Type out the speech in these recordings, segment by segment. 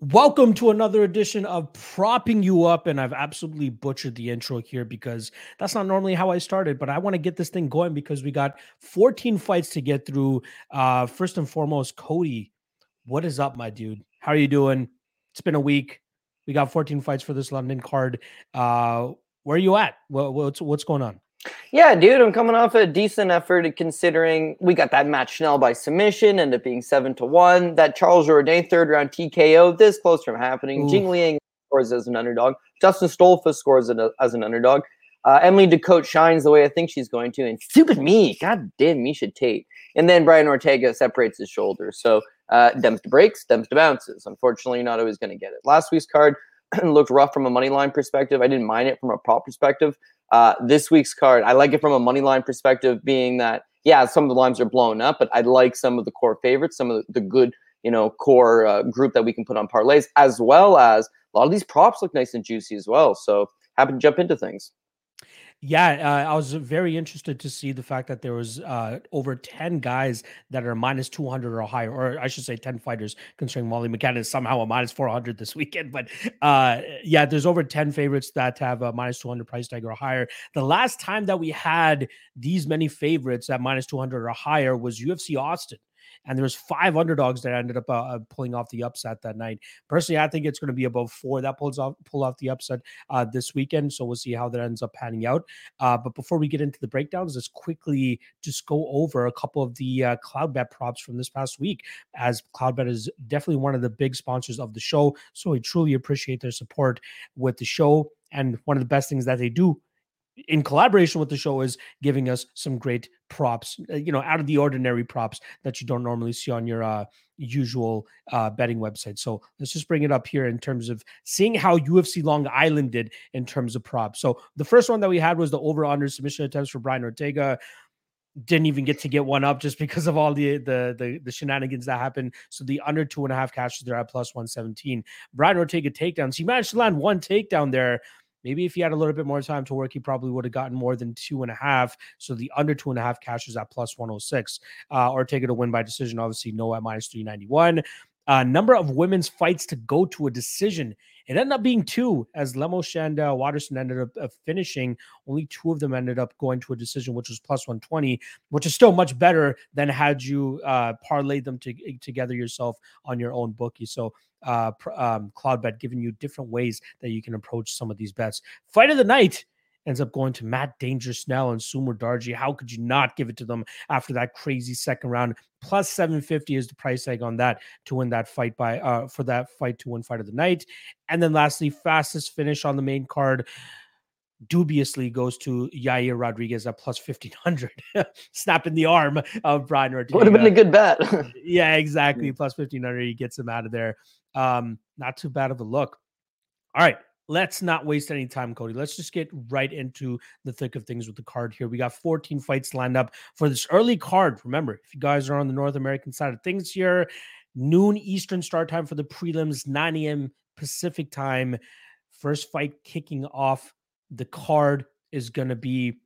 Welcome to another edition of Propping You Up. And I've absolutely butchered the intro here because that's not normally how I started, but I want to get this thing going because we got 14 fights to get through. Uh, first and foremost, Cody, what is up, my dude? How are you doing? It's been a week. We got 14 fights for this London card. Uh, where are you at? what's what's going on? Yeah, dude, I'm coming off a decent effort considering we got that Matt Schnell by submission, ended up being seven to one. That Charles Jourdain third round TKO, this close from happening. Ooh. Jing Liang scores as an underdog. Dustin Stoltzfus scores as an underdog. Uh, Emily Ducote shines the way I think she's going to, and stupid me, god damn Miesha Tate. And then Brian Ortega separates his shoulder. So uh, to breaks, Dems to bounces. Unfortunately, not always going to get it. Last week's card looked rough from a money line perspective. I didn't mind it from a prop perspective. Uh, this week's card, I like it from a money line perspective, being that yeah, some of the lines are blown up, but I like some of the core favorites, some of the, good you know core uh, group that we can put on parlays, as well as a lot of these props look nice and juicy as well. So happy to jump into things. Yeah, uh, I was very interested to see the fact that there was uh, over 10 guys that are minus 200 or higher, or I should say 10 fighters, considering Molly McCann is somehow a minus 400 this weekend. But uh, yeah, there's over 10 favorites that have a minus 200 price tag or higher. The last time that we had these many favorites at minus 200 or higher was UFC Austin and there's five underdogs that ended up uh, uh, pulling off the upset that night. Personally, I think it's going to be above four that pulls off pull off the upset uh, this weekend. So we'll see how that ends up panning out. Uh, but before we get into the breakdowns, let's quickly just go over a couple of the uh, Cloudbet props from this past week, as Cloudbet is definitely one of the big sponsors of the show. So we truly appreciate their support with the show. And one of the best things that they do in collaboration with the show is giving us some great props uh, you know out of the ordinary props that you don't normally see on your uh, usual uh, betting website so let's just bring it up here in terms of seeing how ufc long island did in terms of props so the first one that we had was the over under submission attempts for brian ortega didn't even get to get one up just because of all the the the, the shenanigans that happened. So the under two and a half cashes there at plus one seventeen. Brian Ortega takedowns. He managed to land one takedown there, Maybe if he had a little bit more time to work, he probably would have gotten more than two and a half. So the under two and a half cash is at plus 106. Uh, Ortega to win by decision, obviously, no at minus 391. Uh, number of women's fights to go to a decision. It ended up being two, as Lemos and uh, Waterson ended up uh, finishing. Only two of them ended up going to a decision, which was plus 120, which is still much better than had you uh, parlayed them to, together yourself on your own bookie. So uh, um, Cloudbet giving you different ways that you can approach some of these bets. Fight of the night ends up going to Matt Danger Schnell and Su Mudaerji. How could you not give it to them after that crazy second round? Plus 750 is the price tag on that to win that fight by uh for that fight to win fight of the night. And then lastly, fastest finish on the main card dubiously goes to Yair Rodriguez at plus 1500, snapping the arm of Brian Ortega. Would have been a good bet. yeah, exactly. Plus 1500, he gets him out of there. Um, not too bad of a look. All right, let's not waste any time, Cody. Let's just get right into the thick of things with the card here. We got 14 fights lined up for this early card. Remember, if you guys are on the North American side of things here, noon Eastern start time for the prelims, 9 a.m. Pacific time. First fight kicking off the card is going to be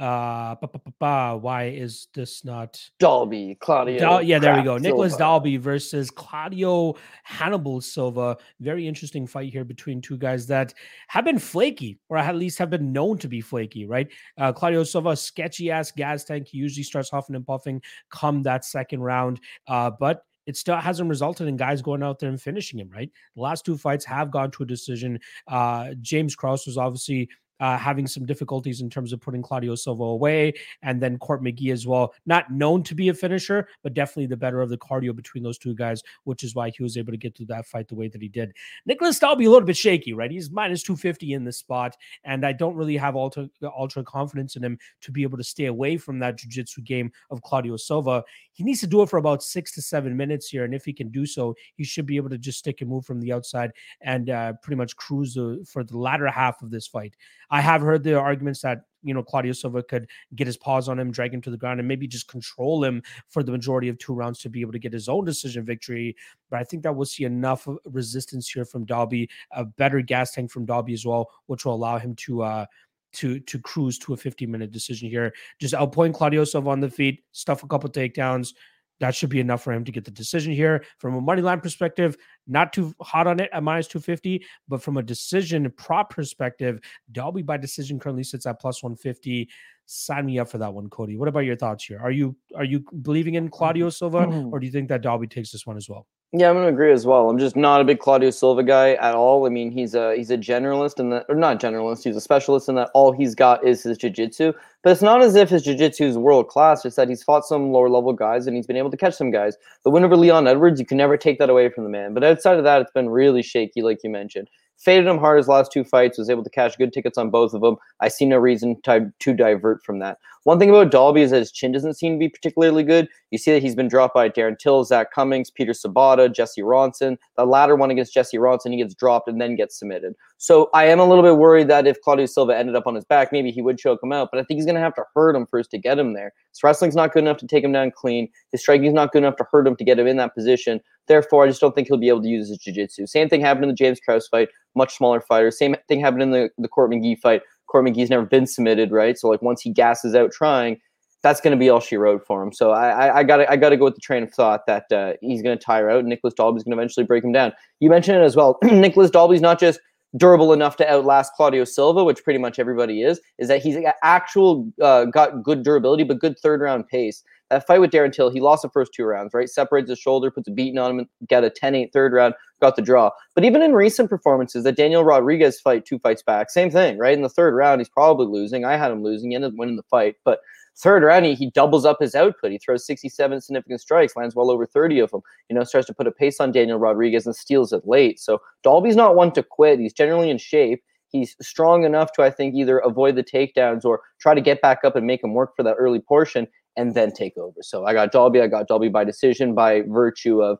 uh ba, ba, ba, why is this not Dalby Claudio Dal- yeah there we go. Nicolas Dalby versus Claudio Hannibal Silva. Very interesting fight here between two guys that have been flaky or at least have been known to be flaky right? Uh Claudio Silva sketchy ass gas tank. He usually starts huffing and puffing come that second round. Uh but it still hasn't resulted in guys going out there and finishing him, right? The last two fights have gone to a decision. Uh, James Krause was obviously uh, having some difficulties in terms of putting Claudio Silva away, and then Court McGee as well. Not known to be a finisher, but definitely the better of the cardio between those two guys, which is why he was able to get through that fight the way that he did. Nicolas Dalby a little bit shaky, right? He's minus 250 in this spot, and I don't really have ultra, ultra confidence in him to be able to stay away from that jiu-jitsu game of Claudio Silva. He needs to do it for about six to seven minutes here, and if he can do so, he should be able to just stick and move from the outside and uh, pretty much cruise the, for the latter half of this fight. I have heard the arguments that you know Claudio Silva could get his paws on him, drag him to the ground, and maybe just control him for the majority of two rounds to be able to get his own decision victory. But I think that we'll see enough resistance here from Dalby, a better gas tank from Dalby as well, which will allow him to uh to to cruise to a 50 minute decision here. Just outpoint Claudio Silva on the feet, stuff a couple takedowns, That should be enough for him to get the decision here. From a money line perspective, not too hot on it at minus 250, but from a decision prop perspective, Dalby by decision currently sits at plus 150. Sign me up for that one, Cody. What about your thoughts here? Are you are you believing in mm. Claudio Silva, mm. or do you think that Dalby takes this one as well? Yeah, I'm gonna agree as well. I'm just not a big Claudio Silva guy at all. I mean, he's a he's a generalist and that or not generalist, he's a specialist in that all he's got is his jiu-jitsu. But it's not as if his jiu-jitsu is world class, it's that he's fought some lower level guys and he's been able to catch some guys. The win over Leon Edwards, you can never take that away from the man. But outside of that, it's been really shaky, like you mentioned faded him hard his last two fights, was able to cash good tickets on both of them. I see no reason to, to divert from that. One thing about Dalby is that his chin doesn't seem to be particularly good. You see that he's been dropped by Darren Till, Zak Cummings, Peter Sobotta, Jesse Ronson. The latter one against Jesse Ronson, he gets dropped and then gets submitted. So I am a little bit worried that if Claudio Silva ended up on his back, maybe he would choke him out. But I think he's going to have to hurt him first to get him there. His wrestling's not good enough to take him down clean. His striking's not good enough to hurt him to get him in that position. Therefore, I just don't think he'll be able to use his jiu-jitsu. Same thing happened in the James Krause fight, much smaller fighter. Same thing happened in the, the Court McGee fight. Court McGee's never been submitted, right? So like once he gasses out trying, that's going to be all she wrote for him. So I, I, got I got to go with the train of thought that uh, he's going to tire out. And Nicolas Dalby's going to eventually break him down. You mentioned it as well. Nicolas Dalby's not just durable enough to outlast Claudio Silva, which pretty much everybody is. Is that he's actual uh, got good durability, but good third round pace. That fight with Darren Till, he lost the first two rounds, right? Separates his shoulder, puts a beating on him, got a 10-8 third round, got the draw. But even in recent performances, that Daniel Rodriguez fight two fights back, same thing, right? In the third round, he's probably losing. I had him losing, he ended up winning the fight, but third round, he, he doubles up his output. He throws 67 significant strikes, lands well over 30 of them. You know, starts to put a pace on Daniel Rodriguez and steals it late. So Dalby's not one to quit. He's generally in shape. He's strong enough to, I think, either avoid the takedowns or try to get back up and make him work for that early portion and then take over. So I got Dalby. I got Dalby by decision by virtue of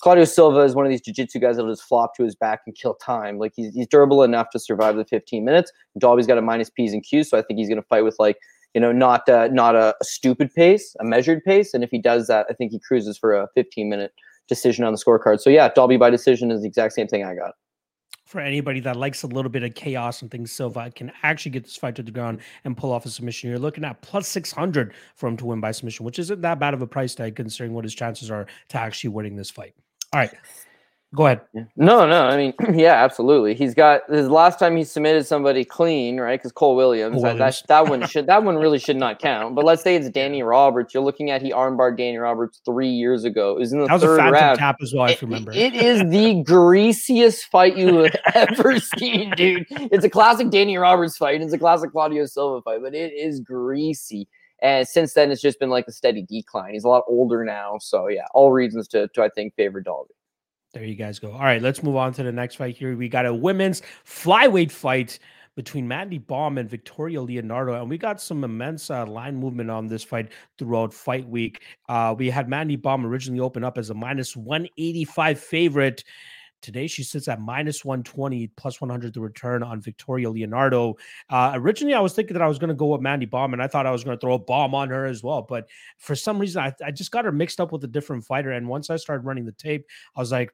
Claudio Silva is one of these jiu-jitsu guys that'll just flop to his back and kill time. Like he's, he's durable enough to survive the 15 minutes. Dalby's got a minus P's and Q's, so I think he's going to fight with like you know not uh, not a, a, stupid pace, a measured pace. And if he does that, I think he cruises for a 15 minute decision on the scorecard. So yeah, Dalby by decision is the exact same thing I got for anybody that likes a little bit of chaos and things, Silva can actually get this fight to the ground and pull off a submission. You're looking at plus 600 for him to win by submission, which isn't that bad of a price tag considering what his chances are to actually winning this fight. All right. Go ahead. No, no. I mean, yeah, absolutely. He's got his last time he submitted somebody clean, right? Because Cole Williams, Cole Williams. That, that one should that one really should not count. But let's say it's Danny Roberts. You're looking at he armbarred Danny Roberts three years ago. It was in the that was third a round. tap as well. If you remember, it, it is the greasiest fight you have ever seen, dude. It's a classic Danny Roberts fight. It's a classic Claudio Silva fight, but it is greasy. And since then, it's just been like a steady decline. He's a lot older now, so yeah, all reasons to, to I think favor Dalby. There you guys go. All right, let's move on to the next fight here. We got a women's flyweight fight between Mandy Baum and Victoria Leonardo, and we got some immense uh, line movement on this fight throughout fight week. Uh, we had Mandy Baum originally open up as a minus 185 favorite. Today she sits at minus 120, plus 100 the return on Victoria Leonardo. Uh, originally, I was thinking that I was going to go with Mandy Baum, and I thought I was going to throw a bomb on her as well. But for some reason, I, I just got her mixed up with a different fighter. And once I started running the tape, I was like,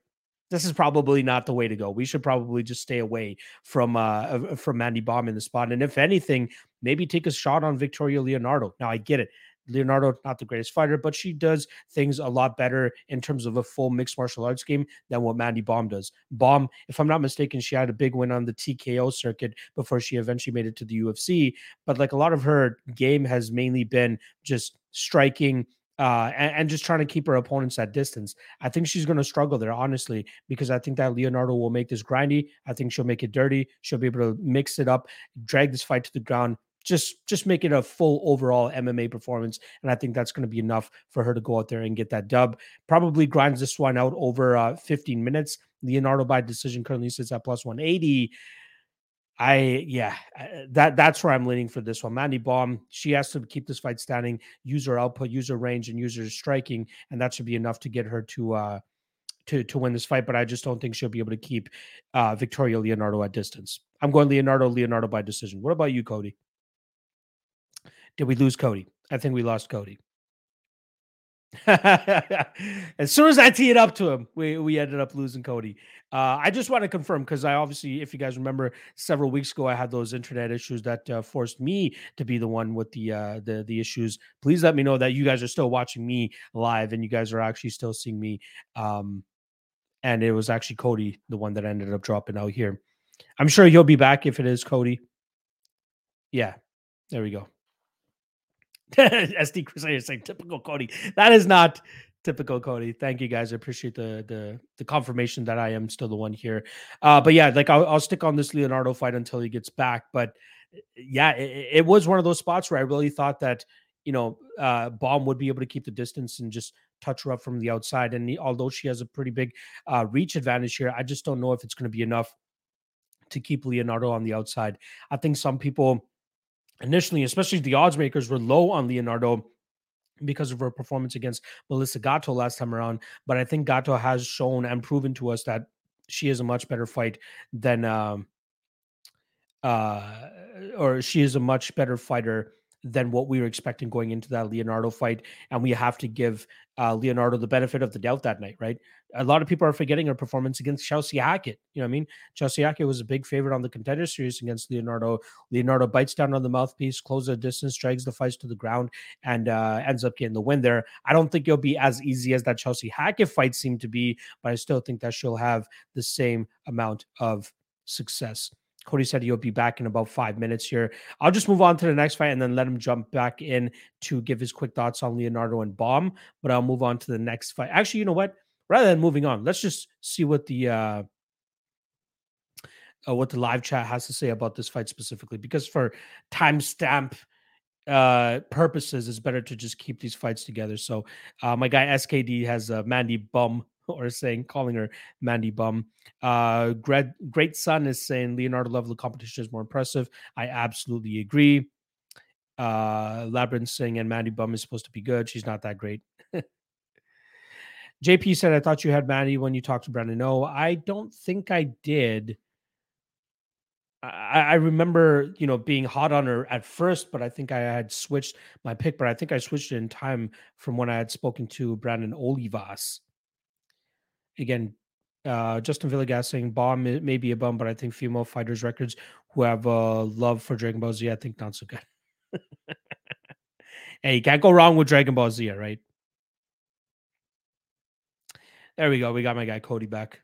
this is probably not the way to go. We should probably just stay away from uh from Mandy Baum in the spot. And if anything, maybe take a shot on Victoria Leonardo. Now I get it. Leonardo, not the greatest fighter, but she does things a lot better in terms of a full mixed martial arts game than what Mandy Baum does. Baum, if I'm not mistaken, she had a big win on the TKO circuit before she eventually made it to the UFC. But like a lot of her game has mainly been just striking, uh, and, and, just trying to keep her opponents at distance. I think she's going to struggle there, honestly, because I think that Leonardo will make this grindy. I think she'll make it dirty. She'll be able to mix it up, drag this fight to the ground, just just make it a full overall MMA performance. And I think that's going to be enough for her to go out there and get that dub. Probably grinds this one out over uh, 15 minutes. Leonardo by decision currently sits at plus 180. I yeah, that that's where I'm leaning for this one. Mandy Baum, she has to keep this fight standing, use her output, use her range, and use her striking, and that should be enough to get her to uh to to win this fight. But I just don't think she'll be able to keep uh Victoria Leonardo at distance. I'm going Leonardo, Leonardo by decision. What about you, Cody? Did we lose Cody? I think we lost Cody. as soon as I tee it up to him, we, we ended up losing Cody. Uh, I just want to confirm because I obviously, if you guys remember, several weeks ago I had those internet issues that uh, forced me to be the one with the uh, the the issues. Please let me know that you guys are still watching me live and you guys are actually still seeing me. Um, and it was actually Cody, the one that ended up dropping out here. I'm sure he'll be back if it is Cody. Yeah, there we go. SD Crusader saying typical Cody. That is not typical Cody. Thank you guys. I appreciate the the the confirmation that I am still the one here. Uh, but yeah, like I'll, I'll stick on this Leonardo fight until he gets back. But yeah, it, it was one of those spots where I really thought that you know uh, Baum would be able to keep the distance and just touch her up from the outside. And he, although she has a pretty big uh, reach advantage here, I just don't know if it's going to be enough to keep Leonardo on the outside. I think some people initially, especially the odds makers, were low on Leonardo because of her performance against Melissa Gatto last time around. But I think Gatto has shown and proven to us that she is a much better fight than um uh or she is a much better fighter than what we were expecting going into that Leonardo fight. And we have to give uh, Leonardo the benefit of the doubt that night, right? A lot of people are forgetting her performance against Chelsea Hackett. You know what I mean? Chelsea Hackett was a big favorite on the contender series against Leonardo. Leonardo bites down on the mouthpiece, closes the distance, drags the fights to the ground, and uh, ends up getting the win there. I don't think it'll be as easy as that Chelsea Hackett fight seemed to be, but I still think that she'll have the same amount of success. Cody said he'll be back in about five minutes here. I'll just move on to the next fight and then let him jump back in to give his quick thoughts on Leonardo and Baum. But I'll move on to the next fight. Actually, you know what? Rather than moving on, let's just see what the uh, uh what the live chat has to say about this fight specifically. Because for timestamp uh purposes, it's better to just keep these fights together. So uh my guy SKD has uh, Mandy Bum or saying calling her Mandy Bum. Uh, great, great son is saying Leonardo level of competition is more impressive. I absolutely agree. Uh, Labyrinth saying and Mandy Bum is supposed to be good. She's not that great. JP said, I thought you had Mandy when you talked to Brandon. No, I don't think I did. I, I remember, you know, being hot on her at first, but I think I had switched my pick, but I think I switched it in time from when I had spoken to Brandon Olivas again, uh, Justin Villegas saying Baum may be a bum, but I think female fighters records who have a uh, love for Dragon Ball Z, I think not so good. hey, you can't go wrong with Dragon Ball Z, right? There we go. We got my guy Cody back.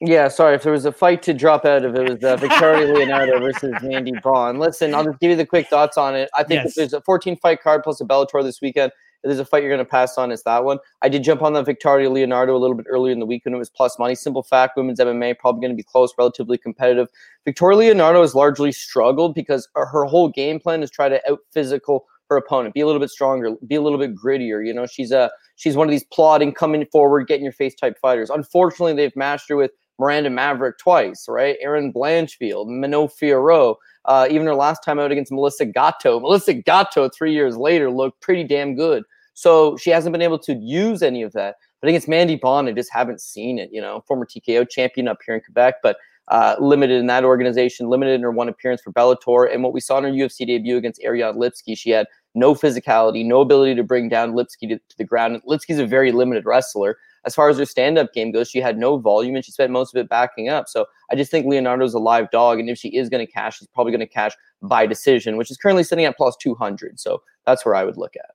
Yeah, sorry. If there was a fight to drop out of it, was uh, Victoria Leonardo versus Mandy Bond. Listen, I'll just give you the quick thoughts on it. I think yes. there's a 14 fight card plus a Bellator this weekend, if there's a fight you're going to pass on, it's that one. I did jump on the Victoria Leonardo a little bit earlier in the week when it was plus money. Simple fact, women's MMA probably going to be close, relatively competitive. Victoria Leonardo has largely struggled because her whole game plan is try to out physical her opponent, be a little bit stronger, be a little bit grittier. You know, she's a she's one of these plodding, coming forward, getting your face type fighters. Unfortunately, they've matched her with Miranda Maverick twice, right? Erin Blanchfield, Manon Fiorot. Uh, even her last time out against Melissa Gatto. Melissa Gatto, three years later, looked pretty damn good. So she hasn't been able to use any of that. But against Mandy Bond, I just haven't seen it. You know, former TKO champion up here in Quebec, but uh, limited in that organization, limited in her one appearance for Bellator. And what we saw in her UFC debut against Ariane Lipski, she had no physicality, no ability to bring down Lipski to, to the ground. Lipski's a very limited wrestler as far as her stand-up game goes, she had no volume and she spent most of it backing up. So I just think Leonardo's a live dog, and if she is going to cash, she's probably going to cash by decision, which is currently sitting at plus two hundred. So that's where I would look at.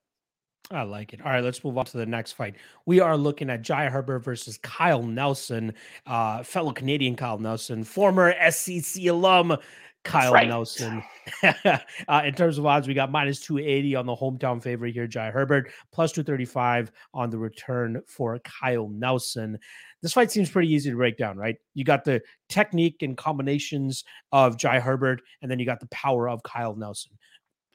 I like it. All right, let's move on to the next fight. We are looking at Jai Herbert versus Kyle Nelson, uh, fellow Canadian Kyle Nelson, former SCC alum Kyle right. Nelson. uh, in terms of odds, we got minus 280 on the hometown favorite here, Jai Herbert, plus 235 on the return for Kyle Nelson. This fight seems pretty easy to break down, right? You got the technique and combinations of Jai Herbert, and then you got the power of Kyle Nelson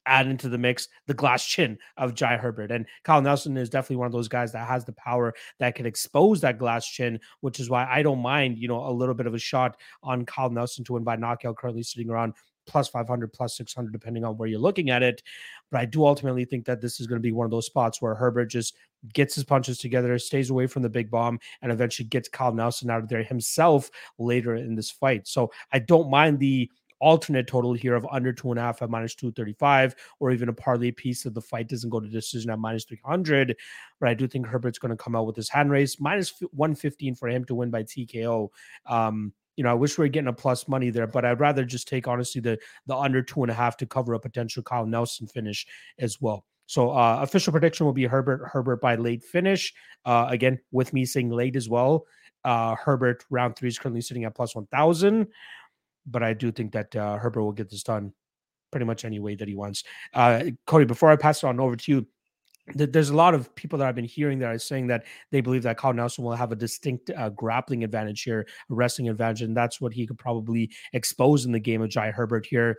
add into the mix the glass chin of Jai Herbert. And Kyle Nelson is definitely one of those guys that has the power that can expose that glass chin, which is why I don't mind, you know, a little bit of a shot on Kyle Nelson to win by knockout, currently sitting around plus 500, plus 600, depending on where you're looking at it. But I do ultimately think that this is going to be one of those spots where Herbert just gets his punches together, stays away from the big bomb, and eventually gets Kyle Nelson out of there himself later in this fight. So I don't mind the alternate total here of under two and a half at minus 235, or even a parlay piece of the fight doesn't go to decision at minus 300. But I do think Herbert's going to come out with his hand raise minus 115 for him to win by TKO. Um, you know, I wish we were getting a plus money there, but I'd rather just take honestly the the under two and a half to cover a potential Kyle Nelson finish as well. So uh, official prediction will be Herbert Herbert by late finish. Uh, again, with me saying late as well. Uh, Herbert round three is currently sitting at plus one thousand, but I do think that uh, Herbert will get this done pretty much any way that he wants. Uh, Cody, before I pass it on over to you, there's a lot of people that I've been hearing that are saying that they believe that Kyle Nelson will have a distinct uh, grappling advantage here, wrestling advantage, and that's what he could probably expose in the game of Jai Herbert here.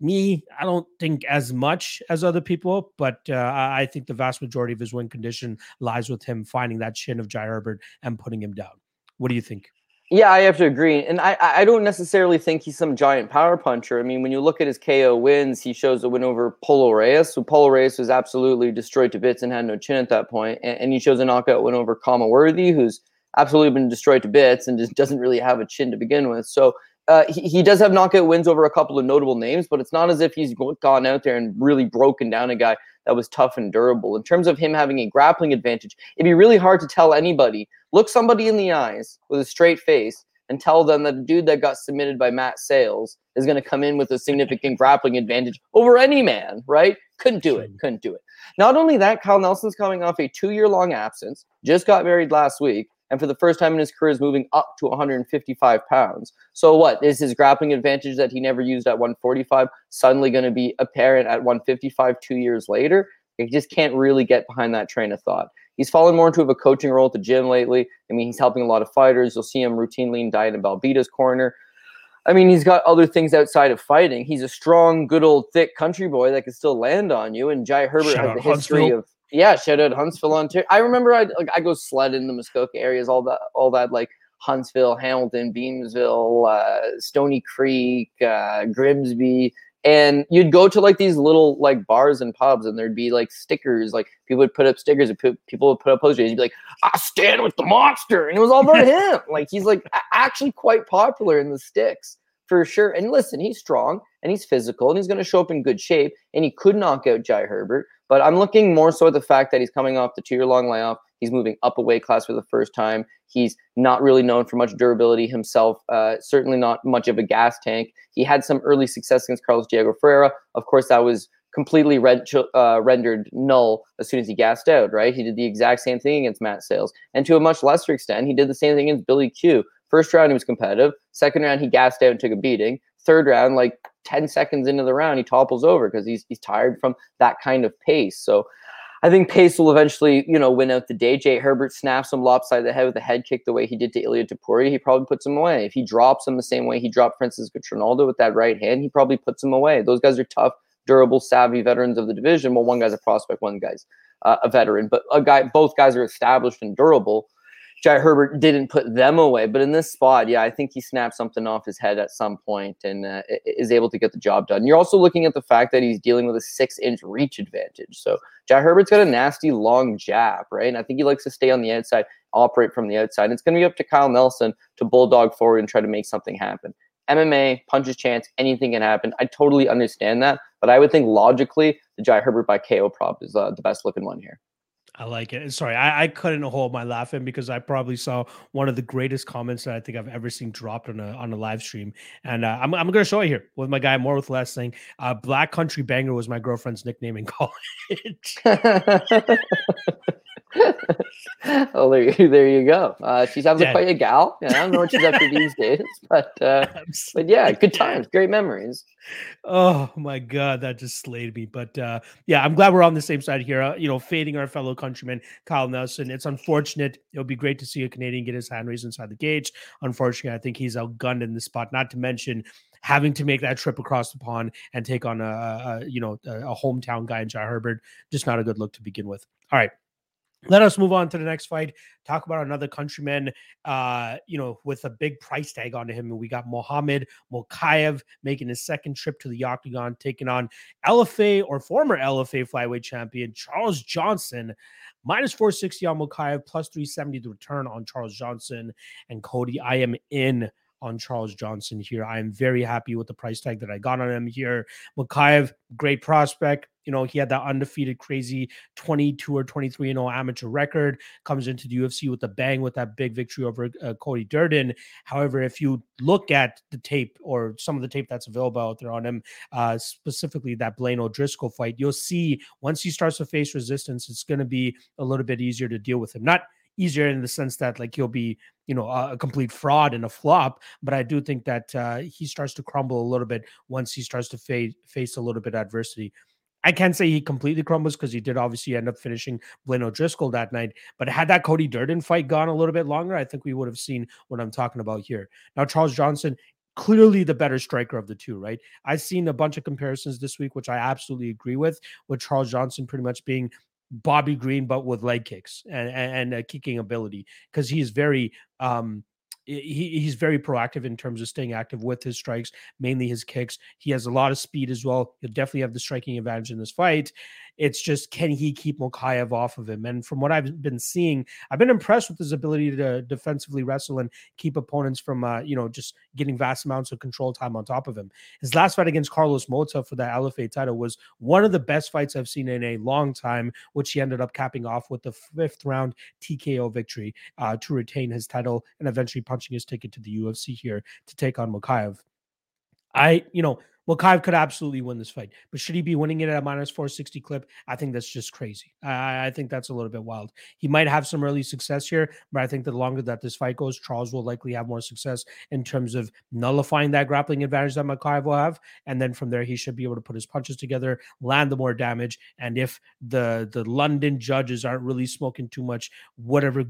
Me, I don't think as much as other people, but uh, I think the vast majority of his win condition lies with him finding that chin of Jai Herbert and putting him down. What do you think? Yeah, I have to agree. And I, I don't necessarily think he's some giant power puncher. I mean, when you look at his KO wins, he shows a win over Polo Reyes. So Polo Reyes was absolutely destroyed to bits and had no chin at that point. And, and he shows a knockout win over Khama Worthy, who's absolutely been destroyed to bits and just doesn't really have a chin to begin with. So uh, he, he does have knockout wins over a couple of notable names, but it's not as if he's gone out there and really broken down a guy that was tough and durable. In terms of him having a grappling advantage, it'd be really hard to tell anybody. Look somebody in the eyes with a straight face and tell them that a dude that got submitted by Matt Sayles is going to come in with a significant grappling advantage over any man, right? Couldn't do it. Couldn't do it. Not only that, Kyle Nelson's coming off a two year long absence, just got married last week, and for the first time in his career is moving up to 155 pounds. So what is his grappling advantage that he never used at 145 suddenly going to be apparent at 155 two years later? I just can't really get behind that train of thought. He's fallen more into a coaching role at the gym lately. I mean, he's helping a lot of fighters. You'll see him routinely in Diet and Belbita's corner. I mean, he's got other things outside of fighting. He's a strong, good old thick country boy that can still land on you. And Jai Herbert Shout has the history Huntsville. of yeah, shout out Huntsville, Ontario. I remember I like I go sled in the Muskoka areas, all that, all that like Huntsville, Hamilton, Beamsville, uh, Stoney Creek, uh, Grimsby, and you'd go to like these little like bars and pubs, and there'd be like stickers, like people would put up stickers, and people would put up posters. You'd be like, "I stand with the monster," and it was all about him. Like he's like actually quite popular in the sticks for sure. And listen, he's strong and he's physical and he's going to show up in good shape. And he could knock out Jai Herbert. But I'm looking more so at the fact that he's coming off the two year long layoff. He's moving up a weight class for the first time. He's not really known for much durability himself, uh, certainly not much of a gas tank. He had some early success against Carlos Diego Ferreira. Of course, that was completely uh, rendered null as soon as he gassed out, right? He did the exact same thing against Matt Sayles. And to a much lesser extent, he did the same thing against Billy Q. First round, he was competitive. Second round, he gassed out and took a beating. Third round, like 10 seconds into the round, he topples over because he's he's tired from that kind of pace. So I think Pace will eventually, you know, win out the day. Jai Herbert snaps him lopsided the head with a head kick the way he did to Ilia Topuria. He probably puts him away. If he drops him the same way he dropped Francisco Trinaldo with that right hand, he probably puts him away. Those guys are tough, durable, savvy veterans of the division. Well, one guy's a prospect, one guy's uh, a veteran, but a guy, both guys are established and durable. Jai Herbert didn't put them away, but in this spot, yeah, I think he snapped something off his head at some point and uh, is able to get the job done. You're also looking at the fact that he's dealing with a six inch reach advantage. So Jai Herbert's got a nasty long jab, right? And I think he likes to stay on the outside, operate from the outside. And it's going to be up to Kyle Nelson to bulldog forward and try to make something happen. MMA, punches chance, anything can happen. I totally understand that, but I would think logically the Jai Herbert by KO prop is uh, the best looking one here. I like it. Sorry, I, I couldn't hold my laughing because I probably saw one of the greatest comments that I think I've ever seen dropped on a on a live stream, and uh, I'm I'm going to show you here with my guy more with less saying, uh, "Black Country Banger" was my girlfriend's nickname in college. oh, there, there you go. Uh, she sounds like quite a gal. Yeah, I don't know what she's up to these days, but uh, but yeah, good times, great memories. Oh my god, that just slayed me. But uh, yeah, I'm glad we're on the same side here. Uh, you know, fading our fellow countryman Kyle Nelson. It's unfortunate. It would be great to see a Canadian get his hand raised inside the cage. Unfortunately, I think he's outgunned in the spot. Not to mention having to make that trip across the pond and take on a, a you know a hometown guy in Jai Herbert. Just not a good look to begin with. All right. Let us move on to the next fight. Talk about another countryman, uh, you know, with a big price tag on him. And we got Muhammad Mokaev making his second trip to the octagon, taking on LFA or former LFA flyweight champion Charles Johnson. Minus 460 on Mokaev, plus 370 to return on Charles Johnson. And Cody, I am in on Charles Johnson here. I am very happy with the price tag that I got on him here. Mokaev, great prospect. You know, he had that undefeated, crazy 22 or 23 and 0 amateur record, comes into the UFC with a bang with that big victory over uh, Cody Durden. However, if you look at the tape or some of the tape that's available out there on him, uh, specifically that Blaine O'Driscoll fight, you'll see once he starts to face resistance, it's going to be a little bit easier to deal with him. Not easier in the sense that like he'll be you know a, complete fraud and a flop but i do think that uh, he starts to crumble a little bit once he starts to fa- face a little bit adversity I can't say he completely crumbles because he did obviously end up finishing Blaine O'Driscoll that night. But had that Cody Durden fight gone a little bit longer, I think we would have seen what I'm talking about here. Now, Charles Johnson, clearly the better striker of the two, right? I've seen a bunch of comparisons this week, which I absolutely agree with, with Charles Johnson pretty much being Bobby Green, but with leg kicks and and, and kicking ability because he's very um he, he's very proactive in terms of staying active with his strikes, mainly his kicks. He has a lot of speed as well. He'll definitely have the striking advantage in this fight. It's just can he keep Mokaev off of him? And from what I've been seeing, I've been impressed with his ability to defensively wrestle and keep opponents from, uh, you know, just getting vast amounts of control time on top of him. His last fight against Carlos Mota for that LFA title was one of the best fights I've seen in a long time, which he ended up capping off with the fifth round TKO victory uh, to retain his title and eventually punching his ticket to the UFC here to take on Mokaev. I, you know, Mokaev could absolutely win this fight, but should he be winning it at a minus 460 clip? I think that's just crazy. I, I, think that's a little bit wild. He might have some early success here, but I think the longer that this fight goes, Charles will likely have more success in terms of nullifying that grappling advantage that Mokaev will have. And then from there, he should be able to put his punches together, land the more damage. And if the the London judges aren't really smoking too much, whatever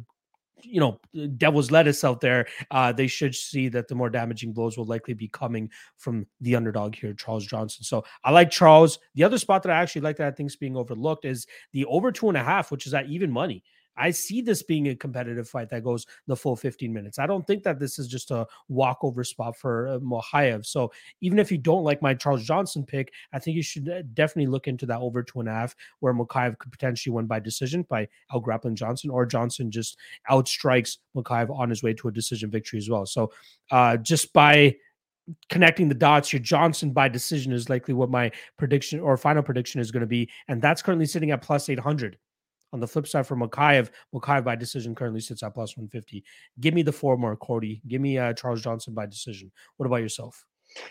you know devil's lettuce out there uh they should see that the more damaging blows will likely be coming from the underdog here charles johnson. So i like charles. The other spot that i actually like that i think is being overlooked is the over two and a half which is at even money I see this being a competitive fight that goes the full 15 minutes. I don't think that this is just a walkover spot for uh. So even if you don't like my Charles Johnson pick, I think you should uh, definitely look into that over two and a half where Mokaev could potentially win by decision by out grappling Johnson, or Johnson just outstrikes Mokaev on his way to a decision victory as well. So uh, just by connecting the dots your Johnson by decision is likely what my prediction or final prediction is going to be. And that's currently sitting at plus 800. On the flip side, for Mokaev, Mokaev by decision currently sits at plus 150. Give me the four more, Cody. Give me uh, Charles Johnson by decision. What about yourself?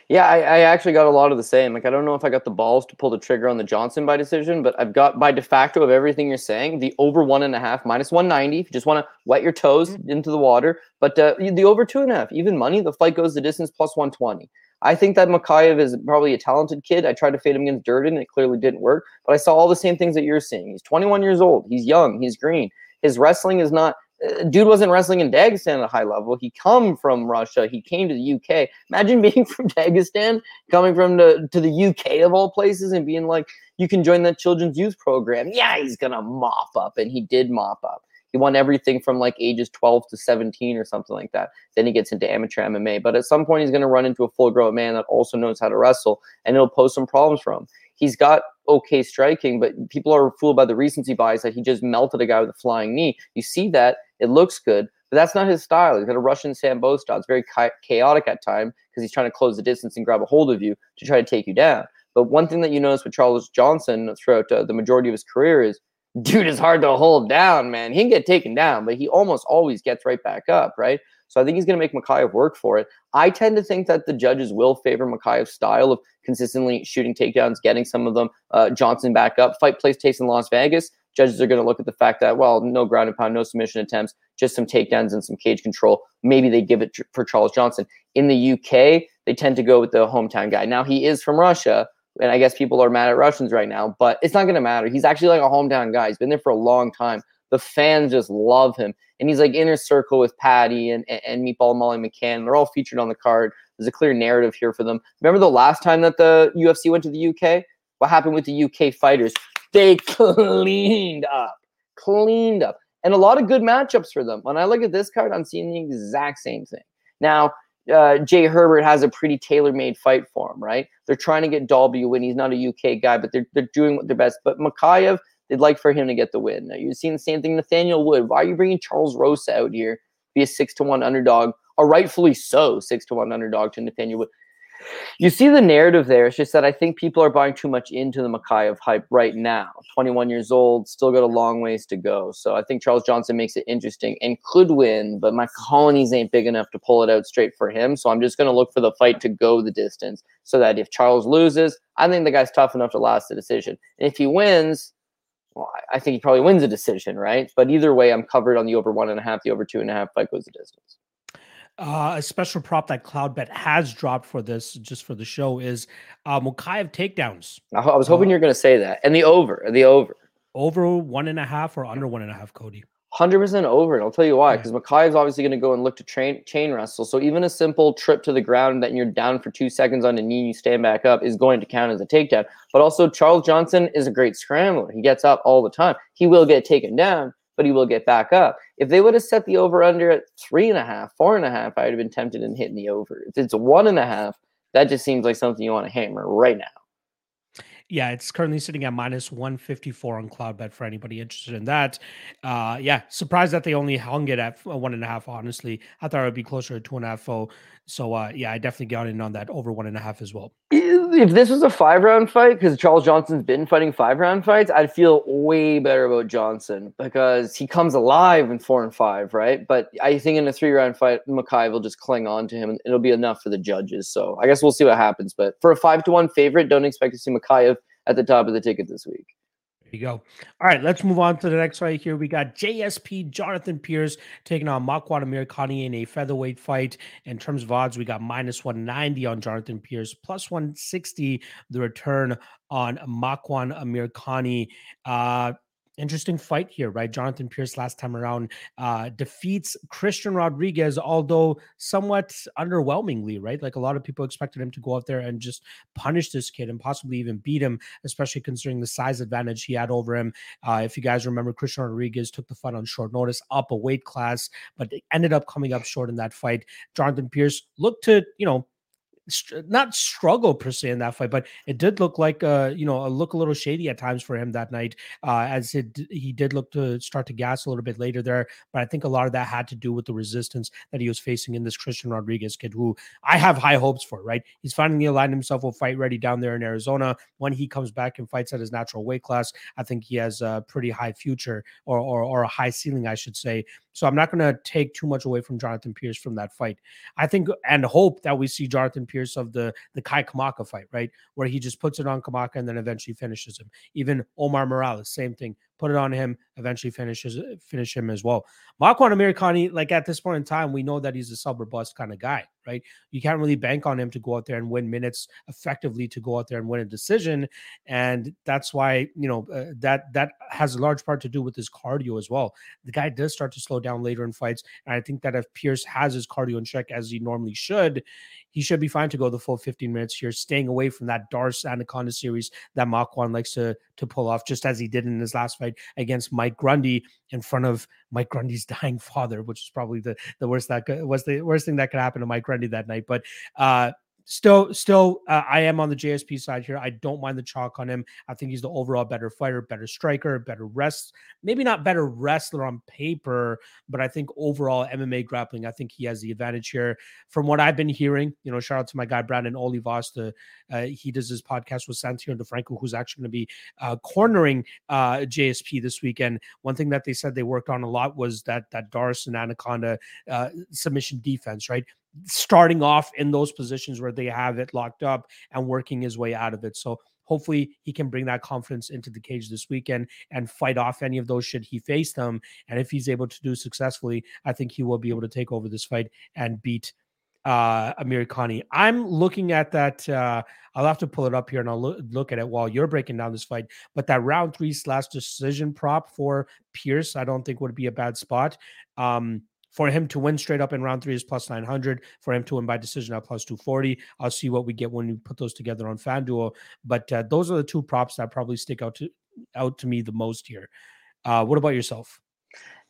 Yeah, I, I, actually got a lot of the same. Like, I don't know if I got the balls to pull the trigger on the Johnson by decision, but I've got by de facto of everything you're saying the over one and a half minus 190. If you just want to wet your toes mm-hmm. into the water, but uh, the over two and a half, even money, the fight goes the distance plus 120. I think that Mokaev is probably a talented kid. I tried to fade him against Durden. It clearly didn't work. But I saw all the same things that you're seeing. He's 21 years old. He's young. He's green. His wrestling is not. Uh, dude wasn't wrestling in Dagestan at a high level. He come from Russia. He came to the UK. Imagine being from Dagestan, coming from the to the UK of all places, and being like, you can join that children's youth program. Yeah, he's gonna mop up, and he did mop up. He won everything from like ages 12 to 17 or something like that. Then he gets into amateur MMA. But at some point, he's going to run into a full grown man that also knows how to wrestle, and it'll pose some problems for him. He's got okay striking, but people are fooled by the recency bias that he just melted a guy with a flying knee. You see that, it looks good, but that's not his style. He's got a Russian Sambo style. It's very chaotic at times because he's trying to close the distance and grab a hold of you to try to take you down. But one thing that you notice with Charles Johnson throughout uh, the majority of his career is dude is hard to hold down, man. He can get taken down, but he almost always gets right back up, right? So I think he's going to make Mokaev work for it. I tend to think that the judges will favor Mokaev's style of consistently shooting takedowns, getting some of them. Uh, Johnson back up. Fight place takes in Las Vegas. Judges are going to look at the fact that, well, no ground and pound, no submission attempts, just some takedowns and some cage control. Maybe they give it for Charles Johnson. In the UK, they tend to go with the hometown guy. Now, he is from Russia, and I guess people are mad at Russians right now, but it's not going to matter. He's actually like a hometown guy. He's been there for a long time. The fans just love him. And he's like inner circle with Paddy and, and, and Meatball Molly McCann. They're all featured on the card. There's a clear narrative here for them. Remember the last time that the UFC went to the UK? What happened with the UK fighters? They cleaned up, cleaned up. And a lot of good matchups for them. When I look at this card, I'm seeing the exact same thing. Now, uh, Jai Herbert has a pretty tailor-made fight for him, right? They're trying to get Dalby win. He's not a UK guy, but they're they're doing their best. But Mokaev, they'd like for him to get the win. Now, you've seen the same thing. Nathaniel Wood. Why are you bringing Charles Rosa out here? Be a six to one underdog. a rightfully so six to one underdog to Nathaniel Wood you see the narrative there. It's just that I think people are buying too much into the Mokaev hype right now. 21 years old, still got a long ways to go. So I think Charles Johnson makes it interesting and could win, but my colonies ain't big enough to pull it out straight for him. So I'm just going to look for the fight to go the distance so that if Charles loses, I think the guy's tough enough to last the decision. And if he wins, well, I think he probably wins a decision, right? But either way, I'm covered on the over one and a half, the over two and a half fight goes the distance. Uh, a special prop that Cloudbet has dropped for this, just for the show, is uh, Mokaev takedowns. I, was hoping uh, you were going to say that. And the over, the over. Over one and a half or under one and a half, Cody? 100% over. And I'll tell you why. Because yeah. is obviously going to go and look to train, chain wrestle. So even a simple trip to the ground that you're down for two seconds on a knee and you stand back up is going to count as a takedown. But also, Charles Johnson is a great scrambler. He gets up all the time. He will get taken down but he will get back up. If they would have set the over under at three and a half, four and a half, I would have been tempted in hitting the over. If it's one and a half, that just seems like something you want to hammer right now. Yeah, it's currently sitting at minus 154 on Cloudbet for anybody interested in that. Uh, yeah, surprised that they only hung it at one and a half, honestly. I thought it would be closer to two and a half. So, so uh, yeah, I definitely got in on that over one and a half as well. If this was a five round fight, because Charles Johnson's been fighting five round fights, I'd feel way better about Johnson because he comes alive in four and five, right? But I think in a three round fight, Mokaev will just cling on to him and it'll be enough for the judges. So I guess we'll see what happens. But for a five to one favorite, don't expect to see Mokaev at the top of the ticket this week. You go. All right, let's move on to the next fight here. We got JSP Jonathan Pearce taking on Makwan Amirkhani in a featherweight fight. In terms of odds, we got minus 190 on Jonathan Pearce, plus 160 the return on Makwan Amirkhani. Uh, interesting fight here, right? Jonathan Pearce last time around uh, defeats Christian Rodriguez, although somewhat underwhelmingly, right? Like a lot of people expected him to go out there and just punish this kid and possibly even beat him, especially considering the size advantage he had over him. Uh, if you guys remember, Christian Rodriguez took the fight on short notice, up a weight class, but ended up coming up short in that fight. Jonathan Pearce looked to, you know, not struggle per se in that fight, but it did look like uh, you know, a look a little shady at times for him that night. Uh, as it he did look to start to gas a little bit later there, but I think a lot of that had to do with the resistance that he was facing in this Christian Rodriguez kid, who I have high hopes for. Right, he's finally aligned himself with fight ready down there in Arizona. When he comes back and fights at his natural weight class, I think he has a pretty high future or or, or a high ceiling, I should say. So I'm not going to take too much away from Jonathan Pearce from that fight. I think and hope that we see Jonathan Pearce of the the Kai Kamaka fight, right, where he just puts it on Kamaka and then eventually finishes him. Even Omar Morales, same thing put it on him, eventually finishes finish him as well. Makwan Amirkhani, like at this point in time, we know that he's a sub or bust kind of guy, right? You can't really bank on him to go out there and win minutes effectively to go out there and win a decision, and that's why you know uh, that that has a large part to do with his cardio as well. The guy does start to slow down later in fights, and I think that if Pearce has his cardio in check as he normally should, he should be fine to go the full 15 minutes here, staying away from that D'Arce Anaconda series that Makwan likes to to pull off, just as he did in his last fight against Mike Grundy in front of Mike Grundy's dying father, which is probably the the worst that was the worst thing that could happen to Mike Grundy that night. But uh, still, still, uh, I am on the JSP side here. I don't mind the chalk on him. I think he's the overall better fighter, better striker, better rest. Maybe not better wrestler on paper, but I think overall MMA grappling, I think he has the advantage here. From what I've been hearing, you know, shout out to my guy Brandon Olivas. The uh, he does his podcast with Santino DeFranco, who's actually going to be uh, cornering uh, JSP this weekend. One thing that they said they worked on a lot was that that D'Arce and Anaconda uh, submission defense, right? Starting off in those positions where they have it locked up and working his way out of it. So hopefully he can bring that confidence into the cage this weekend and fight off any of those should he face them. And if he's able to do successfully, I think he will be able to take over this fight and beat uh Amirkhani. I'm looking at that. Uh, I'll have to pull it up here and I'll look, look at it while you're breaking down this fight. But that round three slash decision prop for Pearce, I don't think would be a bad spot. Um, for him to win straight up in round three is plus 900. For him to win by decision at plus 240. I'll see what we get when we put those together on FanDuel. But uh, those are the two props that probably stick out to out to me the most here. Uh, what about yourself?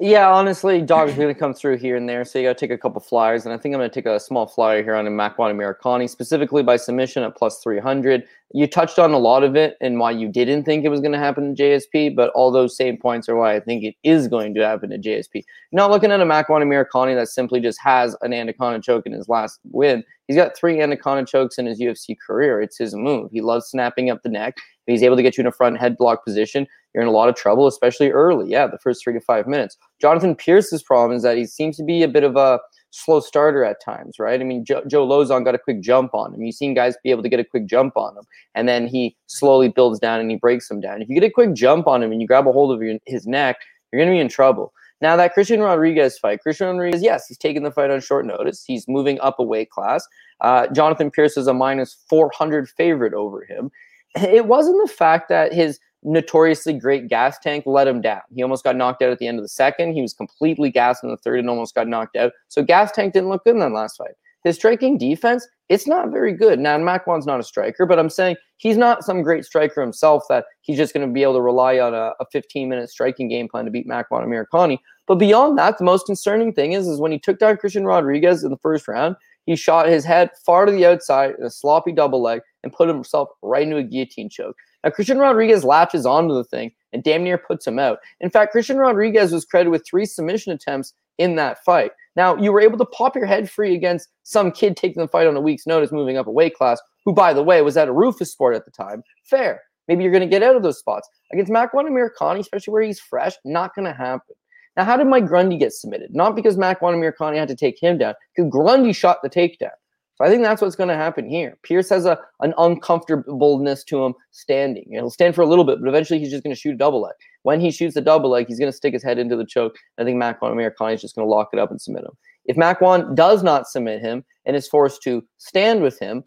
Yeah, honestly, dog's going to come through here and there, so you got to take a couple flyers, and I think I'm going to take a small flyer here on a Makwan Amirkhani, specifically by submission at plus 300. You touched on a lot of it and why you didn't think it was going to happen in JSP, but all those same points are why I think it is going to happen in JSP. Not looking at a Makwan Amirkhani that simply just has an anaconda choke in his last win. He's got three anaconda chokes in his UFC career. It's his move. He loves snapping up the neck. He's able to get you in a front head block position, you're in a lot of trouble, especially early. Yeah, the first three to five minutes. Jonathan Pearce's problem is that he seems to be a bit of a slow starter at times, right? I mean, Joe, Joe Lauzon got a quick jump on him. You've seen guys be able to get a quick jump on him, and then he slowly builds down and he breaks him down. If you get a quick jump on him and you grab a hold of your, his neck, you're going to be in trouble. Now that Christian Rodriguez fight, Christian Rodriguez, yes, he's taking the fight on short notice. He's moving up a weight class. Uh, Jonathan Pearce is a minus 400 favorite over him. It wasn't the fact that his notoriously great gas tank let him down. He almost got knocked out at the end of the second. He was completely gassed in the third and almost got knocked out. So gas tank didn't look good in that last fight. His striking defense, it's not very good. Now, Makwan's not a striker, but I'm saying he's not some great striker himself that he's just going to be able to rely on a, a 15 minute striking game plan to beat Makwan Amirkhani. But beyond that, the most concerning thing is, is when he took down Christian Rodriguez in the first round, he shot his head far to the outside in a sloppy double leg and put himself right into a guillotine choke. Now, Christian Rodriguez latches onto the thing and damn near puts him out. In fact, Christian Rodriguez was credited with three submission attempts in that fight. Now, you were able to pop your head free against some kid taking the fight on a week's notice, moving up a weight class, who, by the way, was at a Roufusport at the time. Fair. Maybe you're going to get out of those spots. Against Makwan Amirkhani, especially where he's fresh, not going to happen. Now, how did Mike Grundy get submitted? Not because Makwan Amirkhani had to take him down, because Grundy shot the takedown. So I think that's what's going to happen here. Pearce has a an uncomfortableness to him standing. He'll stand for a little bit, but eventually he's just going to shoot a double leg. When he shoots a double leg, he's going to stick his head into the choke. I think Mac Makwan Amirkhani is just going to lock it up and submit him. If Makwan does not submit him and is forced to stand with him,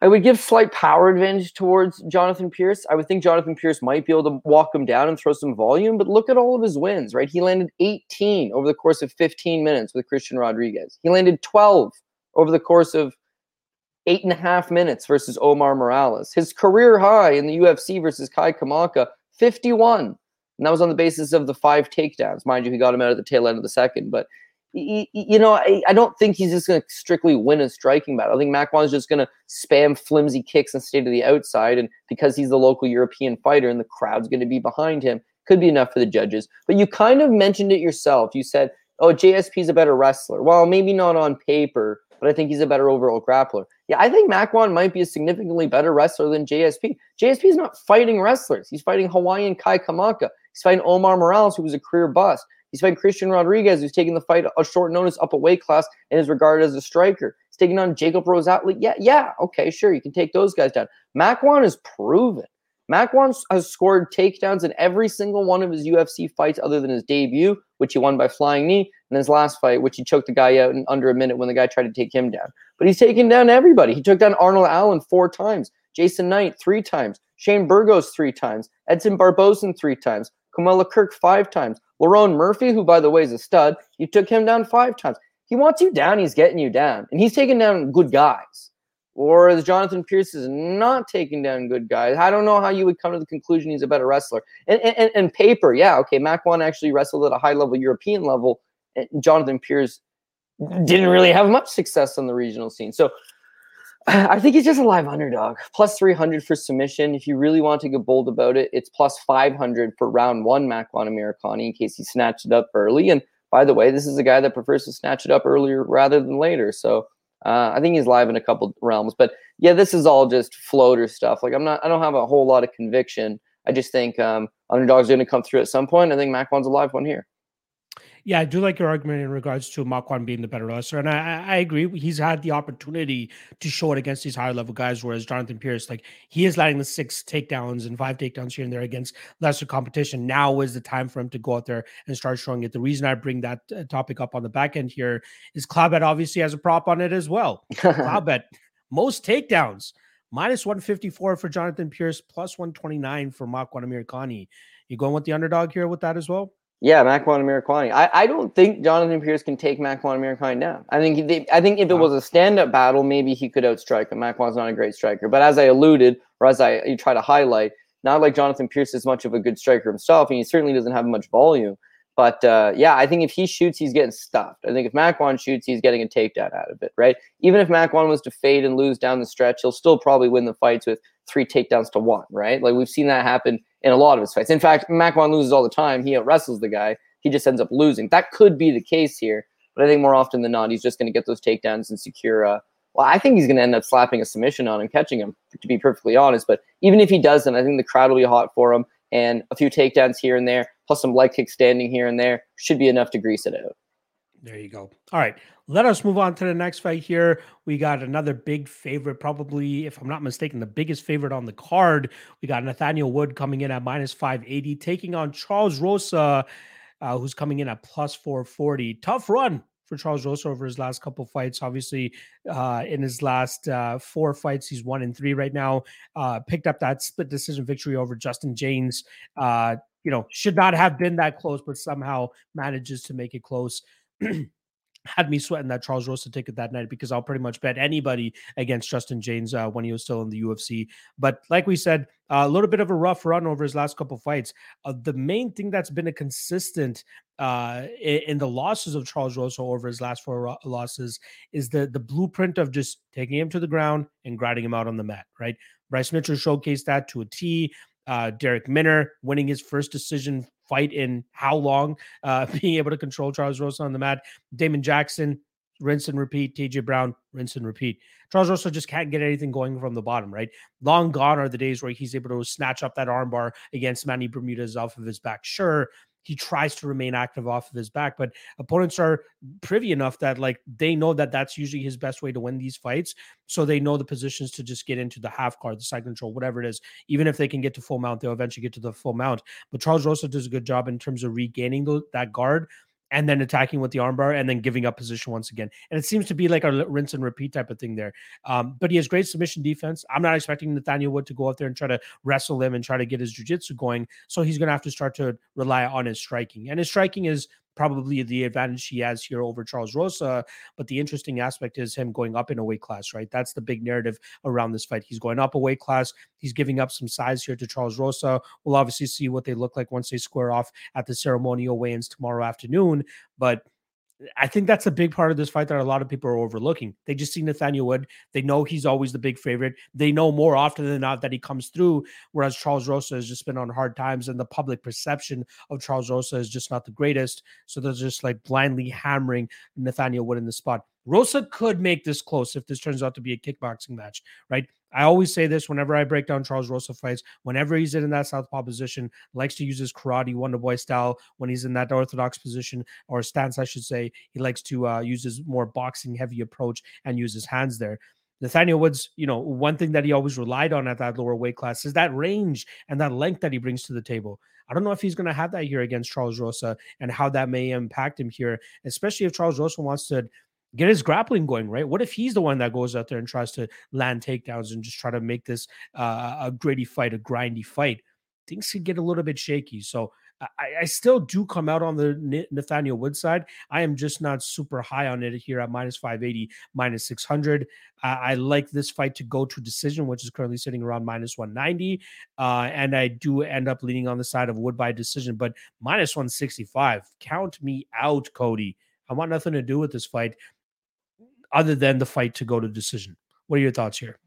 I would give slight power advantage towards Jonathan Pearce. I would think Jonathan Pearce might be able to walk him down and throw some volume, but look at all of his wins, right? He landed 18 over the course of 15 minutes with Christian Rodriguez. He landed 12 over the course of eight and a half minutes versus Omar Morales. His career high in the UFC versus Kai Kamaka, 51. And that was on the basis of the five takedowns. Mind you, he got him out at the tail end of the second. But, you know, I, don't think he's just going to strictly win a striking battle. I think Makwan's just going to spam flimsy kicks and stay to the outside. And because he's the local European fighter and the crowd's going to be behind him, could be enough for the judges. But you kind of mentioned it yourself. You said, oh, JSP's a better wrestler. Well, maybe not on paper but I think he's a better overall grappler. Yeah, I think Makwan might be a significantly better wrestler than JSP. JSP is not fighting wrestlers. He's fighting Hawaiian Kai Kamaka. He's fighting Omar Morales, who was a career bust. He's fighting Christian Rodriguez, who's taking the fight a short notice up a weight class and is regarded as a striker. He's taking on Jacob Rosatli. Yeah, yeah, okay, sure, you can take those guys down. Makwan is proven. Makwan has scored takedowns in every single one of his UFC fights other than his debut, which he won by flying knee, and his last fight, which he choked the guy out in under a minute when the guy tried to take him down. But he's taken down everybody. He took down Arnold Allen four times, Jason Knight three times, Shane Burgos three times, Edson Barboza three times, Kamuela Kirk five times, Lerone Murphy, who by the way is a stud, you took him down five times. He wants you down, he's getting you down, and he's taking down good guys. Or as Jonathan Pearce is not taking down good guys. I don't know how you would come to the conclusion he's a better wrestler. And, and, and paper, yeah, okay, Makwan actually wrestled at a high level European level, And Jonathan Pearce didn't really have much success on the regional scene. So I think he's just a live underdog. Plus 300 for submission. If you really want to get bold about it, it's plus 500 for round one Makwan Amirkhani in case he snatched it up early. And by the way, this is a guy that prefers to snatch it up earlier rather than later. So uh, I think he's live in a couple realms. But yeah, this is all just floater stuff. Like I'm not, I don't have a whole lot of conviction. I just think um, underdogs are going to come through at some point. I think Makwan's a live one here. Yeah, I do like your argument in regards to Makwan being the better wrestler, and I, I agree. He's had the opportunity to show it against these higher level guys, whereas Jonathan Pearce, like he is landing the six takedowns and five takedowns here and there against lesser competition. Now is the time for him to go out there and start showing it. The reason I bring that uh, topic up on the back end here is Cloudbet obviously has a prop on it as well. Cloudbet most takedowns minus 154 for Jonathan Pearce, plus 129 for Makwan Amirkhani. You going with the underdog here with that as well? Yeah, Makwan Amirkhani. I, I don't think Jonathan Pearce can take Makwan Amirkhani down. I think they, I think if it was a stand-up battle, maybe he could outstrike him. Makwan's not a great striker, but as I alluded, or as I you try to highlight, not like Jonathan Pearce is much of a good striker himself, and he certainly doesn't have much volume. But uh, yeah, I think if he shoots, he's getting stuffed. I think if Makwan shoots, he's getting a takedown out of it, right? Even if Makwan was to fade and lose down the stretch, he'll still probably win the fights with three takedowns to one, right? Like we've seen that happen in a lot of his fights. In fact, Makwan loses all the time. He out wrestles the guy. He just ends up losing. That could be the case here, but I think more often than not, he's just going to get those takedowns and secure. Uh, well, I think he's going to end up slapping a submission on him, catching him. To be perfectly honest, but even if he doesn't, I think the crowd will be hot for him, and a few takedowns here and there, plus some leg kicks standing here and there, should be enough to grease it out. There you go. All right. Let us move on to the next fight here. We got another big favorite, probably, if I'm not mistaken, the biggest favorite on the card. We got Nathaniel Wood coming in at minus 580, taking on Charles Rosa, uh, who's coming in at plus 440. Tough run for Charles Rosa over his last couple fights. Obviously, uh, in his last uh, four fights, he's one in three right now. Uh, picked up that split decision victory over Justin Jaynes. Uh, you know, should not have been that close, but somehow manages to make it close. Had me sweating that Charles Rosa ticket that night because I'll pretty much bet anybody against Justin Jaynes uh, when he was still in the UFC. But like we said, uh, a little bit of a rough run over his last couple fights. Uh, the main thing that's been a consistent uh, in, in, the losses of Charles Rosa over his last four ro- losses is the the blueprint of just taking him to the ground and grinding him out on the mat. Right, Bryce Mitchell showcased that to a T. Uh, Darrick Minner winning his first decision fight in how long, uh, being able to control Charles Rosa on the mat. Damon Jackson, rinse and repeat. TJ Brown, rinse and repeat. Charles Rosa just can't get anything going from the bottom, right? Long gone are the days where he's able to snatch up that armbar against Manny Bermudez off of his back. Sure, he tries to remain active off of his back. But opponents are privy enough that like they know that that's usually his best way to win these fights. So they know the positions to just get into the half guard, the side control, whatever it is. Even if they can get to full mount, they'll eventually get to the full mount. But Charles Rosa does a good job in terms of regaining the, that guard and then attacking with the armbar and then giving up position once again. And it seems to be like a rinse and repeat type of thing there. Um, but he has great submission defense. I'm not expecting Nathaniel Wood to go out there and try to wrestle him and try to get his jiu-jitsu going. So he's going to have to start to rely on his striking. And his striking is probably the advantage he has here over Charles Rosa. But the interesting aspect is him going up in a weight class, right? That's the big narrative around this fight. He's going up a weight class. He's giving up some size here to Charles Rosa. We'll obviously see what they look like once they square off at the ceremonial weigh-ins tomorrow afternoon. But I think that's a big part of this fight that a lot of people are overlooking. They just see Nathaniel Wood. They know he's always the big favorite. They know more often than not that he comes through, whereas Charles Rosa has just been on hard times, and the public perception of Charles Rosa is just not the greatest. So they're just like blindly hammering Nathaniel Wood in the spot. Rosa could make this close if this turns out to be a kickboxing match, right? I always say this whenever I break down Charles Rosa fights. Whenever he's in that southpaw position, likes to use his karate Wonder Boy style. When he's in that orthodox position or stance, I should say, he likes to uh, use his more boxing heavy approach and use his hands there. Nathaniel Woods, you know, one thing that he always relied on at that lower weight class is that range and that length that he brings to the table. I don't know if he's going to have that here against Charles Rosa and how that may impact him here, especially if Charles Rosa wants to get his grappling going, right? What if he's the one that goes out there and tries to land takedowns and just try to make this uh, a gritty fight, a grindy fight? Things could get a little bit shaky. So I, I, still do come out on the Nathaniel Wood side. I am just not super high on it here at minus 580, minus 600. Uh, I like this fight to go to decision, which is currently sitting around minus 190. Uh, and I do end up leaning on the side of Wood by decision, but minus 165. Count me out, Cody. I want nothing to do with this fight other than the fight to go to decision. What are your thoughts here?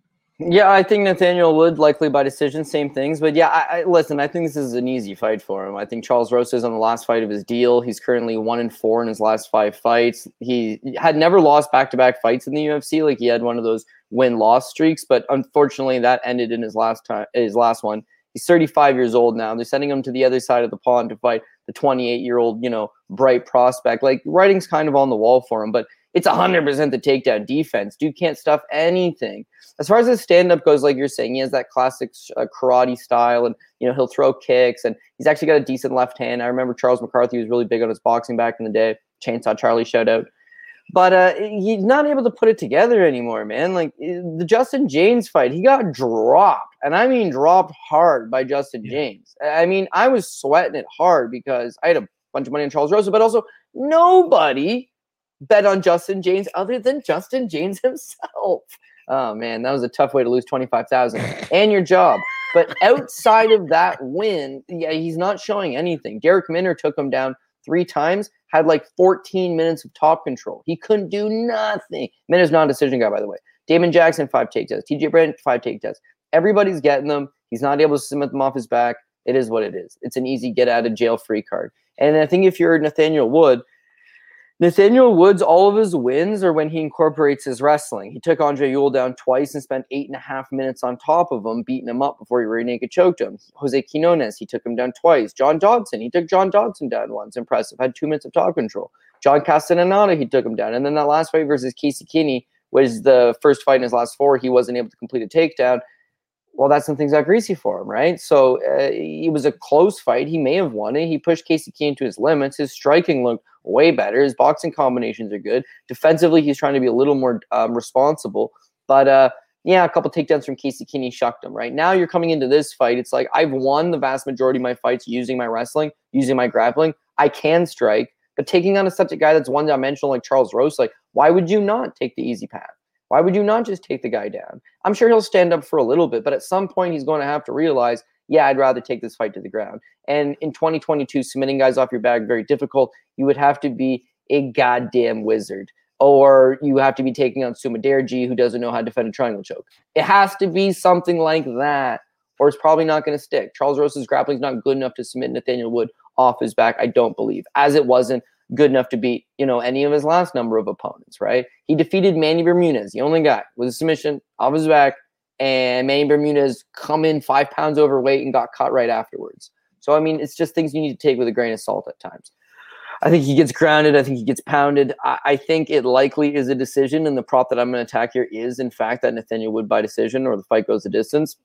Yeah, I think Nathaniel would likely by decision, same things. But yeah, I, I, listen. I think this is an easy fight for him. I think Charles Rosa is on the last fight of his deal. He's currently one and four in his last five fights. He had never lost back to back fights in the UFC. Like he had one of those win loss streaks, but unfortunately that ended in his last time. His last one. He's 35 years old now. They're sending him to the other side of the pond to fight the 28 year old, you know, bright prospect. Like writing's kind of on the wall for him, but it's 100% the takedown defense. Dude can't stuff anything. As far as his stand up goes, like you're saying, he has that classic uh, karate style and, you know, he'll throw kicks and he's actually got a decent left hand. I remember Charles McCarthy was really big on his boxing back in the day. Chainsaw Charlie showed out. But uh, he's not able to put it together anymore, man. Like eh, the Justin Jaynes fight, he got dropped. And I mean dropped hard by Justin yeah. Jaynes. I mean, I was sweating it hard because I had a bunch of money on Charles Rosa, but also nobody bet on Justin Jaynes other than Justin Jaynes himself. Oh man, that was a tough way to lose 25,000 and your job. But outside of that win, yeah, he's not showing anything. Darrick Minner took him down three times, had like 14 minutes of top control. He couldn't do nothing. Minner's non-decision guy, by the way. Damon Jackson, five take tests. TJ Brown, five take tests. Everybody's getting them. He's not able to submit them off his back. It is what it is. It's an easy get out of jail free card. And I think if you're Nathaniel Wood, Nathaniel Woods, all of his wins are when he incorporates his wrestling. He took Andre Ewell down twice and spent eight and a half minutes on top of him, beating him up before he rear naked choked him. Jose Quinones, he took him down twice. John Dodson, he took John Dodson down once. Impressive. Had two minutes of top control. John Castellaneta, he took him down. And then that last fight versus Casey Kenney was the first fight in his last four. He wasn't able to complete a takedown well, that's something Zach greasy for him, right? So uh, it was a close fight. He may have won it. He pushed Casey Kenney to his limits. His striking looked way better. His boxing combinations are good. Defensively, he's trying to be a little more um, responsible. But uh, yeah, a couple takedowns from Casey Kenney shucked him, right? Now you're coming into this fight. It's like I've won the vast majority of my fights using my wrestling, using my grappling. I can strike, but taking on a, such a guy that's one dimensional like Charles Rose, like, why would you not take the easy path? Why would you not just take the guy down? I'm sure he'll stand up for a little bit, but at some point he's going to have to realize, yeah, I'd rather take this fight to the ground. And in 2022, submitting guys off your back very difficult. You would have to be a goddamn wizard, or you have to be taking on Su Mudaerji, who doesn't know how to defend a triangle choke. It has to be something like that, or it's probably not going to stick. Charles Rosa's grappling is not good enough to submit Nathaniel Wood off his back. I don't believe, as it wasn't good enough to beat, you know, any of his last number of opponents, right? He defeated Manny Bermudez, the only guy with a submission off his back, and Manny Bermudez come in five pounds overweight and got cut right afterwards. So I mean, it's just things you need to take with a grain of salt at times. I think he gets grounded. I think he gets pounded. I, I think it likely is a decision, and the prop that I'm going to attack here is, in fact, that Nathaniel Wood by decision or the fight goes the distance.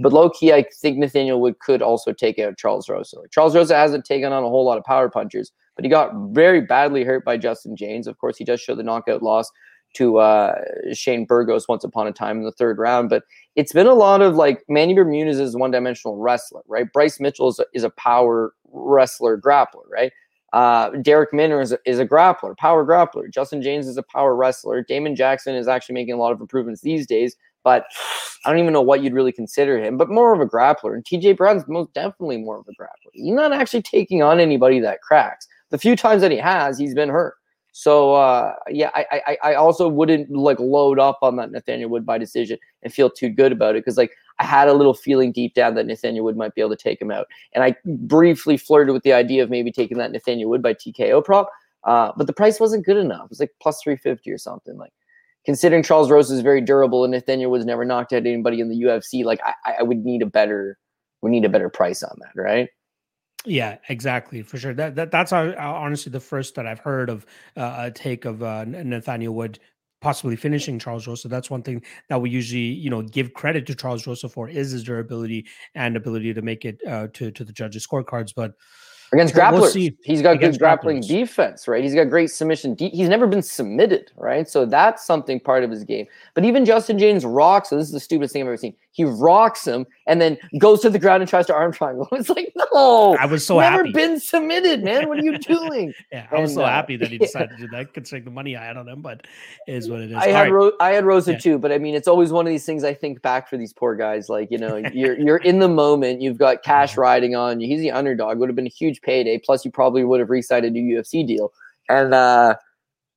But low key, I think Nathaniel Wood could also take out Charles Rosa. Charles Rosa hasn't taken on a whole lot of power punchers, but he got very badly hurt by Justin Jaynes. Of course, he does show the knockout loss to uh, Shane Burgos once upon a time in the third round. But it's been a lot of like Manny Bermudez is one dimensional wrestler, right? Bryce Mitchell is a, is a power wrestler, grappler, right? Uh, Darrick Minner is a, is a grappler, power grappler. Justin Jaynes is a power wrestler. Damon Jackson is actually making a lot of improvements these days, but I don't even know what you'd really consider him, but more of a grappler. And TJ Brown's most definitely more of a grappler. He's not actually taking on anybody that cracks the few times that he has, he's been hurt. So uh, yeah, I, I I also wouldn't like load up on that Nathaniel Wood by decision and feel too good about it because like I had a little feeling deep down that Nathaniel Wood might be able to take him out, and I briefly flirted with the idea of maybe taking that Nathaniel Wood by TKO prop, uh, but the price wasn't good enough. It was like plus three fifty or something. Like considering Charles Rose is very durable and Nathaniel Wood's never knocked out anybody in the UFC, like I, I would need a better we need a better price on that, right? Yeah, exactly, for sure. That, that that's uh, honestly the first that I've heard of uh, a take of uh, Nathaniel Wood possibly finishing Charles Rosa. That's one thing that we usually, you know, give credit to Charles Rosa for is his durability and ability to make it uh, to to the judges' scorecards. But against grapplers. We'll he's got good grappling grapplers. defense, right? He's got great submission. De- he's never been submitted, right? So that's something part of his game. But even Justin Jaynes rocks. So this is the stupidest thing I've ever seen. He rocks him and then goes to the ground and tries to arm triangle. It's like, no, I was so never happy. been submitted, man. What are you doing? yeah, I was and, so uh, happy that he decided yeah. to do that, considering the money I had on him. But is what it is. I All had right. Ro- I had Rosa yeah. too, but I mean, it's always one of these things. I think back for these poor guys. Like you know, you're you're in the moment. You've got cash riding on you. He's the underdog. Would have been a huge payday. Plus, you probably would have re-signed a new UFC deal. And uh,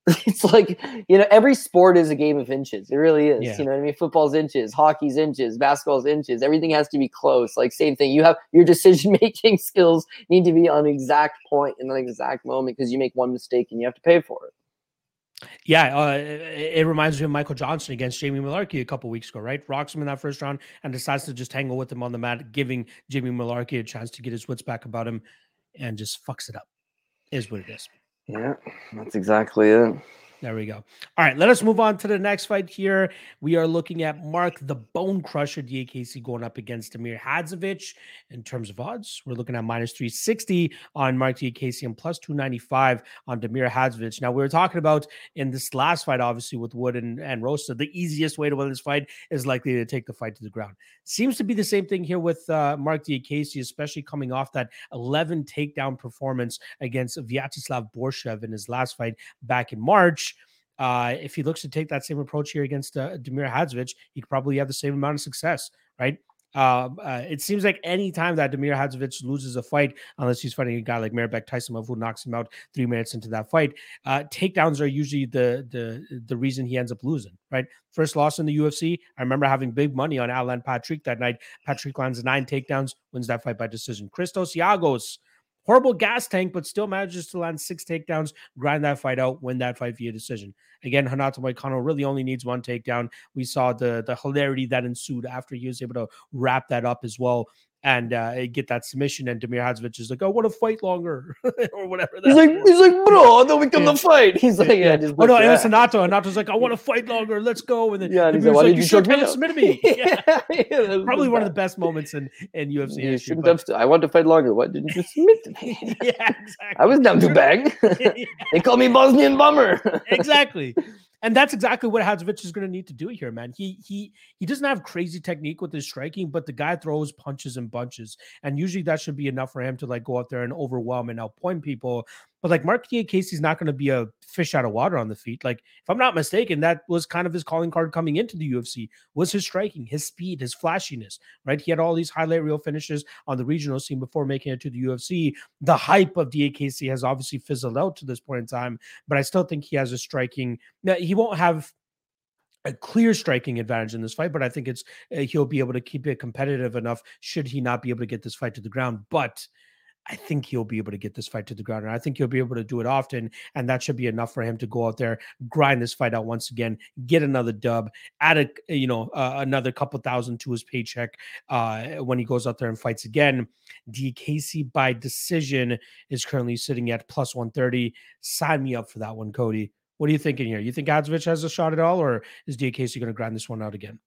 it's like you know every sport is a game of inches it really is yeah. you know what i mean football's inches hockey's inches basketball's inches everything has to be close like same thing you have your decision making skills need to be on exact point in the exact moment because you make one mistake and you have to pay for it yeah, uh, it, reminds me of Michael Johnson against Jamie Mullarkey a couple weeks ago, right? Rocks him in that first round and decides to just tangle with him on the mat, giving Jamie Mullarkey a chance to get his wits back about him and just fucks it up. Is what it is. Yeah, that's exactly it. There we go. All right, let us move on to the next fight here. We are looking at Mark the Bone Crusher Diakiese going up against Damir Hadzovic. In terms of odds, we're looking at minus 360 on Mark Diakiese and plus 295 on Damir Hadzovic. Now, we were talking about in this last fight, obviously, with Wood and, and Rosa, the easiest way to win this fight is likely to take the fight to the ground. Seems to be the same thing here with uh, Mark Diakiese, especially coming off that 11 takedown performance against Vyacheslav Borshchev in his last fight back in March. Uh, if he looks to take that same approach here against uh, Damir Hadzovic, he could probably have the same amount of success, right? Uh, uh, it seems like any time that Demir Hadzovic loses a fight, unless he's fighting a guy like Mairbek Taisumov who knocks him out three minutes into that fight, uh, takedowns are usually the the the reason he ends up losing. Right, first loss in the UFC. I remember having big money on Alan Patrick that night. Patrick lands nine takedowns, wins that fight by decision. Christos Giagos horrible gas tank, but still manages to land six takedowns, grind that fight out, win that fight via decision. Again, Renato Moicano really only needs one takedown. We saw the the hilarity that ensued after he was able to wrap that up as well and uh, get that submission. And Damir Hadzovic is like, "I want to fight longer," or whatever. He's like, "He's like, bro, then we come yeah. to fight." He's like, "Yeah, just oh no, it was Renato. Renato's like, "I want to fight longer. Let's go." And then yeah, and he's like, "Why like, did you, you should have submitted me?" yeah. yeah Probably one of the best moments in in UFC. You shouldn't have. I want to fight longer. What didn't you submit to me? yeah, exactly. I was down to bang. they call me Bosnian bummer. exactly and that's exactly what Hadzovic is going to need to do here, man. He he he doesn't have crazy technique with his striking, but the guy throws punches and bunches, and usually that should be enough for him to like go out there and overwhelm and outpoint people. But like Mark Diakiese is not going to be a fish out of water on the feet. Like if I'm not mistaken, that was kind of his calling card coming into the UFC was his striking, his speed, his flashiness. Right? He had all these highlight reel finishes on the regional scene before making it to the UFC. The hype of Diakiese has obviously fizzled out to this point in time, but I still think he has a striking. He won't have a clear striking advantage in this fight, but I think it's uh, he'll be able to keep it competitive enough should he not be able to get this fight to the ground. But I think he'll be able to get this fight to the ground. And I think he'll be able to do it often. And that should be enough for him to go out there, grind this fight out once again, get another dub, add a, you know, uh, another couple thousand to his paycheck uh, when he goes out there and fights again. Diakiese by decision is currently sitting at plus 130. Sign me up for that one, Cody. What are you thinking here? You think Hadzovic has a shot at all, or is Diakiese going to grind this one out again?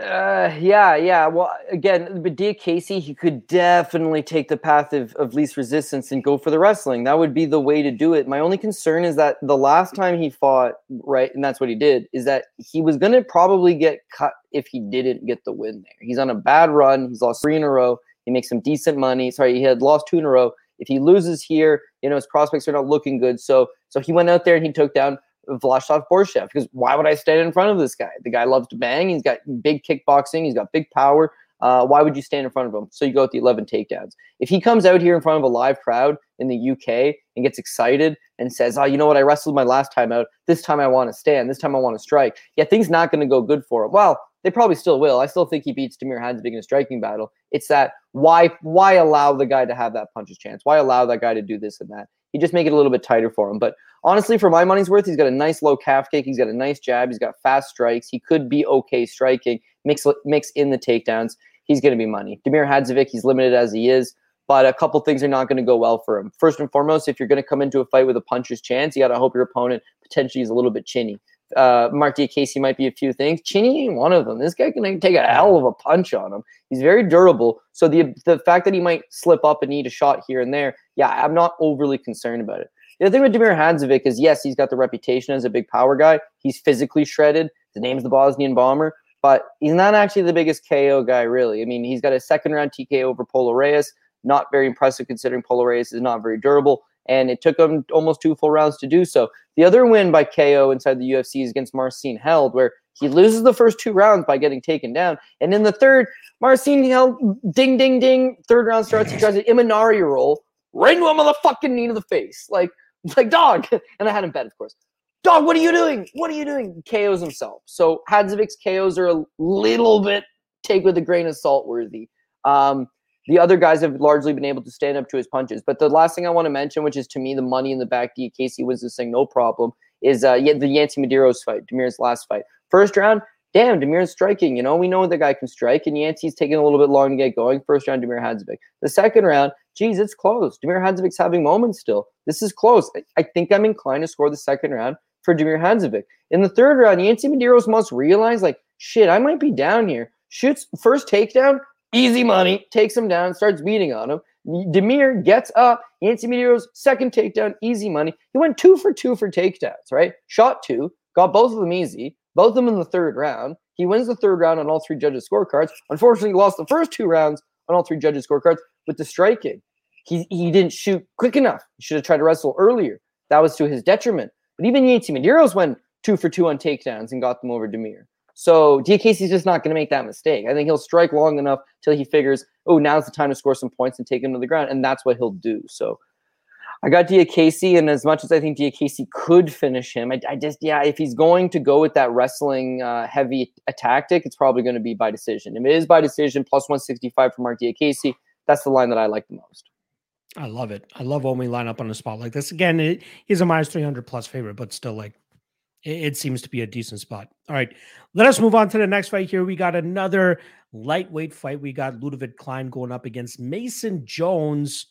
Uh, yeah, yeah. Well, again, but Diakiese, he could definitely take the path of, of least resistance and go for the wrestling. That would be the way to do it. My only concern is that the last time he fought, right, and that's what he did, is that he was going to probably get cut if he didn't get the win there. He's on a bad run. He's lost three in a row. He makes some decent money. Sorry, he had lost two in a row. If he loses here, you know, his prospects are not looking good. So, so he went out there and he took down Vladislav Borshchev because why would I stand in front of this guy? The guy loves to bang. He's got big kickboxing. He's got big power. Uh, why would you stand in front of him? So you go with the 11 takedowns. If he comes out here in front of a live crowd in the UK and gets excited and says, "Oh, you know what? I wrestled my last time out. This time I want to stand. This time I want to strike." Yeah, things not going to go good for him. Well, they probably still will. I still think he beats Damir Hadzovic in a striking battle. It's that why why allow the guy to have that puncher's chance? Why allow that guy to do this and that? He just make it a little bit tighter for him. But honestly, for my money's worth, he's got a nice low calf kick. He's got a nice jab. He's got fast strikes. He could be okay striking. Mix mix in the takedowns. He's going to be money. Demir Hadzovic, he's limited as he is, but a couple things are not going to go well for him. First and foremost, if you're going to come into a fight with a puncher's chance, you got to hope your opponent potentially is a little bit chinny. Uh, Mark Diakiese might be a few things. Chinny ain't one of them. This guy can take a hell of a punch on him. He's very durable. So the the fact that he might slip up and need a shot here and there, yeah, I'm not overly concerned about it. The other thing with Damir Hadzovic is yes, he's got the reputation as a big power guy. He's physically shredded. The name's the Bosnian Bomber, but he's not actually the biggest KO guy, really. I mean, he's got a second round TKO over Polo Reyes. Not very impressive considering Polo Reyes is not very durable, and it took him almost two full rounds to do so. The other win by KO inside the UFC is against Marcin Held, where he loses the first two rounds by getting taken down. And in the third, Marcin Held, ding, ding, ding. Third round starts. He tries an Imanari roll, right into a motherfucking knee to the face. Like, like, dog. And I had him bet, of course. Dog, what are you doing? What are you doing? KOs himself. So Hadzovic's KOs are a little bit take with a grain of salt worthy. Um, the other guys have largely been able to stand up to his punches. But the last thing I want to mention, which is to me the money in the back, Casey wins this thing no problem, is uh, the Yancy Medeiros fight, Demir's last fight. First round, damn, Damir's striking. You know, we know the guy can strike, and Yancy's taking a little bit long to get going. First round, Demir Hadzovic. The second round, geez, it's close. Demir Hadzovic's having moments still. This is close. I, I think I'm inclined to score the second round for Demir Hadzovic. In the third round, Yancy Medeiros must realize, like, shit, I might be down here. Shoots first takedown, easy money, takes him down, starts beating on him. Demir gets up. Yancy Medeiros, second takedown, easy money. He went two for two for takedowns, right? Shot two, got both of them easy, both of them in the third round. He wins the third round on all three judges' scorecards. Unfortunately, he lost the first two rounds on all three judges' scorecards with the striking. He, he didn't shoot quick enough. He should have tried to wrestle earlier. That was to his detriment. But even Yancy Medeiros went two for two on takedowns and got them over Damir. So Diakiese's just not going to make that mistake. I think he'll strike long enough till he figures, oh, now's the time to score some points and take him to the ground, and that's what he'll do. So I got Diakiese, and as much as I think Diakiese could finish him, I, I, just yeah, if he's going to go with that wrestling uh, heavy a tactic, it's probably going to be by decision. If it is by decision, plus one sixty five for Mark Diakiese, that's the line that I like the most. I love it. I love when we line up on a spot like this. Again, it, he's a minus 300 plus favorite, but still, like, it, seems to be a decent spot. All right. Let us move on to the next fight here. We got another lightweight fight. We got Ludovic Klein going up against Mason Jones.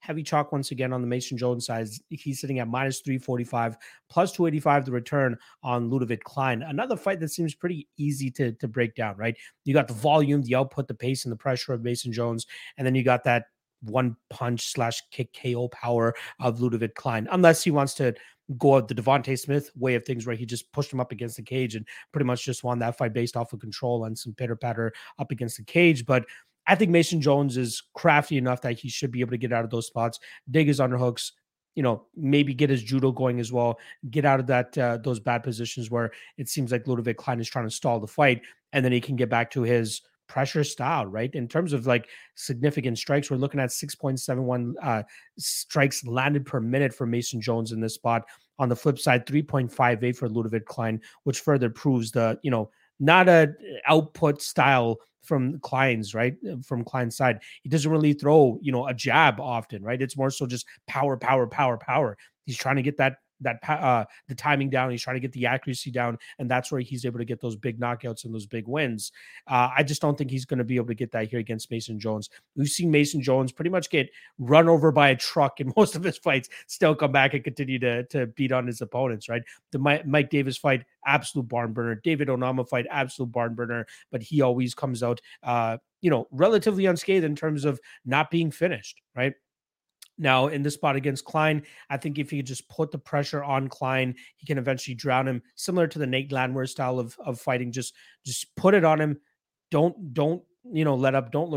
Heavy chalk once again on the Mason Jones side. He's sitting at minus 345, plus 285 the return on Ludovic Klein. Another fight that seems pretty easy to, to break down, right? You got the volume, the output, the pace, and the pressure of Mason Jones. And then you got that one punch slash kick KO power of Ludovic Klein, unless he wants to go the Devonte Smith way of things, where he just pushed him up against the cage and pretty much just won that fight based off of control and some pitter patter up against the cage. But I think Mason Jones is crafty enough that he should be able to get out of those spots, dig his underhooks, you know, maybe get his judo going as well, get out of that uh, those bad positions where it seems like Ludovic Klein is trying to stall the fight, and then he can get back to his pressure style, right? In terms of like significant strikes, we're looking at 6.71 uh, strikes landed per minute for Mason Jones in this spot. On the flip side, 3.58 for Ludovic Klein, which further proves the, you know, not a output style from Klein's right from Klein's side. He doesn't really throw, you know, a jab often, right? It's more so just power, power, power, power. He's trying to get that that uh the timing down he's trying to get the accuracy down and that's where he's able to get those big knockouts and those big wins. Uh i just don't think he's going to be able to get that here against mason jones. We've seen mason jones pretty much get run over by a truck in most of his fights still come back and continue to to beat on his opponents right? The mike, mike davis fight absolute barn burner. David onama fight absolute barn burner but he always comes out uh you know relatively unscathed in terms of not being finished right now, in this spot against Klein, I think if he just put the pressure on Klein, he can eventually drown him, similar to the Nate Landwehr style of, of fighting. Just just put it on him. Don't don't you know let up. Don't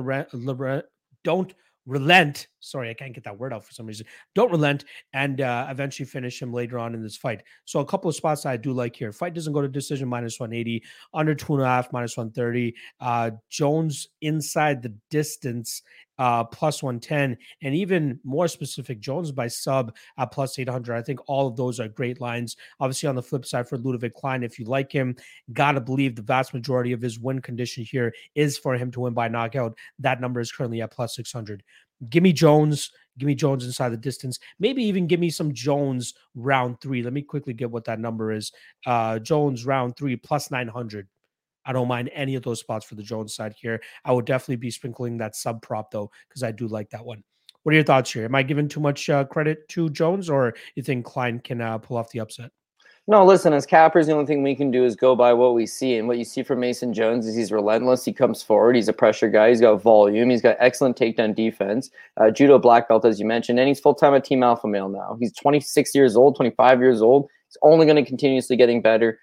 don't relent. Sorry, I can't get that word out for some reason. Don't relent and uh, eventually finish him later on in this fight. So a couple of spots I do like here. Fight doesn't go to decision minus 180, under two and a half minus 130. Uh, Jones inside the distance uh, plus 110, and even more specific, Jones by sub at plus 800. I think all of those are great lines. Obviously, on the flip side for Ludovic Klein, if you like him, gotta believe the vast majority of his win condition here is for him to win by knockout. That number is currently at plus 600. Give me Jones. Give me Jones inside the distance. Maybe even give me some Jones round three. Let me quickly get what that number is. Uh, Jones round three plus 900. I don't mind any of those spots for the Jones side here. I would definitely be sprinkling that sub prop though, because I do like that one. What are your thoughts here? Am I giving too much uh, credit to Jones, or you think Klein can uh, pull off the upset? No, listen, as cappers, the only thing we can do is go by what we see. And what you see from Mason Jones is he's relentless. He comes forward. He's a pressure guy. He's got volume. He's got excellent takedown defense. Uh, judo black belt, as you mentioned. And he's full time at Team Alpha Male now. He's 26 years old, 25 years old. He's only going to continuously getting better.